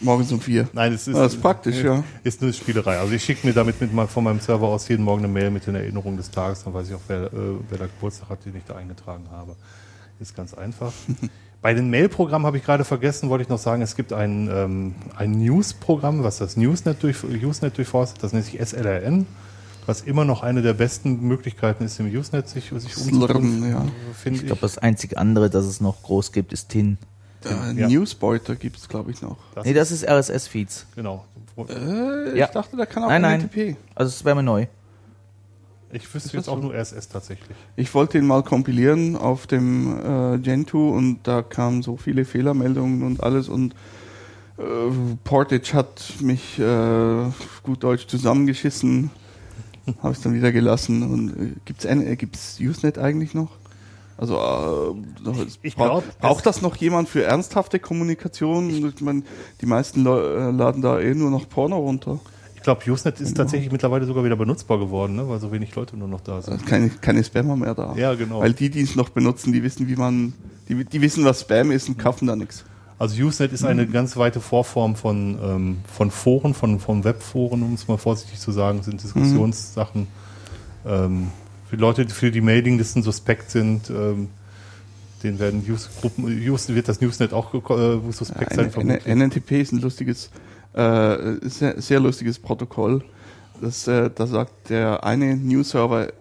Morgens um vier. Nein, es ist, Ah, das ist praktisch, ja. Ist eine Spielerei. Also ich schicke mir damit mit von meinem Server aus jeden Morgen eine Mail mit den Erinnerungen des Tages, dann weiß ich auch, wer, äh, wer da Geburtstag hat, den ich da eingetragen habe. Ist ganz einfach. Bei den Mail-Programmen habe ich gerade vergessen, wollte ich noch sagen, es gibt ein, ähm, ein News-Programm, was das Newsnet, durch, Usenet durchforstet, das nennt sich SLRN, was immer noch eine der besten Möglichkeiten ist, im Usenet sich, sich umzutun, ja. Ich glaube, das einzige andere, das es noch groß gibt, ist TIN. Äh, Ja. Newsbeuter gibt es, glaube ich, noch. Das Nee, das ist RSS-Feeds. Genau. Äh, Ja. Ich dachte, da kann auch Nein, nein. NTP. Also es wäre mir neu. Ich wüsste jetzt auch nur RSS tatsächlich. Ich wollte ihn mal kompilieren auf dem äh, Gentoo und da kamen so viele Fehlermeldungen und alles und äh, Portage hat mich äh, gut Deutsch zusammengeschissen. Habe ich dann wieder gelassen. Und äh, gibt's äh, gibt's Usenet eigentlich noch? Also äh, Ich bra glaub, braucht das noch jemand für ernsthafte Kommunikation? Ich mein, die meisten Leu- äh, laden da eh nur noch Porno runter. Ich glaube, Usenet ist tatsächlich mittlerweile sogar wieder benutzbar geworden, ne? weil so wenig Leute nur noch da sind. ist keine, keine Spammer mehr da. Ja, genau. Weil die, die es noch benutzen, die wissen, wie man, die, die wissen, was Spam ist und kaufen da nichts. Also Usenet ist eine ganz weite Vorform von, ähm, von Foren, von, von Webforen, um es mal vorsichtig zu sagen, sind Diskussionssachen. Ähm, für Leute, die für die Mailinglisten suspekt sind, ähm, denen werden Use Gruppen, Use, wird das Newsnet auch äh, suspekt sein. N- vermutlich. NNTP ist ein lustiges, äh, sehr, sehr lustiges Protokoll. Das, äh, da sagt der eine News-Server, äh,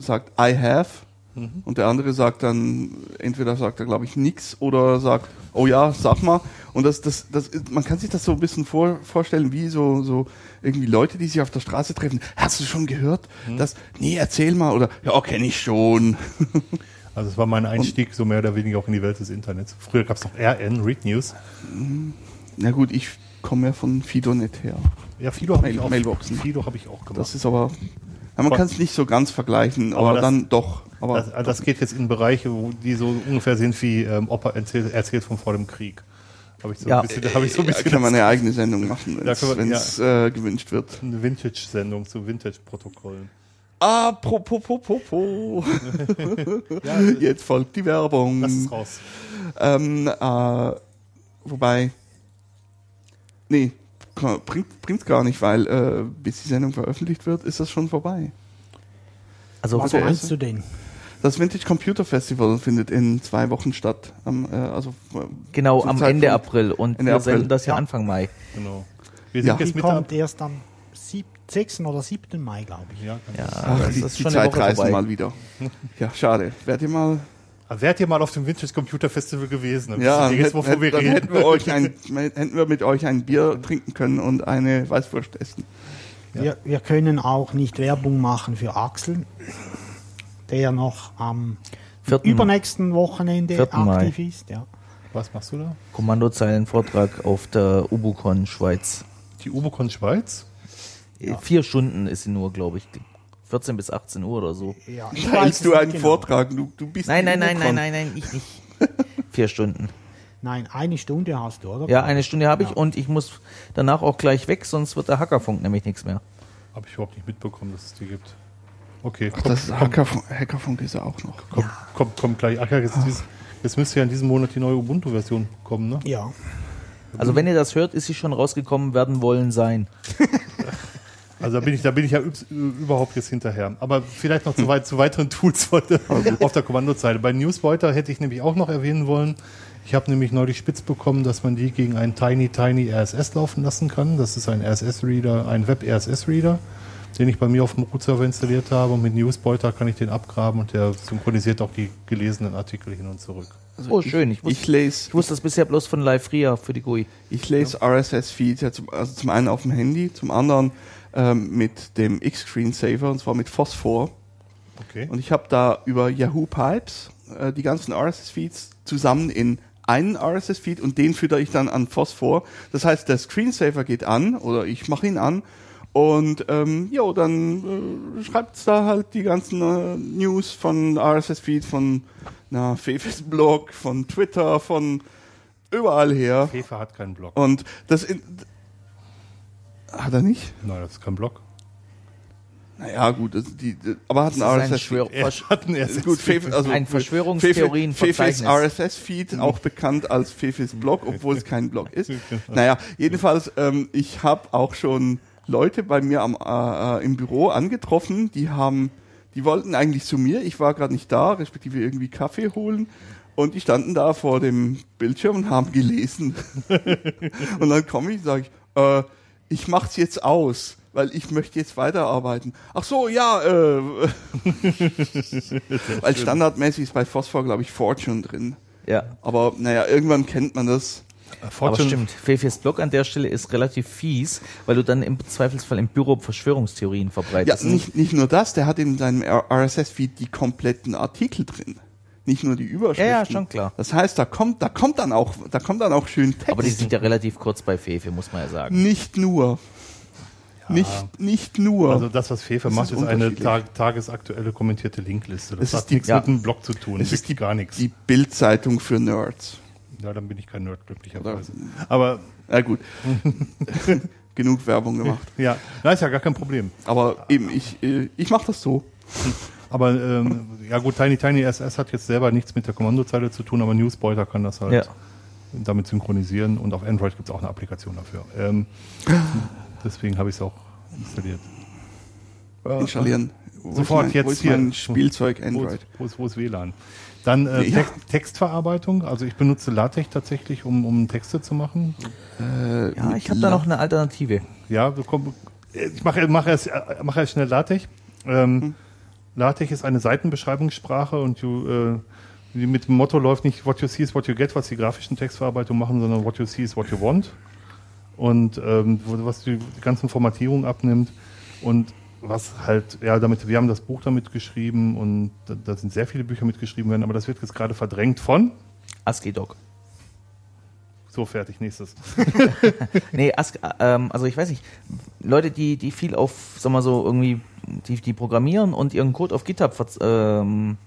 sagt I have Mhm. und der andere sagt dann, entweder sagt er, glaube ich, nix oder sagt, oh ja, sag mal. Und das, das, das, man kann sich das so ein bisschen vor, vorstellen, wie so, so irgendwie Leute, die sich auf der Straße treffen. Hast du schon gehört? Mhm. Das, nee, erzähl mal. Oder, ja, kenne ich schon. Also es war mein Einstieg so mehr oder weniger auch in die Welt des Internets. Früher gab es noch RN, Read News. Na gut, ich komme ja von Fidonet her. Ja, Fido habe ich auch. Mailboxen. Fido habe ich auch gemacht. Das ist aber, ja, man kann es nicht so ganz vergleichen, Aber aber, das- dann doch. Aber Das, also das geht jetzt in Bereiche, wo die so ungefähr sind wie ähm, Opa erzählt, erzählt von vor dem Krieg. Habe ich so Ja. ein bisschen, habe ich so ein da bisschen kann man eine eigene Sendung machen, Da wenn es äh, gewünscht wird. eine Vintage-Sendung zu Vintage-Protokollen. Apropos, jetzt folgt die Werbung. Lass es raus. Ähm, äh, wobei, nee, bringt bringt's gar nicht, weil äh, bis die Sendung veröffentlicht wird, ist das schon vorbei. Also Was Okay. meinst du denn? Das Vintage Computer Festival findet in zwei Wochen statt. Am, äh, also genau am Zeitpunkt- Ende April und Ende wir April. senden das ja Ja. Anfang Mai. Genau. Wir Ja. sind Die jetzt mit der, kommt erst am sieb- 6. oder 7. Mai, glaube ich. ja, Ja, Ach, das die, ist die Zeitreisen vorbei. mal wieder. Ja, schade. Werdet ihr mal Aber Wärt ihr mal auf dem Vintage Computer Festival gewesen? Ja, jetzt, hätten, wovon wir dann reden. hätten wir, euch ein, hätten wir mit euch ein Bier trinken können und eine Weißwurst essen. Wir, wir können auch nicht Werbung machen für Axel, der noch am Vierten übernächsten Wochenende Vierten Mai. aktiv ist. Ja. Was machst du da? Kommandozeilenvortrag auf der Ubucon Schweiz. Die Ubicon Schweiz? Äh, Vier Stunden ist sie nur, glaube ich. 14 bis 18 Uhr oder so. Ja, ich Teilst du einen genau. Vortrag? Du, du bist Nein, nein, nein, nein, nein, nein, ich nicht. Vier Stunden. Nein, eine Stunde hast du, oder? Ja, eine Stunde habe ich Ja. und ich muss danach auch gleich weg, sonst wird der Hackerfunk nämlich nichts mehr. Habe ich überhaupt nicht mitbekommen, dass es die gibt. Okay, Ach, komm, das ist Hackerfunk, Hackerfunk ist ja auch noch. komm, komm, komm gleich. Ach ja, jetzt, dieses- jetzt müsste ja in diesem Monat die neue Ubuntu-Version kommen, ne? Ja. Also wenn ihr das hört, ist sie schon rausgekommen, werden wollen sein. Also da bin ich, da bin ich ja überhaupt jetzt hinterher. Aber vielleicht noch zu, weit, zu weiteren Tools der, auf der Kommandozeile. Bei Newspointer hätte ich nämlich auch noch erwähnen wollen. Ich habe nämlich neulich spitz bekommen, dass man die gegen einen Tiny Tiny RSS laufen lassen kann. Das ist ein RSS-Reader, ein Web-RSS-Reader, den ich bei mir auf dem Root-Server installiert habe. Und mit Newspointer kann ich den abgraben und der synchronisiert auch die gelesenen Artikel hin und zurück. Oh, schön. Ich wusste, Ich lese ich wusste das bisher bloß von Live Ria für die GUI. ich lese RSS-Feeds, ja, zum, also zum einen auf dem Handy, zum anderen ähm, mit dem X-Screensaver und zwar mit Phosphor. Okay. Und ich habe da über Yahoo Pipes äh, die ganzen RSS-Feeds zusammen in einen RSS-Feed und den fütter ich dann an Phosphor. Das heißt, der Screensaver geht an oder ich mache ihn an und ähm, jo, dann äh, schreibt da halt die ganzen äh, News von RSS-Feed, von na, Fefes Blog, von Twitter, von überall her. Fefe hat keinen Blog. Und das in, hat er nicht? Nein, das ist kein Blog. Naja, gut, das, die, die, aber hat Das ein ein RSS-Feed. Er hat einen RSS. Gut, Fefe, also Ein Fefes Verschwörungstheorien-Verzeichnis. RSS-Feed, auch bekannt als Fefes Blog, obwohl es kein Blog ist. Naja, jedenfalls, ähm, ich habe auch schon Leute bei mir am, äh, äh, im Büro angetroffen, die haben, die wollten eigentlich zu mir, ich war gerade nicht da, respektive irgendwie Kaffee holen. Und die standen da vor dem Bildschirm und haben gelesen. und dann komme ich und sage ich, äh, ich mach's jetzt aus, weil ich möchte jetzt weiterarbeiten. Ach so, ja, äh, weil standardmäßig ist bei Phosphor, glaube ich, Fortune drin. Ja. Aber naja, irgendwann kennt man das. Aber Fortune- stimmt, Fefes Blog an der Stelle ist relativ fies, weil du dann im Zweifelsfall im Büro Verschwörungstheorien Ja, verbreitest. nicht, nicht nur das, der hat in seinem RSS-Feed die kompletten Artikel drin. Nicht nur die Überschriften. Ja, ja, schon klar. Das heißt, da kommt, da kommt dann auch, da kommt dann auch schön Text. Aber die sind ja relativ kurz bei Fefe, muss man ja sagen. nicht nur. Nicht, nicht nur. Also das, was Fefe Das macht, ist ist eine tag tagesaktuelle kommentierte Linkliste. Das Es ist hat die- nichts ja. mit einem Blog zu tun. es ist die, gar nichts. die Bildzeitung für Nerds. ja, dann bin ich kein Nerd, glücklicherweise. Aber Na gut. genug Werbung gemacht. Ja, na, ist ja gar kein Problem. Aber eben, ich, äh, ich mache das so. Aber ähm, ja gut, Tiny Tiny SS hat jetzt selber nichts mit der Kommandozeile zu tun, aber Newspointer kann das halt Ja. damit synchronisieren und auf Android gibt es auch eine Applikation dafür. Ähm, deswegen habe ich es auch installiert. Installieren. Wo Sofort ist mein, jetzt wo ist hier. mein Spielzeug Android? wo ist, wo ist WLAN? Dann äh, Ja. Text, Textverarbeitung. Also ich benutze LaTeX tatsächlich, um, um Texte zu machen. Äh, Ja, ich habe da noch eine Alternative. Ja, wir kommen, ich mache, mache, erst, äh, mache erst schnell LaTeX. Ähm, Hm. LaTeX ist eine Seitenbeschreibungssprache und du, äh, mit dem Motto läuft nicht what you see is what you get, was die grafischen Textverarbeitung machen, sondern what you see is what you want. Und ähm, was die, die ganzen Formatierungen abnimmt und was halt, ja, damit, wir haben das Buch damit geschrieben und da, da sind sehr viele Bücher mitgeschrieben werden, aber das wird jetzt gerade verdrängt von. ASCII-Doc. So, fertig, nächstes. Nee, Ask, ähm, also ich weiß nicht, Leute, die, die viel auf, sag mal so, irgendwie, die, die programmieren und ihren Code auf GitHub ähm,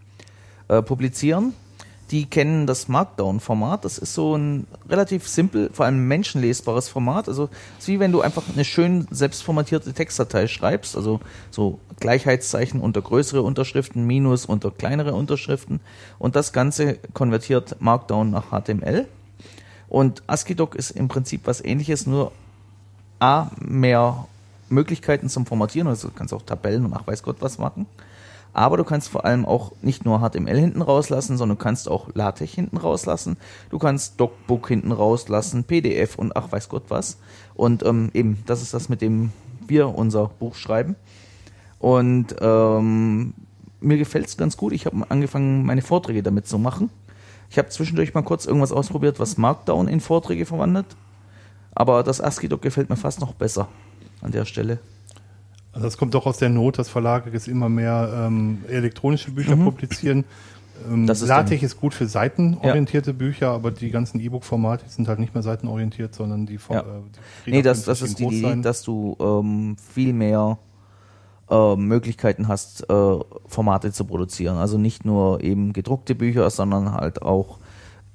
äh, publizieren, die kennen das Markdown-Format. Das ist so ein relativ simpel, vor allem menschenlesbares Format. Also es ist wie wenn du einfach eine schön selbstformatierte Textdatei schreibst, also so Gleichheitszeichen unter größere Unterschriften, Minus unter kleinere Unterschriften und das Ganze konvertiert Markdown nach HTML. Und ASCII-Doc ist im Prinzip was ähnliches, nur A, mehr Möglichkeiten zum Formatieren, also du kannst auch Tabellen und ach weiß Gott was machen. Aber du kannst vor allem auch nicht nur HTML hinten rauslassen, sondern du kannst auch LaTeX hinten rauslassen. Du kannst DocBook hinten rauslassen, PDF und ach weiß Gott was. Und ähm, eben, das ist das, mit dem wir unser Buch schreiben. Und ähm, mir gefällt es ganz gut. Ich habe angefangen, meine Vorträge damit zu machen. Ich habe zwischendurch mal kurz irgendwas ausprobiert, was Markdown in Vorträge verwandelt. Aber das ASCII-Doc gefällt mir fast noch besser an der Stelle. Also das kommt doch aus der Not, dass Verlage jetzt immer mehr ähm, elektronische Bücher publizieren. Ähm, Mhm. Das ist LaTeX ist gut für seitenorientierte Bücher, aber die ganzen E-Book-Formate sind halt nicht mehr seitenorientiert, sondern die, Form- Ja. äh, die Nee, das, das ist die Idee, dass du ähm, viel mehr äh, Möglichkeiten hast, äh, Formate zu produzieren. Also nicht nur eben gedruckte Bücher, sondern halt auch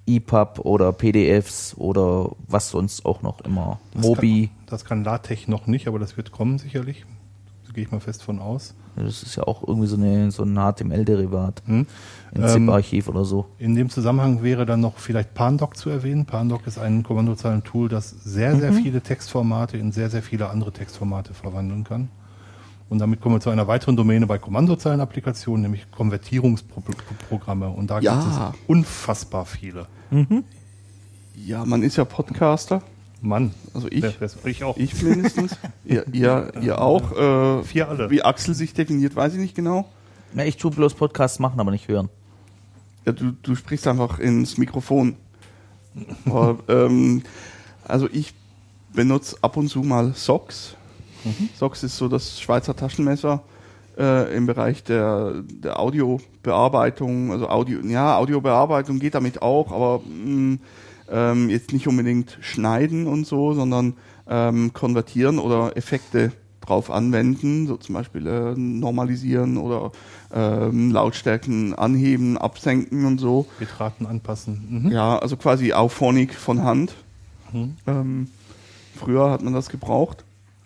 EPUB oder PDFs oder was sonst auch noch immer. Das Mobi. Kann, das kann LaTeX noch nicht, aber das wird kommen sicherlich. Da gehe ich mal fest von aus. Das ist ja auch irgendwie so, eine, so ein HTML-Derivat. Hm. Ein Ähm, ZIP-Archiv oder so. In dem Zusammenhang wäre dann noch vielleicht Pandoc zu erwähnen. Pandoc ist ein Kommandozeilen-Tool, das sehr, sehr Mhm. viele Textformate in sehr, sehr viele andere Textformate verwandeln kann. Und damit kommen wir zu einer weiteren Domäne bei Kommandozeilen-Applikationen, nämlich Konvertierungsprogramme. Und da Ja. gibt es unfassbar viele. Ja, man ist ja Podcaster. Mann, Also ich. wer- wer- ich auch. Ich mindestens. ihr, ihr, ihr auch. Äh, Wir alle. Wie Axel sich definiert, weiß ich nicht genau. Ja, ich tue bloß Podcasts machen, aber nicht hören. Ja, du, du sprichst einfach ins Mikrofon. Aber, ähm, also ich benutze ab und zu mal Socks. Socks ist so das Schweizer Taschenmesser äh, im Bereich der, der Audiobearbeitung. Also Audio, ja, Audiobearbeitung geht damit auch, aber mh, ähm, jetzt nicht unbedingt schneiden und so, sondern ähm, konvertieren oder Effekte drauf anwenden, so zum Beispiel äh, normalisieren oder ähm, Lautstärken anheben, absenken und so. Bitraten anpassen. Mhm. Ja, also quasi Auphonic von Hand. Ähm, früher hat man das gebraucht.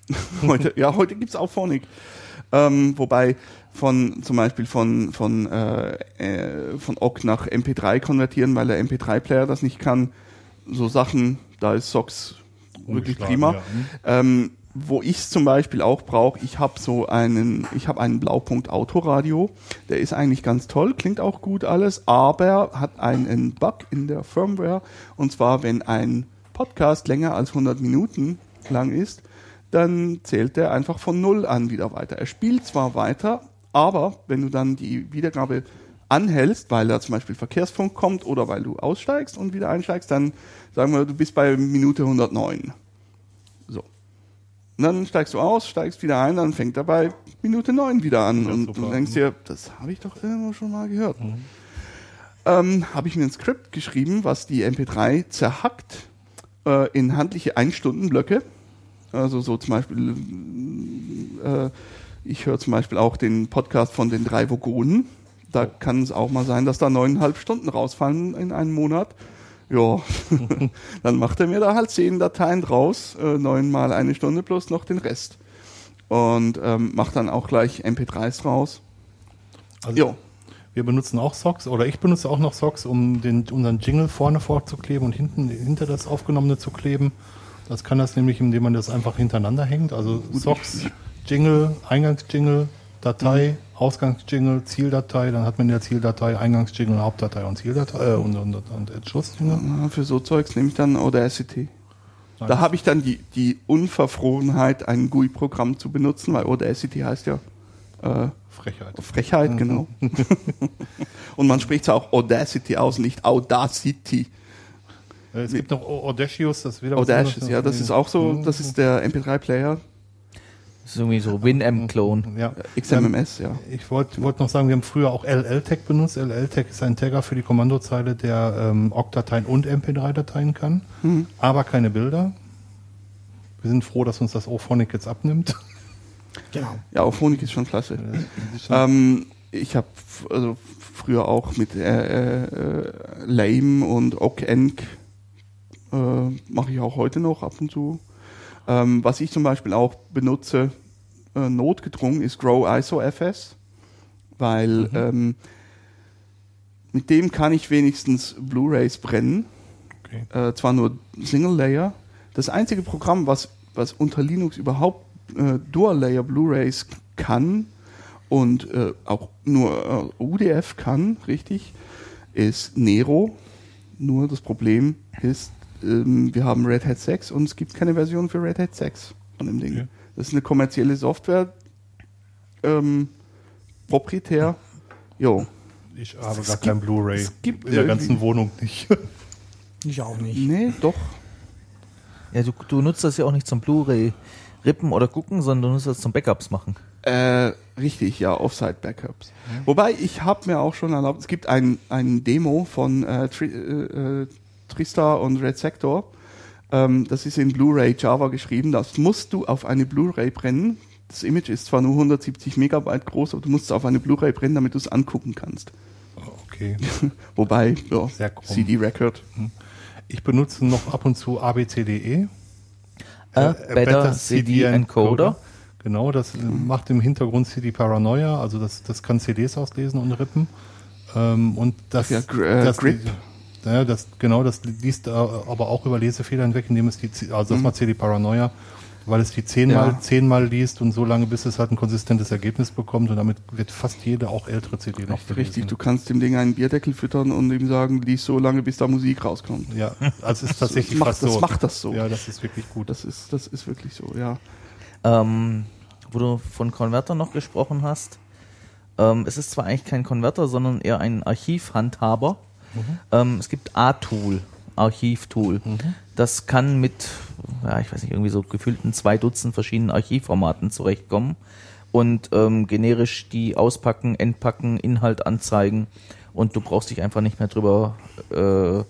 heute, ja, heute gibt's Auphonic. Ähm, wobei von zum Beispiel von von äh, äh, von OGG nach MP3 konvertieren, weil der MP3-Player das nicht kann. So Sachen, da ist Sox wirklich prima. ja. Mhm. Ähm, wo ich es zum Beispiel auch brauche, ich habe so einen, ich habe einen Blaupunkt Autoradio, der ist eigentlich ganz toll, klingt auch gut alles, aber hat einen Bug in der Firmware und zwar wenn ein Podcast länger als 100 Minuten lang ist, dann zählt der einfach von Null an wieder weiter. Er spielt zwar weiter, aber wenn du dann die Wiedergabe anhältst, weil da zum Beispiel Verkehrsfunk kommt oder weil du aussteigst und wieder einsteigst, dann sagen wir, du bist bei Minute 109. So. Und dann steigst du aus, steigst wieder ein, dann fängt er bei Minute 9 wieder an. Ja, und super. du denkst dir, das habe ich doch irgendwo schon mal gehört. Ähm, habe ich mir ein Skript geschrieben, was die MP3 zerhackt äh, in handliche Einstundenblöcke. Also so zum Beispiel, äh, ich höre zum Beispiel auch den Podcast von den drei Vogonen. Da kann es auch mal sein, dass da neuneinhalb Stunden rausfallen in einem Monat. Ja, dann macht er mir da halt zehn Dateien draus, äh, neunmal eine Stunde plus noch den Rest. Und ähm, macht dann auch gleich MP3s draus. Also Jo. Wir benutzen auch Socks oder ich benutze auch noch Socks, um den, unseren Jingle vorne vorzukleben und hinten hinter das Aufgenommene zu kleben. Das kann das nämlich, indem man das einfach hintereinander hängt. Also Socks, Jingle, Eingangsjingle, Datei, Ausgangsjingle, Zieldatei. Dann hat man in der Zieldatei Eingangsjingle, Hauptdatei und Zieldatei äh, und, und, und Entschlussjingle. Ja, für so Zeugs nehme ich dann Audacity. Da habe ich dann die, die Unverfrorenheit, ein GUI-Programm zu benutzen, weil Audacity heißt ja äh, Frechheit. Frechheit, genau. Und man spricht zwar auch Audacity aus, nicht Audacity. Äh, Es gibt noch Audacious, das ist wieder Audacious, ja, das ist auch so, das ist der MP3-Player, Das ist irgendwie so Winamp-Klon. Ja. XMMS, ja. Ich wollte wollt noch sagen, wir haben früher auch LL-Tag benutzt. LL-Tag ist ein Tagger für die Kommandozeile, der ähm, OGG-Dateien und MP3-Dateien kann, aber keine Bilder. Wir sind froh, dass uns das Ophonic jetzt abnimmt. Genau. Ja, Auphonic ist schon klasse. Ähm, ich habe also früher auch mit äh, äh, Lame und OCK äh, mache ich auch heute noch ab und zu. Ähm, was ich zum Beispiel auch benutze, äh, notgedrungen, ist Grow ISO FS, weil ähm, mit dem kann ich wenigstens Blu-rays brennen. okay. Äh, zwar nur Single Layer. Das einzige Programm, was, was unter Linux überhaupt äh, Dual Layer Blu-rays kann und äh, auch nur äh, UDF kann, richtig, ist Nero. Nur das Problem ist, ähm, wir haben Red Hat 6 und es gibt keine Version für Red Hat 6 von dem Ding. Okay. Das ist eine kommerzielle Software, ähm, proprietär. Jo. Ich habe es gar gibt- kein Blu-ray in der ganzen Wohnung nicht. Ich auch nicht. Nee, doch. Ja, du, du nutzt das ja auch nicht zum Blu-ray rippen oder gucken, sondern du nutzt das zum Backups machen. Äh, richtig, ja, Offsite-Backups. Wobei, ich habe mir auch schon erlaubt, es gibt ein, ein Demo von äh, Tri äh, äh, Trista und Red Sector. Ähm, das ist in Blu-ray Java geschrieben. Das musst du auf eine Blu-ray brennen. Das Image ist zwar nur 170 Megabyte groß, aber du musst es auf eine Blu-ray brennen, damit du es angucken kannst. Okay. Wobei, ja. CD-Record. Ich benutze noch ab und zu ABCDE. A Äh, Better CD Encoder. Genau, das äh, macht im Hintergrund CD Paranoia, also das, das kann CDs auslesen und rippen. Ähm, und das, Ja, Gr- äh, das, Grip. Ja, das, genau, das liest äh, aber auch über Lesefehler hinweg, indem es die, also das macht CD Paranoia, weil es die zehnmal, Ja. zehnmal liest und so lange, bis es halt ein konsistentes Ergebnis bekommt und damit wird fast jede, auch ältere CD noch gelesen. Richtig, du kannst dem Ding einen Bierdeckel füttern und ihm sagen, lies so lange, bis da Musik rauskommt. Ja, also es ist tatsächlich macht- fast das so. macht das so. Ja, das ist wirklich gut. Das ist, das ist wirklich so, ja. Ähm, wo du von Konverter noch gesprochen hast. Ähm, es ist zwar eigentlich kein Konverter, sondern eher ein Archivhandhaber. Ähm, es gibt A-Tool, Archivtool. Das kann mit, ja, ich weiß nicht, irgendwie so gefühlten zwei Dutzend verschiedenen Archivformaten zurechtkommen und ähm, generisch die auspacken, entpacken, Inhalt anzeigen und du brauchst dich einfach nicht mehr drüber äh,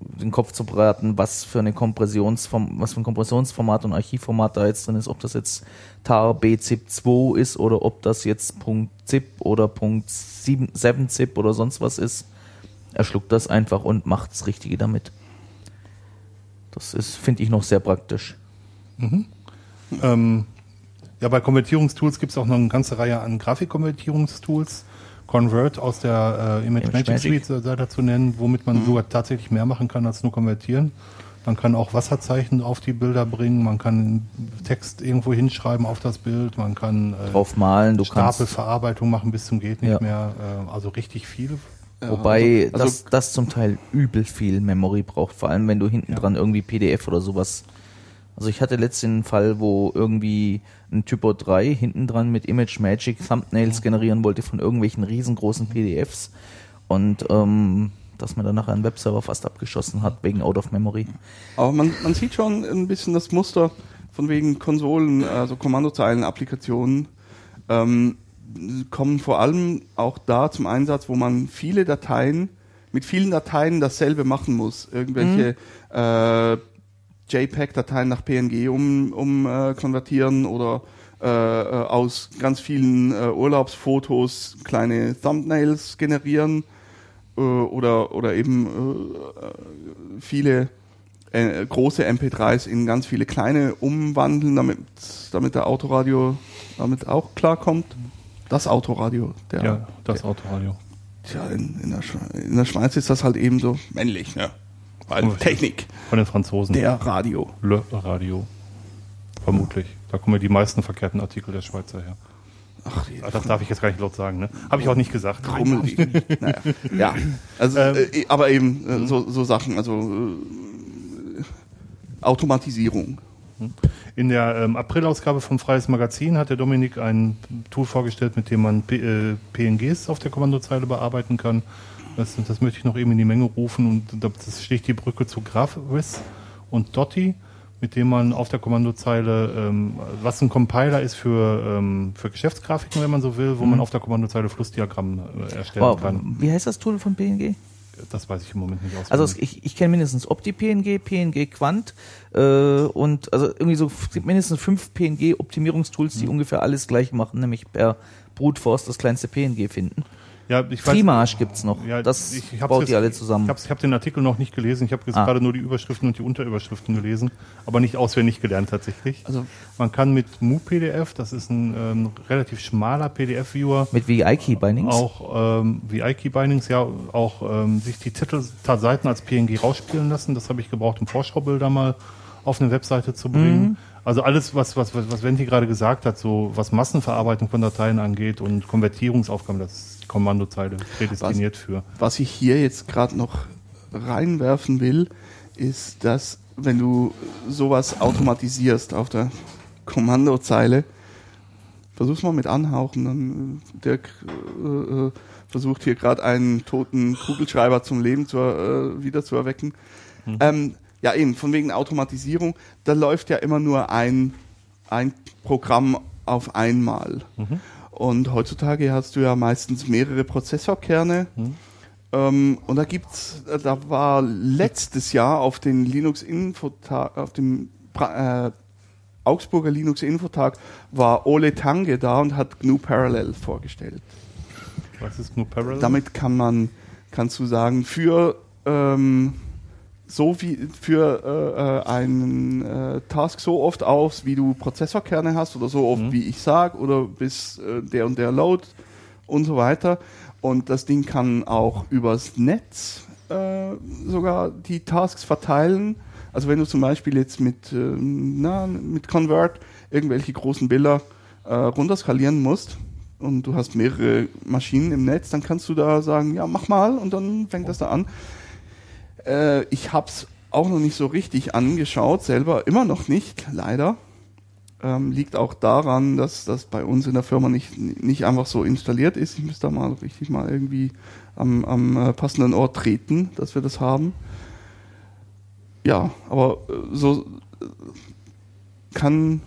den Kopf zu braten, was für eine Kompressionsform, was für ein Kompressionsformat und Archivformat da jetzt drin ist, ob das jetzt tar bzip 2 ist oder ob das jetzt .zip oder .7 7zip oder sonst was ist. Er schluckt das einfach und macht das Richtige damit. Das ist, finde ich, noch sehr praktisch. Ähm, ja, bei Konvertierungstools gibt es auch noch eine ganze Reihe an Grafikkonvertierungstools. Convert aus der äh, Image Image Magic Magic. Suite sei da zu nennen, womit man sogar tatsächlich mehr machen kann als nur konvertieren. Man kann auch Wasserzeichen auf die Bilder bringen, man kann Text irgendwo hinschreiben auf das Bild, man kann äh, Drauf malen, du. Stapelverarbeitung machen bis zum geht nicht Ja. mehr. Äh, also richtig viel. Ja, Wobei also- also- das, das zum Teil übel viel Memory braucht, vor allem wenn du hinten dran irgendwie PDF oder sowas. Also ich hatte letztens einen Fall, wo irgendwie ein Typo 3 hinten dran mit Image Magic Thumbnails generieren wollte von irgendwelchen riesengroßen PDFs und ähm, dass man dann nachher einen Webserver fast abgeschossen hat wegen Out of Memory. Aber man, man sieht schon ein bisschen das Muster von wegen Konsolen, also Kommandozeilen-Applikationen, ähm, kommen vor allem auch da zum Einsatz, wo man viele Dateien, mit vielen Dateien dasselbe machen muss. Irgendwelche äh, JPEG-Dateien nach PNG um, um äh, konvertieren oder äh, äh, aus ganz vielen äh, Urlaubsfotos kleine Thumbnails generieren äh, oder, oder eben viele große MP3s in ganz viele kleine umwandeln, damit, damit der Autoradio damit auch klarkommt. Das Autoradio. Der, Ja, das Autoradio. Tja, in, in, der in der Schweiz ist das halt eben so männlich, ne? Weil Oh, Technik, Von den Franzosen. der Radio. Le Radio. Vermutlich. Da kommen ja die meisten verkehrten Artikel der Schweizer her. Ach, die Ah, Das darf ich jetzt gar nicht laut sagen, ne? Habe ich auch nicht gesagt. Rummel. naja. Ja, also, Ähm, äh, aber eben äh, so, so Sachen, also äh, Automatisierung. In der ähm, Aprilausgabe vom Freies Magazin hat der Dominik ein Tool vorgestellt, mit dem man P äh, PNGs auf der Kommandozeile bearbeiten kann. Das, das möchte ich noch eben in die Menge rufen und das sticht die Brücke zu GraphWiz und Dotti, mit dem man auf der Kommandozeile, ähm, was ein Compiler ist für, ähm, für Geschäftsgrafiken, wenn man so will, wo man auf der Kommandozeile Flussdiagramm äh, erstellen Wow, kann. wie heißt das Tool von PNG? Das weiß ich im Moment nicht auswendig. Also es, ich, ich kenne mindestens OptiPNG, PNG Quant äh, und also irgendwie so es gibt mindestens fünf PNG-Optimierungstools, Mhm. die ungefähr alles gleich machen, nämlich per Brute Force das kleinste PNG finden. Ja, ich weiß- Trimarch gibt's noch. Ja, das ich- ich baut jetzt- die alle zusammen. Ich habe hab den Artikel noch nicht gelesen. Ich habe jetzt Ah. gerade nur die Überschriften und die Unterüberschriften gelesen, aber nicht auswendig gelernt tatsächlich. Also Man kann mit MuPDF, das ist ein ähm, relativ schmaler PDF-Viewer, Mit VI-Key-Bindings. auch ähm, wie iKey-Bindings, ja, auch ähm, sich die Titelseiten als PNG rausspielen lassen. Das habe ich gebraucht, um Vorschaubilder mal auf eine Webseite zu bringen. Mhm. Also alles, was, was, was was Venti gerade gesagt hat, so was Massenverarbeitung von Dateien angeht und Konvertierungsaufgaben, das ist Kommandozeile prädestiniert für. was ich hier jetzt gerade noch reinwerfen will, ist, dass wenn du sowas automatisierst auf der Kommandozeile, versuch's mal mit anhauchen, dann äh, Dirk äh, äh, versucht hier gerade einen toten Kugelschreiber zum Leben zu, äh, wieder zu erwecken. Ähm, ja, eben, von wegen Automatisierung, da läuft ja immer nur ein, ein Programm auf einmal. Und heutzutage hast du ja meistens mehrere Prozessorkerne. Ähm, und da gibt's, äh, da war letztes Jahr auf den Linux Infotag, auf dem äh, Augsburger Linux Infotag war Ole Tange da und hat GNU Parallel vorgestellt. Was ist GNU Parallel? Damit kann man, kannst du sagen, für ähm, so wie für äh, äh, einen äh, Task so oft aus, wie du Prozessorkerne hast oder so oft, wie ich sag oder bis äh, der und der Load und so weiter. Und das Ding kann auch übers Netz äh, sogar die Tasks verteilen. Also wenn du zum Beispiel jetzt mit, ähm, na, mit Convert irgendwelche großen Bilder äh, runterskalieren musst und du hast mehrere Maschinen im Netz, dann kannst du da sagen, ja, mach mal und dann fängt das da an. Äh, ich habe es auch noch nicht so richtig angeschaut, selber immer noch nicht, leider. Ähm, liegt auch daran, dass das bei uns in der Firma nicht, nicht einfach so installiert ist. Ich müsste da mal richtig mal irgendwie am, am äh, passenden Ort treten, dass wir das haben. Ja, aber äh, so äh, kann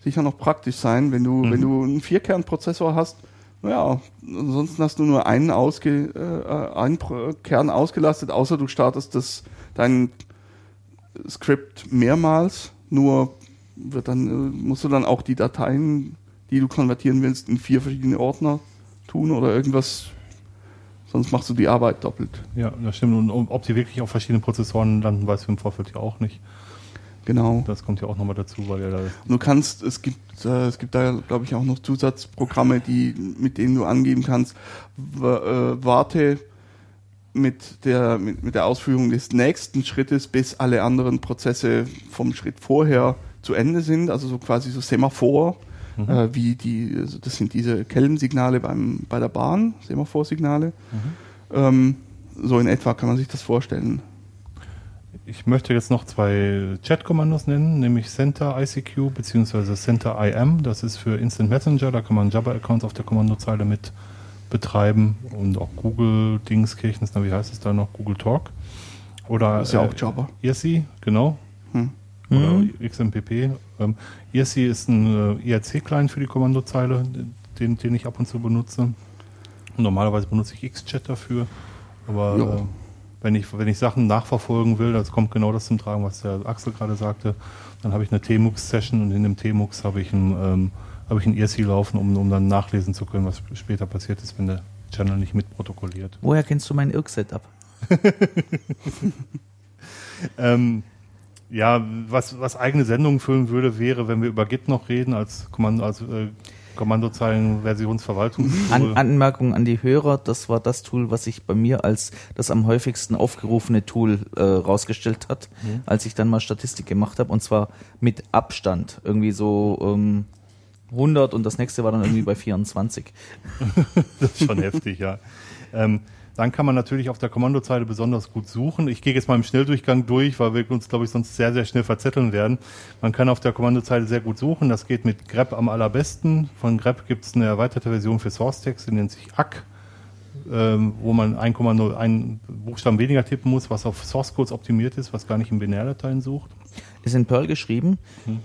sicher noch praktisch sein, wenn du, wenn du einen Vierkernprozessor hast. Naja, ansonsten hast du nur einen, ausge, äh, einen Kern ausgelastet, außer du startest das, dein Skript mehrmals, nur wird dann, äh, musst du dann auch die Dateien, die du konvertieren willst, in vier verschiedene Ordner tun oder irgendwas, sonst machst du die Arbeit doppelt. Ja, das stimmt. Und ob die wirklich auf verschiedenen Prozessoren landen, weißt du im Vorfeld ja auch nicht. Genau. Das kommt ja auch nochmal dazu, weil ja da Du kannst, es gibt, äh, es gibt da, glaube ich, auch noch Zusatzprogramme, die, mit denen du angeben kannst, äh, warte mit der, mit, mit der Ausführung des nächsten Schrittes, bis alle anderen Prozesse vom Schritt vorher zu Ende sind, also so quasi so Semaphor, äh, wie die, also das sind diese Kellensignale beim, bei der Bahn, Semaphorsignale. Ähm, so in etwa kann man sich das vorstellen. Ich möchte jetzt noch zwei Chat-Kommandos nennen, nämlich Center ICQ bzw. Center IM. Das ist für Instant Messenger. Da kann man Jabber-Accounts auf der Kommandozeile mit betreiben und auch Google Dingskirchens, na wie heißt es da noch? Google Talk. Oder Das ist ja auch Jabber. IRC, genau. Hm. Oder XMPP. Ähm, IRC ist ein äh, IRC-Client für die Kommandozeile, den, den ich ab und zu benutze. Normalerweise benutze ich Xchat dafür. Aber äh, wenn ich, wenn ich Sachen nachverfolgen will, das kommt genau das zum Tragen, was der Axel gerade sagte, dann habe ich eine TMUX-Session und in dem TMUX habe ich ein, ähm, habe ich ein IRC laufen, um, um dann nachlesen zu können, was später passiert ist, wenn der Channel nicht mitprotokolliert. Woher kennst du mein IRC-Setup? Ähm, ja, was, was eigene Sendungen füllen würde, wäre, wenn wir über Git noch reden, als Kommando, als äh, Kommandozeilen-Versionsverwaltungstool. An, Anmerkung an die Hörer, das war das Tool, was sich bei mir als das am häufigsten aufgerufene Tool äh, rausgestellt hat, als ich dann mal Statistik gemacht habe und zwar mit Abstand. Irgendwie so ähm, 100 und das nächste war dann irgendwie bei 24. Das ist schon heftig, ja. Ähm, dann kann man natürlich auf der Kommandozeile besonders gut suchen. Ich gehe jetzt mal im Schnelldurchgang durch, weil wir uns, glaube ich, sonst sehr, sehr schnell verzetteln werden. Man kann auf der Kommandozeile sehr gut suchen. Das geht mit grep am allerbesten. Von grep gibt es eine erweiterte Version für SourceText, die nennt sich ACK, ähm, wo man 1,0 einen Buchstaben weniger tippen muss, was auf Source Codes optimiert ist, was gar nicht in Binärdateien sucht. Ist in Perl geschrieben.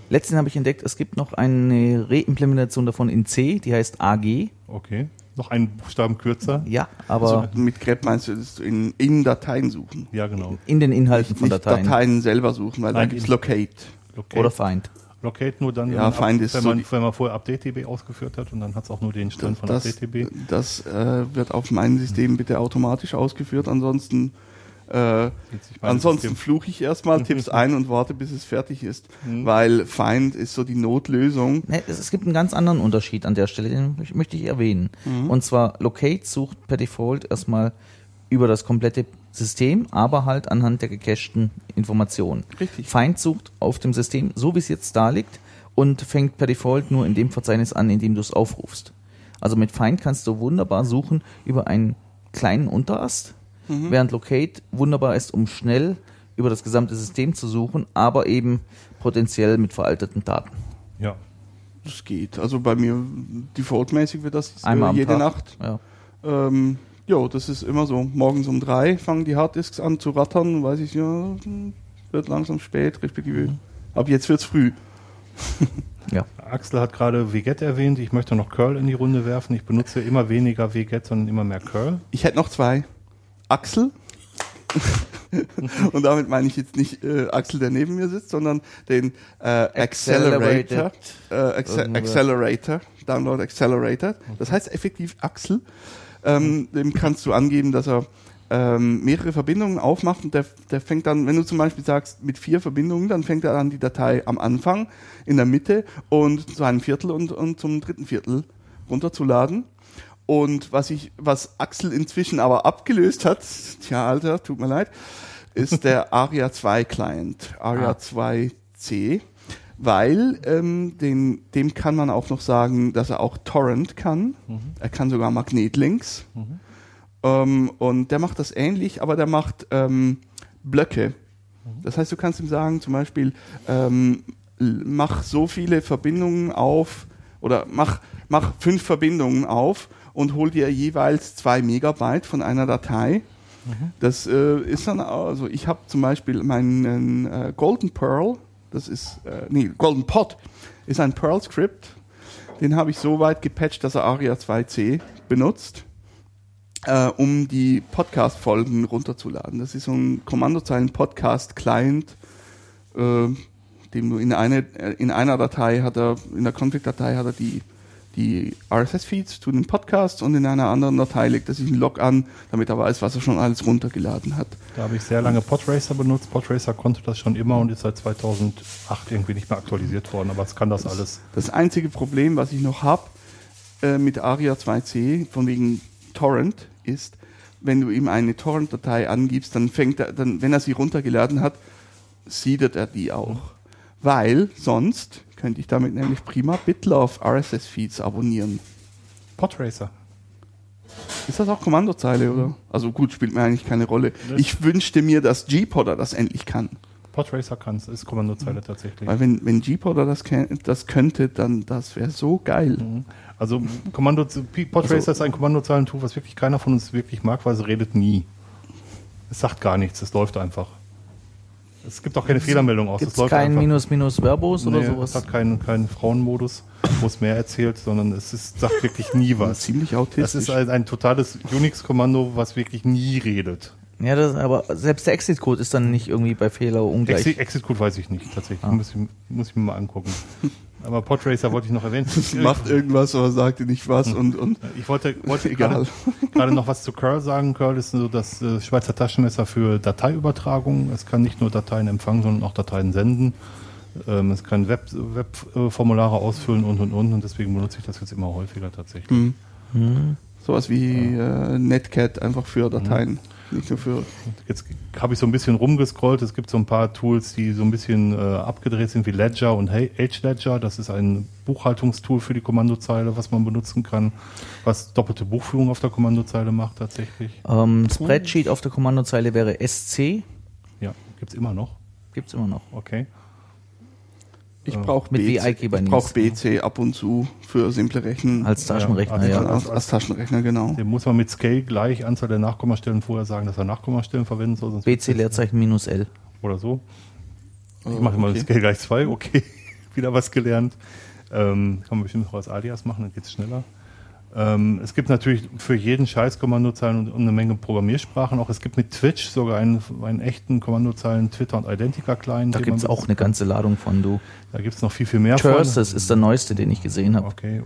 Letztens habe ich entdeckt, es gibt noch eine Reimplementation davon in C, die heißt AG. Okay. Noch einen Buchstaben kürzer. Ja, aber Also mit grep meinst du, dass du in, in Dateien suchen. Ja, genau. in den Inhalten von Nicht Dateien. Dateien selber suchen, weil da Nein, gibt's in- Locate. Locate, Oder Find. Locate nur dann, Ja, wenn, ist wenn, so man, die- wenn man vorher UpdateDB ausgeführt hat und dann hat es auch nur den Stand von Das, UpdateDB. das äh, wird auf meinem System bitte automatisch ausgeführt. Ansonsten, äh, ansonsten fluche ich erstmal, tipp's ein und warte, bis es fertig ist. Mhm. Weil Find ist so die Notlösung. Ne, es, es gibt einen ganz anderen Unterschied an der Stelle, den möch- möchte ich erwähnen. Und zwar Locate sucht per Default erstmal über das komplette System, aber halt anhand der gecachten Informationen. Richtig. Find sucht auf dem System, so wie es jetzt da liegt, und fängt per Default nur in dem Verzeichnis an, in dem du es aufrufst. Also mit Find kannst du wunderbar suchen über einen kleinen Unterast, während Locate wunderbar ist, um schnell über das gesamte System zu suchen, aber eben potenziell mit veralteten Daten. Ja. Das geht. Also bei mir defaultmäßig wird das äh, Einmal am jede Tag. Nacht. Ja. Ähm, jo, das ist immer so. Morgens um drei fangen die Harddisks an zu rattern. Weiß ich, ja, wird langsam spät, respektive ab jetzt wird's früh. ja. Axel hat gerade wget erwähnt. Ich möchte noch Curl in die Runde werfen. Ich benutze immer weniger wget, sondern immer mehr Curl. Ich hätte noch zwei. Axel. Und damit meine ich jetzt nicht äh, Axel, der neben mir sitzt, sondern den äh, Accelerator. Äh, Acce. Accelerator. Download Accelerator. Das heißt effektiv Axel. Ähm, dem kannst du angeben, dass er ähm, mehrere Verbindungen aufmacht und der, der fängt dann, wenn du zum Beispiel sagst, mit vier Verbindungen, dann fängt er an, die Datei am Anfang, in der Mitte und zu einem Viertel und, und zum dritten Viertel runterzuladen. Und was ich, was Axel inzwischen aber abgelöst hat, tja, Alter, tut mir leid, ist der ARIA 2 Client, ARIA Ah. 2C, weil ähm, den, dem kann man auch noch sagen, dass er auch Torrent kann. Er kann sogar Magnetlinks. Ähm, und der macht das ähnlich, aber der macht ähm, Blöcke. Das heißt, du kannst ihm sagen, zum Beispiel, ähm, mach so viele Verbindungen auf oder mach, mach fünf Verbindungen auf und hol dir jeweils zwei Megabyte von einer Datei. Das äh, ist dann, also ich habe zum Beispiel meinen äh, Golden Pearl, das ist, äh, nee, Golden Pot, ist ein Perl-Script. Den habe ich so weit gepatcht, dass er ARIA 2C benutzt äh, um die Podcast-Folgen runterzuladen. Das ist so ein Kommandozeilen-Podcast-Client, äh, dem du in, eine, äh, in einer Datei hat er, in der Config-Datei hat er die, die RSS-Feeds zu den Podcasts und in einer anderen Datei legt er sich einen Log an, damit er weiß, was er schon alles runtergeladen hat. Da habe ich sehr lange Podracer benutzt. Podracer konnte das schon immer und ist seit 2008 irgendwie nicht mehr aktualisiert worden, aber es kann das alles. Das einzige Problem, was ich noch habe äh, mit ARIA 2C, von wegen Torrent, ist, wenn du ihm eine Torrent-Datei angibst, dann fängt er, dann, wenn er sie runtergeladen hat, seedet er die auch. Weil sonst könnte ich damit nämlich prima BitLove RSS-Feeds abonnieren. Podracer. Ist das auch Kommandozeile, oder? Also gut, spielt mir eigentlich keine Rolle. Ich wünschte mir, dass G-Podder das endlich kann. Podracer kann es, ist Kommandozeile tatsächlich. Weil wenn, wenn G-Podder das, das könnte, dann das wäre so geil. Also Kommando, Podracer Also- ist ein Kommandozeilentool, was wirklich keiner von uns wirklich mag, weil es redet nie. Es sagt gar nichts, es läuft einfach. Es gibt auch keine Fehlermeldung aus. Gibt es es läuft kein einfach. Minus Minus Verbos oder Nee, sowas? Es hat keinen, keinen Frauenmodus, wo es mehr erzählt, sondern es ist, sagt wirklich nie was. Ziemlich Das autistisch. ist ein, ein totales Unix-Kommando, was wirklich nie redet. Ja, das, aber selbst der Exit-Code ist dann nicht irgendwie bei Fehler ungleich. Exit, Exit-Code weiß ich nicht, tatsächlich. Muss, ich, muss ich mir mal angucken. Aber Podracer wollte ich noch erwähnen. Macht irgendwas, aber sagt dir nicht was und, und Ich wollte, wollte Egal. gerade, gerade noch was zu Curl sagen. Curl ist so das äh, Schweizer Taschenmesser für Dateiübertragung. Es kann nicht nur Dateien empfangen, sondern auch Dateien senden. Ähm, es kann Web-Formulare Web, äh, Formulare ausfüllen und und und. Und deswegen benutze ich das jetzt immer häufiger tatsächlich. hm. sowas wie äh, Netcat einfach für Dateien. Nicht nur für. Jetzt habe ich so ein bisschen rumgescrollt. Es gibt so ein paar Tools, die so ein bisschen äh, abgedreht sind, wie Ledger und H-Ledger. Das ist ein Buchhaltungstool für die Kommandozeile, was man benutzen kann, was doppelte Buchführung auf der Kommandozeile macht tatsächlich. Ähm, Spreadsheet auf der Kommandozeile wäre SC. Ja, gibt's immer noch. Gibt's immer noch. Okay. Ich brauche Mit BC, ich brauch. BC ab und zu für simple Rechen. Als Taschenrechner, Ja, als, als Taschenrechner, genau. Den muss man mit Scale gleich Anzahl der Nachkommastellen vorher sagen, dass er Nachkommastellen verwenden soll. Sonst BC Leerzeichen minus L. oder so. Ich Oh, mache mal okay. Scale gleich 2, okay. Wieder was gelernt. Ähm, kann man bestimmt auch als Alias machen, dann geht's schneller. Ähm, es gibt natürlich für jeden Scheiß Kommandozeilen und, eine Menge Programmiersprachen. Auch es gibt mit Twitch sogar einen, einen echten Kommandozeilen Twitter und Identica Client. Da gibt's man- auch eine ganze Ladung von, du. Da gibt's noch viel, viel mehr Curses ist der neueste, den ich gesehen habe. Okay,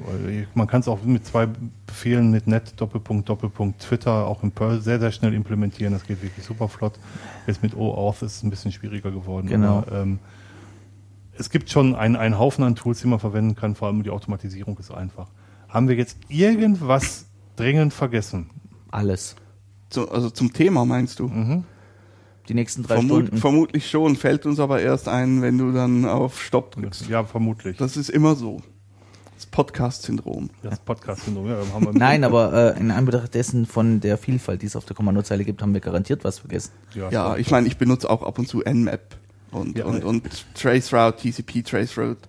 man kann es auch mit zwei Befehlen mit net Doppelpunkt Doppelpunkt Twitter auch in Perl sehr sehr schnell implementieren. Das geht wirklich super flott. Jetzt mit OAuth ist es ein bisschen schwieriger geworden. Genau. Aber, ähm, es gibt schon einen, einen Haufen an Tools, die man verwenden kann. Vor allem die Automatisierung ist einfach. Haben wir jetzt irgendwas dringend vergessen? Alles. Zu, also zum Thema meinst du? Die nächsten drei Vermut, Stunden. vermutlich schon, fällt uns aber erst ein, wenn du dann auf Stopp drückst. Ja, vermutlich. Das ist immer so. Das Podcast-Syndrom. Das Podcast-Syndrom. Ja, haben wir Nein, aber äh, in Anbetracht dessen von der Vielfalt, die es auf der Kommandozeile gibt, haben wir garantiert was vergessen. Ja, ich meine, ich benutze auch ab und zu Nmap und, Ja. und, und Traceroute, TCP, Traceroute,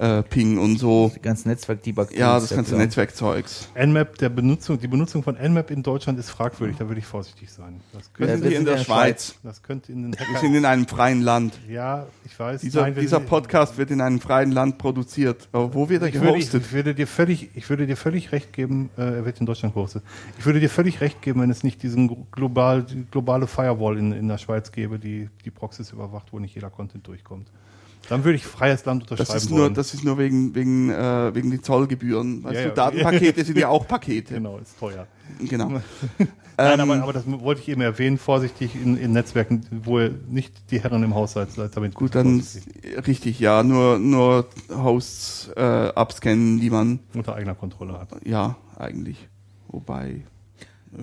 äh, Ping und so. Die ganzen Netzwerk-Debug. Ja, das ganze Netzwerkzeugs. Nmap, der Benutzung, die Benutzung von Nmap in Deutschland ist fragwürdig. Da würde ich vorsichtig sein. Das Wir könnte, sind wir hier in sind der ja in Schweiz. das könnte in den Wir sind in einem freien Land. Ja, ich weiß. Dieser, Nein, dieser sind- Podcast wird in einem freien Land produziert. Aber wo wird er ich würde, ich, gehostet? ich würde dir völlig, ich würde dir völlig recht geben, äh, er wird in Deutschland gehostet. Ich würde dir völlig recht geben, wenn es nicht diesen global, die globale Firewall in, in der Schweiz gäbe, die die Proxys überwacht, wo nicht jeder Content durchkommt. Dann würde ich freies Land unterschreiben Das ist nur, wollen. das ist nur wegen, wegen, äh, wegen den Zollgebühren. Weißt Ja, du, ja. Datenpakete sind ja auch Pakete. genau, ist teuer. Genau. Nein, Ähm, aber, aber das wollte ich eben erwähnen, vorsichtig in, in Netzwerken, wo nicht die Herren im Haus seid, seid damit Gut, dann vorsichtig. richtig, ja, nur, nur Hosts äh, abscannen, die man, unter eigener Kontrolle hat. ja, eigentlich. Wobei, äh,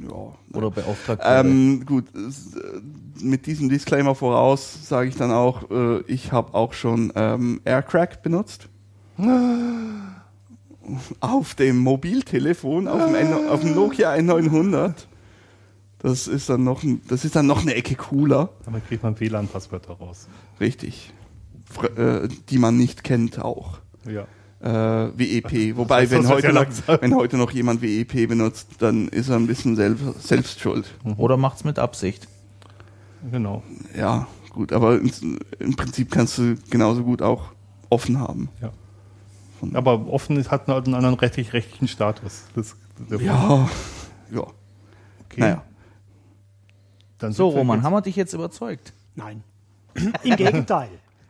ja. Oder beauftragt. Ähm, gut, äh, mit diesem Disclaimer voraus sage ich dann auch, äh, ich habe auch schon ähm, Aircrack benutzt. Auf dem Mobiltelefon, auf dem, N auf dem Nokia N900. Das ist dann noch, ein- das ist dann noch eine Ecke cooler. Damit kriegt man WLAN-Passwörter raus. Richtig. Fr äh, die man nicht kennt auch. Ja. Äh, WEP. Wobei, heißt, das wenn heute, noch, wenn heute noch jemand WEP benutzt, dann ist er ein bisschen selb selbst schuld. Oder macht's mit Absicht. Genau. Ja, gut, aber im, im Prinzip kannst du genauso gut auch offen haben. Ja. Von- Aber offen ist, hat einen anderen rechtlich, rechtlichen Status. Das, der Ja, ja. okay. Naja. Dann So, Roman, jetzt- haben wir dich jetzt überzeugt? Nein. Im Gegenteil.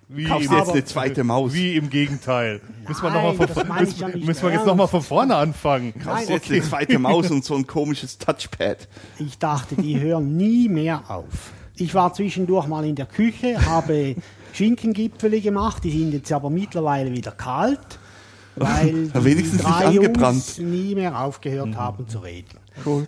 Wie Kaufst jetzt eine zweite Maus? wie im Gegenteil. müssen wir, noch mal von, müssen, müssen wir jetzt ernst. nochmal von vorne anfangen. Kaufst du Nein, jetzt eine zweite Maus und so ein komisches Touchpad? Ich dachte, die hören nie mehr auf. Ich war zwischendurch mal in der Küche, habe Schinkengipfeli gemacht, die sind jetzt aber mittlerweile wieder kalt, weil Ja, wenigstens die drei. Jungs nie mehr aufgehört haben zu reden.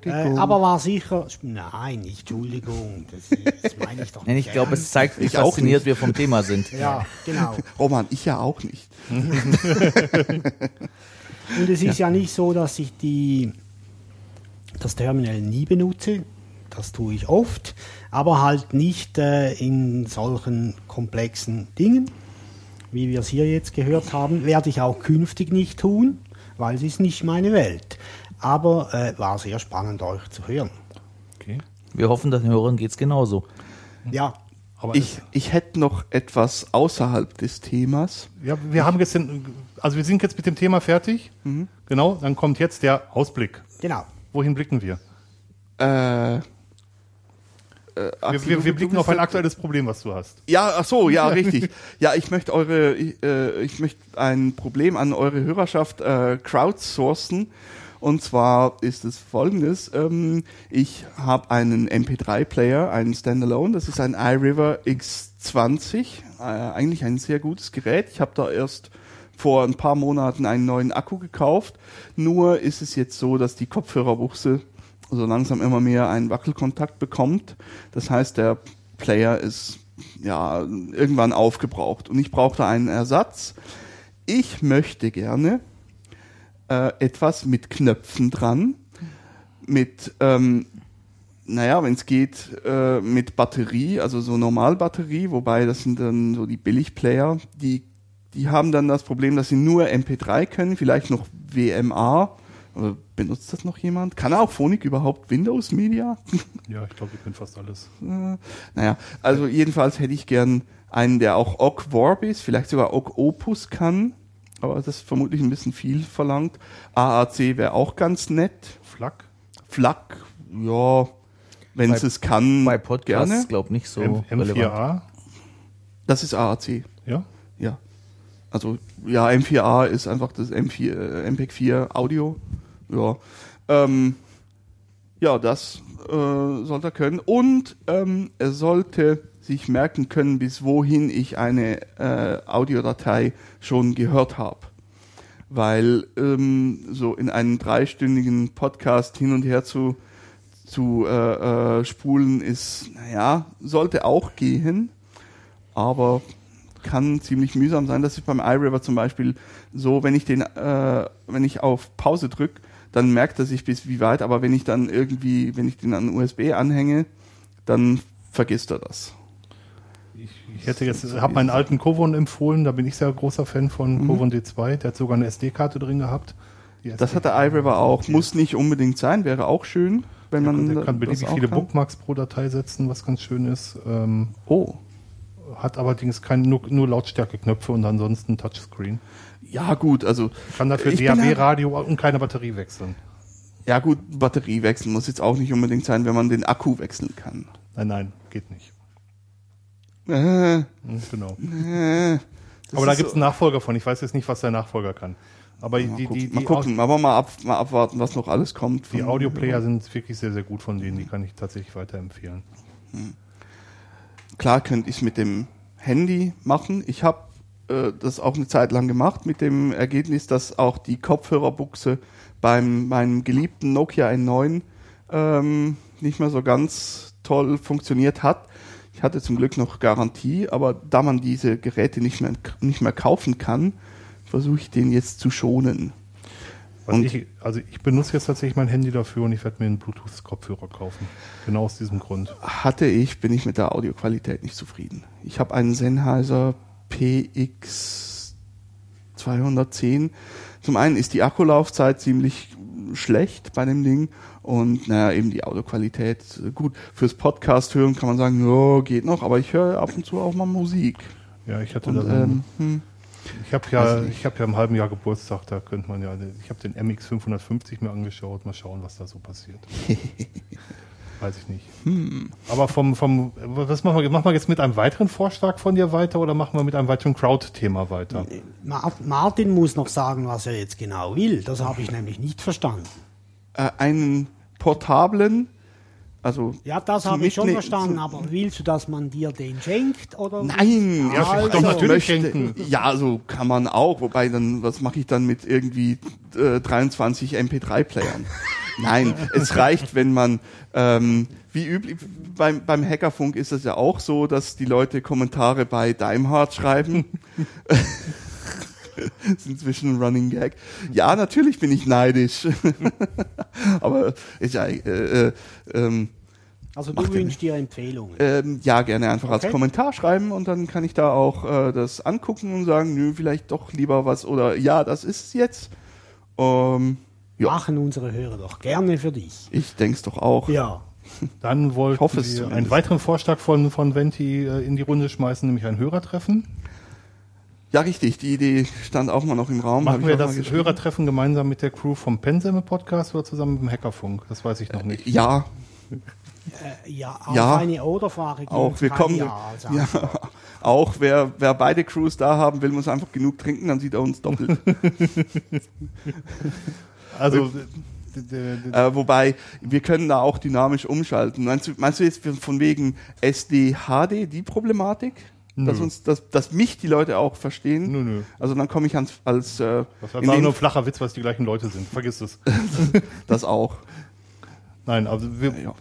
Äh, aber war sicher, nein, Entschuldigung, das, das meine ich doch Nein, nicht. ich glaube, es zeigt, wie fasziniert wir vom Thema sind. Ja, genau. Roman, ich ja auch nicht. Und es ist ja. nicht so, dass ich die, das Terminal nie benutze. Das tue ich oft, aber halt nicht äh, in solchen komplexen Dingen, wie wir es hier jetzt gehört haben. Werde ich auch künftig nicht tun, weil es ist nicht meine Welt. Aber äh, war sehr spannend, euch zu hören. Okay. Wir hoffen, den Hörern geht's genauso. Ja, Aber Ich, ich hätte noch etwas außerhalb des Themas. Ja, wir haben jetzt, den, also wir sind jetzt mit dem Thema fertig. Genau, dann kommt jetzt der Ausblick. genau. Wohin blicken wir? Äh, Wir, aktiv- wir, wir du blicken auf ein aktuelles Problem, was du hast. Ja, ach so, ja, richtig. Ja, ich möchte eure, äh, ich möchte ein Problem an eure Hörerschaft äh, crowdsourcen. Und zwar ist es folgendes. Ähm, ich habe einen MP3-Player, einen Standalone. Das ist ein iRiver X20. Äh, eigentlich ein sehr gutes Gerät. Ich habe da erst vor ein paar Monaten einen neuen Akku gekauft. Nur ist es jetzt so, dass die Kopfhörerbuchse so langsam immer mehr einen Wackelkontakt bekommt. Das heißt, der Player ist ja irgendwann aufgebraucht und ich brauchte einen Ersatz. Ich möchte gerne äh, etwas mit Knöpfen dran, mit ähm, naja, wenn es geht, äh, mit Batterie, also so Normalbatterie, wobei das sind dann so die Billigplayer, die, die haben dann das Problem, dass sie nur MP3 können, vielleicht noch WMA. Oder benutzt das noch jemand? Kann auch Phonik überhaupt Windows Media? Ja, ich glaube, wir können fast alles. Naja, also jedenfalls hätte ich gern einen, der auch Ogg Vorbis, vielleicht sogar Ogg Opus kann, aber das ist vermutlich ein bisschen viel verlangt. AAC wäre auch ganz nett. Flak? FLAC, ja, wenn es es kann, Bei Podcasts gerne. glaube nicht so M relevant. M4A? Das ist AAC, Ja? ja. Also ja, M4A ist einfach das M4, äh, MPEG 4 Audio. Ja, ähm, ja, das äh, sollte er können. Und ähm, er sollte sich merken können, bis wohin ich eine äh, Audiodatei schon gehört habe. Weil ähm, so in einem dreistündigen Podcast hin und her zu, zu äh, äh, spulen ist, naja, sollte auch gehen, aber kann ziemlich mühsam sein. Das ist beim iRiver zum Beispiel so, wenn ich den, äh, wenn ich auf Pause drücke, dann merkt er sich bis wie weit, aber wenn ich dann irgendwie, wenn ich den an USB anhänge, dann vergisst er das. Ich, ich hätte jetzt, habe meinen alten Kovon empfohlen, da bin ich sehr großer Fan von Kovon D2. Der hat sogar eine SD-Karte drin gehabt. Das hat der iRiver auch. Muss nicht unbedingt sein, wäre auch schön, wenn man kann, der kann beliebig viele kann. Bookmarks pro Datei setzen, was ganz schön ist. Ähm, Oh, hat allerdings kein, nur, nur Lautstärkeknöpfe und ansonsten Touchscreen. Ja gut, also Kann dafür Ich bin halt- DAB-Radio und keine Batterie wechseln. ja gut, Batterie wechseln muss jetzt auch nicht unbedingt sein, wenn man den Akku wechseln kann. Nein, nein, geht nicht. Äh, Hm, Genau. äh, Aber da gibt es einen Nachfolger von. Ich weiß jetzt nicht, was der Nachfolger kann. Aber Mal, die, gucken, die, mal die, gucken, aber mal, ab, mal abwarten, was noch alles kommt. die Audioplayer sind wirklich sehr, sehr gut von denen. Die kann ich tatsächlich weiterempfehlen. Klar könnte ich es mit dem Handy machen. Ich habe äh, das auch eine Zeit lang gemacht mit dem Ergebnis, dass auch die Kopfhörerbuchse beim meinem geliebten Nokia N9 ähm, nicht mehr so ganz toll funktioniert hat. Ich hatte zum Glück noch Garantie, aber da man diese Geräte nicht mehr, nicht mehr kaufen kann, versuche ich den jetzt zu schonen. Und- ich, also ich benutze jetzt tatsächlich mein Handy dafür und ich werde mir einen Bluetooth-Kopfhörer kaufen. Genau aus diesem Grund. hatte ich, bin ich mit der Audioqualität nicht zufrieden. Ich habe einen Sennheiser PX 210. Zum einen ist die Akkulaufzeit ziemlich schlecht bei dem Ding und naja, eben die Audioqualität äh, gut. Fürs Podcast hören kann man sagen, ja, geht noch, aber ich höre ab und zu auch mal Musik. Ja, ich hatte Und, da so ähm, hm, Ich habe ja, ich habe ja im halben Jahr Geburtstag, da könnte man ja, ich habe den MX 550 mir angeschaut, mal schauen, was da so passiert. Weiß ich nicht. Hm. Aber vom, vom, was machen wir, machen wir jetzt mit einem weiteren Vorschlag von dir weiter oder machen wir mit einem weiteren Crowd-Thema weiter? Ma- Martin muss noch sagen, was er jetzt genau will. Das habe ich nämlich nicht verstanden. äh, einen portablen, also Ja, das habe ich schon verstanden, aber willst du, dass man dir den schenkt? Oder Nein, Ja, also, doch natürlich möchte, schenken. Ja, so kann man auch. Wobei dann, was mache ich dann mit irgendwie äh, 23 MP3-Playern? Nein, es reicht, wenn man, ähm, wie üblich, beim, beim Hackerfunk ist es ja auch so, dass die Leute Kommentare bei Daimhardt schreiben. das ist inzwischen ein Running Gag. Ja, natürlich bin ich neidisch. Aber ist ja, äh, äh, ähm, Also du wünschst dir Empfehlungen. ähm, ja, gerne einfach als Okay. Kommentar schreiben und dann kann ich da auch äh, das angucken und sagen, nö, vielleicht doch lieber was oder ja, das ist es jetzt. Ähm, ja, Machen unsere Hörer doch gerne für dich. ich denk's doch auch. Ja. Dann wollten hoffe es wir zumindest. einen weiteren Vorschlag von, von Venti äh, in die Runde schmeißen, nämlich ein Hörertreffen. Ja, richtig, die Idee stand auch mal noch im Raum. Machen wir auch das. Hörertreffen gemeinsam mit der Crew vom Pensemme Podcast oder zusammen mit dem Hackerfunk? Das weiß ich noch nicht. Ja, Äh, ja, auf Ja. eine Oder-Frage gibt Auch es wir kommen, Ja als ja, auch wer, wer beide Crews da haben will, muss einfach genug trinken, dann sieht er uns doppelt. Also, d- äh, wobei, wir können da auch dynamisch umschalten. Meinst du, meinst du jetzt von wegen SD, HD die Problematik? Dass, uns, dass, dass mich die Leute auch verstehen? Nö, nö. Also dann komme ich ans, als äh, das war nur ein flacher Witz, weil es die gleichen Leute sind. Vergiss es. das auch. Nein, also wir, Ja.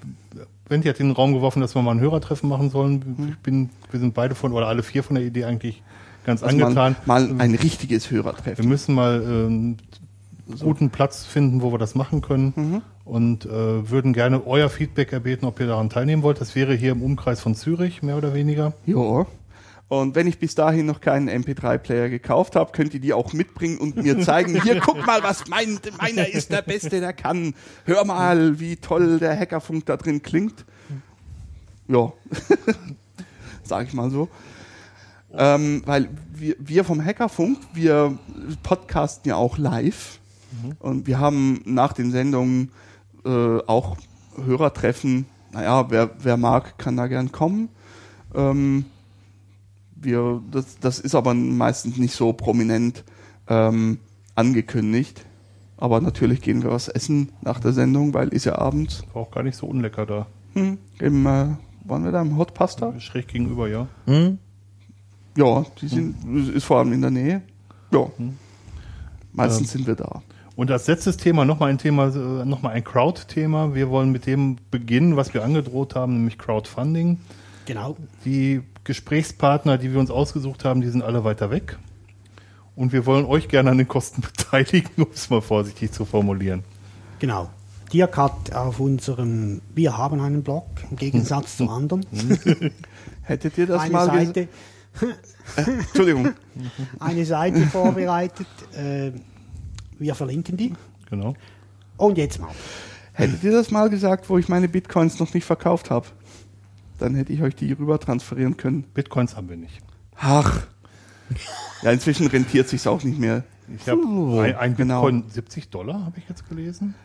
Wendy hat in den Raum geworfen, dass wir mal ein Hörertreffen machen sollen. Hm. Ich bin, wir sind beide von, oder alle vier von der Idee eigentlich ganz Also angetan. mal, mal ein richtiges Wir Hörertreffen. müssen mal ähm, guten Platz finden, wo wir das machen können Mhm. und äh, würden gerne euer Feedback erbeten, ob ihr daran teilnehmen wollt. Das wäre hier im Umkreis von Zürich, mehr oder weniger. Ja. Und wenn ich bis dahin noch keinen MP3-Player gekauft habe, könnt ihr die auch mitbringen und mir zeigen, hier, guck mal, was mein, meiner ist der Beste, der kann. Hör mal, wie toll der Hackerfunk da drin klingt. Ja, sag ich mal so. Ähm, weil wir, wir vom Hackerfunk, wir podcasten ja auch live. Und wir haben nach den Sendungen äh, auch Hörertreffen. Naja, wer, wer mag, kann da gern kommen. Ähm, wir, das, das ist aber meistens nicht so prominent ähm, angekündigt. Aber natürlich gehen wir was essen nach der Sendung, weil ist ja abends. War auch gar nicht so unlecker da. Hm, im, äh, waren wir da im Hot Pasta? Schräg gegenüber, ja. Hm? Ja, die sind, ist vor allem in der Nähe. Ja. Meistens Ähm. sind wir da. Und als letztes Thema nochmal ein Thema, äh, nochmal ein Crowd-Thema. Wir wollen mit dem beginnen, was wir angedroht haben, nämlich Crowdfunding. Genau. Die Gesprächspartner, die wir uns ausgesucht haben, die sind alle weiter weg. Und wir wollen euch gerne an den Kosten beteiligen, um es mal vorsichtig zu formulieren. Genau. Dirk hat auf unserem, wir haben einen Blog, im Gegensatz zu anderen, Hättet ihr das eine mal Seite, Entschuldigung. eine Seite vorbereitet. Äh, wir verlinken die. Genau. Und jetzt mal. Hättet ihr das mal gesagt, wo ich meine Bitcoins noch nicht verkauft habe? Dann hätte ich euch die rüber transferieren können. Bitcoins haben wir nicht. Ach. Ja, inzwischen rentiert sich's auch nicht mehr. Ich habe ein, ein genau. Bitcoin 70 Dollar, habe ich jetzt gelesen.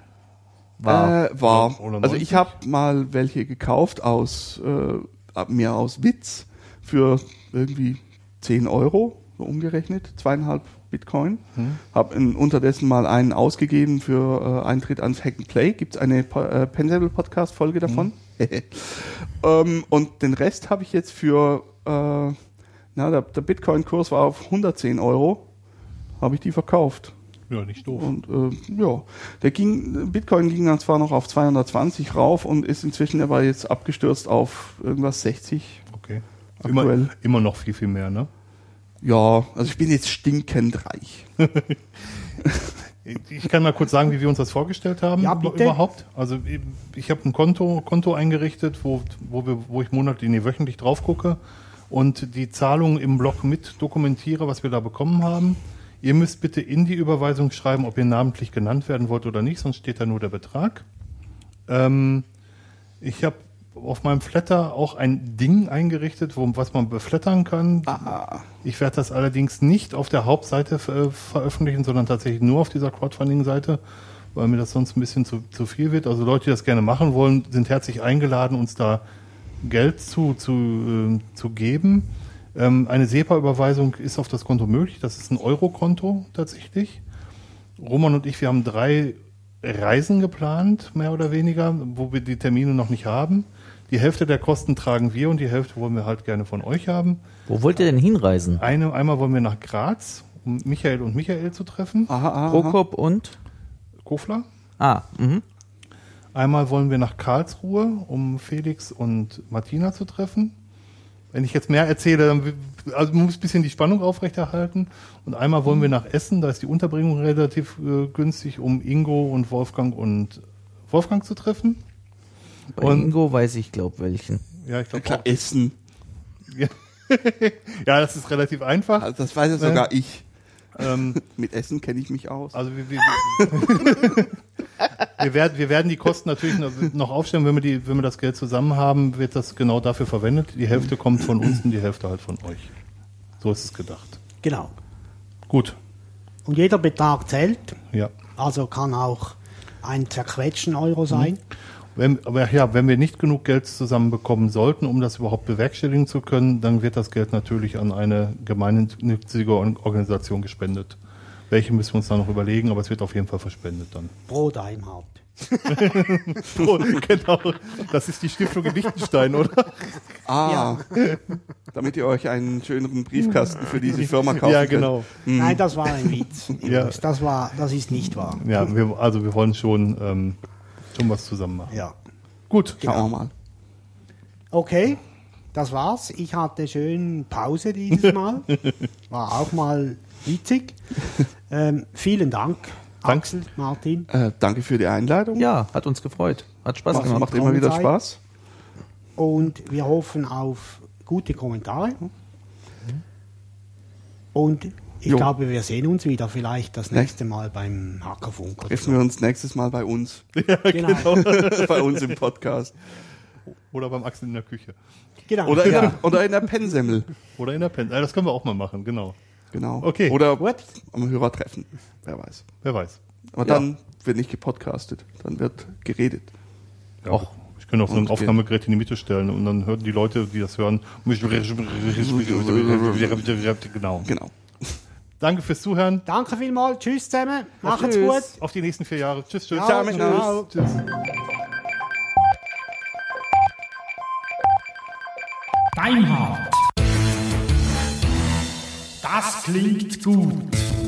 War. Äh, war. Also 90? ich habe mal welche gekauft aus äh, mir aus Witz für irgendwie 10 Euro, umgerechnet, zweieinhalb Bitcoin. Hm. Habe unterdessen mal einen ausgegeben für äh, Eintritt ans Hack and Play. Gibt es eine Po- äh, Pensable Podcast Folge davon? ähm, und den Rest habe ich jetzt für äh, na, der, der Bitcoin-Kurs war auf 110 Euro. Habe ich die verkauft. Ja, nicht doof. Und äh, ja, der ging, Bitcoin ging dann zwar noch auf 220 rauf und ist inzwischen aber jetzt abgestürzt auf irgendwas 60. Okay. Immer, Aktuell. immer noch viel, viel mehr, ne? Ja, also ich bin jetzt stinkend reich. Ich kann mal kurz sagen, wie wir uns das vorgestellt haben Ja, bitte. überhaupt. Also ich habe ein Konto, Konto eingerichtet, wo, wo, wir, wo ich monatlich, nee, wöchentlich drauf gucke und die Zahlungen im Blog mit dokumentiere, was wir da bekommen haben. Ihr müsst bitte in die Überweisung schreiben, ob ihr namentlich genannt werden wollt oder nicht, sonst steht da nur der Betrag. Ähm, ich habe auf meinem Flatter auch ein Ding eingerichtet, wo, was man beflattern kann. Ich werde das allerdings nicht auf der Hauptseite ver veröffentlichen, sondern tatsächlich nur auf dieser Crowdfunding-Seite, weil mir das sonst ein bisschen zu, zu viel wird. Also Leute, die das gerne machen wollen, sind herzlich eingeladen, uns da Geld zu, zu, äh, zu geben. Ähm, eine SEPA-Überweisung ist auf das Konto möglich. Das ist ein Euro-Konto tatsächlich. Roman und ich, wir haben drei Reisen geplant, mehr oder weniger, wo wir die Termine noch nicht haben. Die Hälfte der Kosten tragen wir und die Hälfte wollen wir halt gerne von euch haben. Wo wollt ihr denn hinreisen? Eine, einmal wollen wir nach Graz, um Michael und Michael zu treffen. Aha, aha, aha. Prokop und? Kofler. Ah, mhm. Einmal wollen wir nach Karlsruhe, um Felix und Martina zu treffen. Wenn ich jetzt mehr erzähle, dann also man muss ein bisschen die Spannung aufrechterhalten. Und einmal wollen wir nach Essen, da ist die Unterbringung relativ äh, günstig, um Ingo und Wolfgang und Wolfgang zu treffen. Bei Und- Ingo weiß ich, glaub welchen. Ja, ich glaube Klar, Essen. Ja, das ist relativ einfach. Also das weiß ja sogar ich. Ähm, Mit Essen kenne ich mich aus. Also wir, wir, wir, werden, wir werden die Kosten natürlich noch, aufstellen, wenn wir, die, wenn wir das Geld zusammen haben, wird das genau dafür verwendet. Die Hälfte kommt von uns und die Hälfte halt von euch. So ist es gedacht. Genau. Gut, Und jeder Betrag zählt, ja. also kann auch ein zerquetschen Euro sein. Wenn, aber ja, wenn wir nicht genug Geld zusammenbekommen sollten, um das überhaupt bewerkstelligen zu können, dann wird das Geld natürlich an eine gemeinnützige Or- Organisation gespendet. Welche müssen wir uns dann noch überlegen, aber es wird auf jeden Fall verspendet dann. Pro Daimhaupt. Oh, genau. Das ist die Stiftung in Liechtenstein, oder? Ah, damit ihr euch einen schöneren Briefkasten für diese Firma kaufen Ja, genau. Nein, das war ein Witz. Ja. Das, war, das ist nicht wahr. Ja, wir, also wir wollen schon, ähm, schon was zusammen machen. Ja. Gut. Könnt. Schauen wir mal. Okay, das war's. Ich hatte schön Pause dieses Mal. War auch mal witzig. Ähm, vielen Dank, Dank. Axel, Martin. Äh, danke für die Einladung. Ja, hat uns gefreut. Hat Spaß macht, gemacht. macht immer wieder. Spaß. Und wir hoffen auf gute Kommentare. Und ich Jo. glaube, wir sehen uns wieder vielleicht das nächste Mal beim Hackerfunk. Treffen wir uns nächstes Mal bei uns. Genau. bei uns im Podcast. Oder beim Axel in der Küche. genau. Oder in, der, oder in der Pennsemmel. Oder in der Pen. Äh, das können wir auch mal machen, genau. Genau. Okay. Oder Gut. am Hörertreffen. Wer weiß. Wer weiß. Aber Ja. dann wird nicht gepodcastet. Dann wird geredet. Ja, Och. ich könnte auch so ein Aufnahmegerät in die Mitte stellen und dann hören die Leute, die das hören. Genau. Genau. Danke fürs Zuhören. Danke vielmals. Tschüss zusammen. Macht's Tschüss. gut. Auf die nächsten vier Jahre. Tschüss, tschüss. Ciao, Tschüss. ciao. Tschüss. Deinhard. Das klingt gut.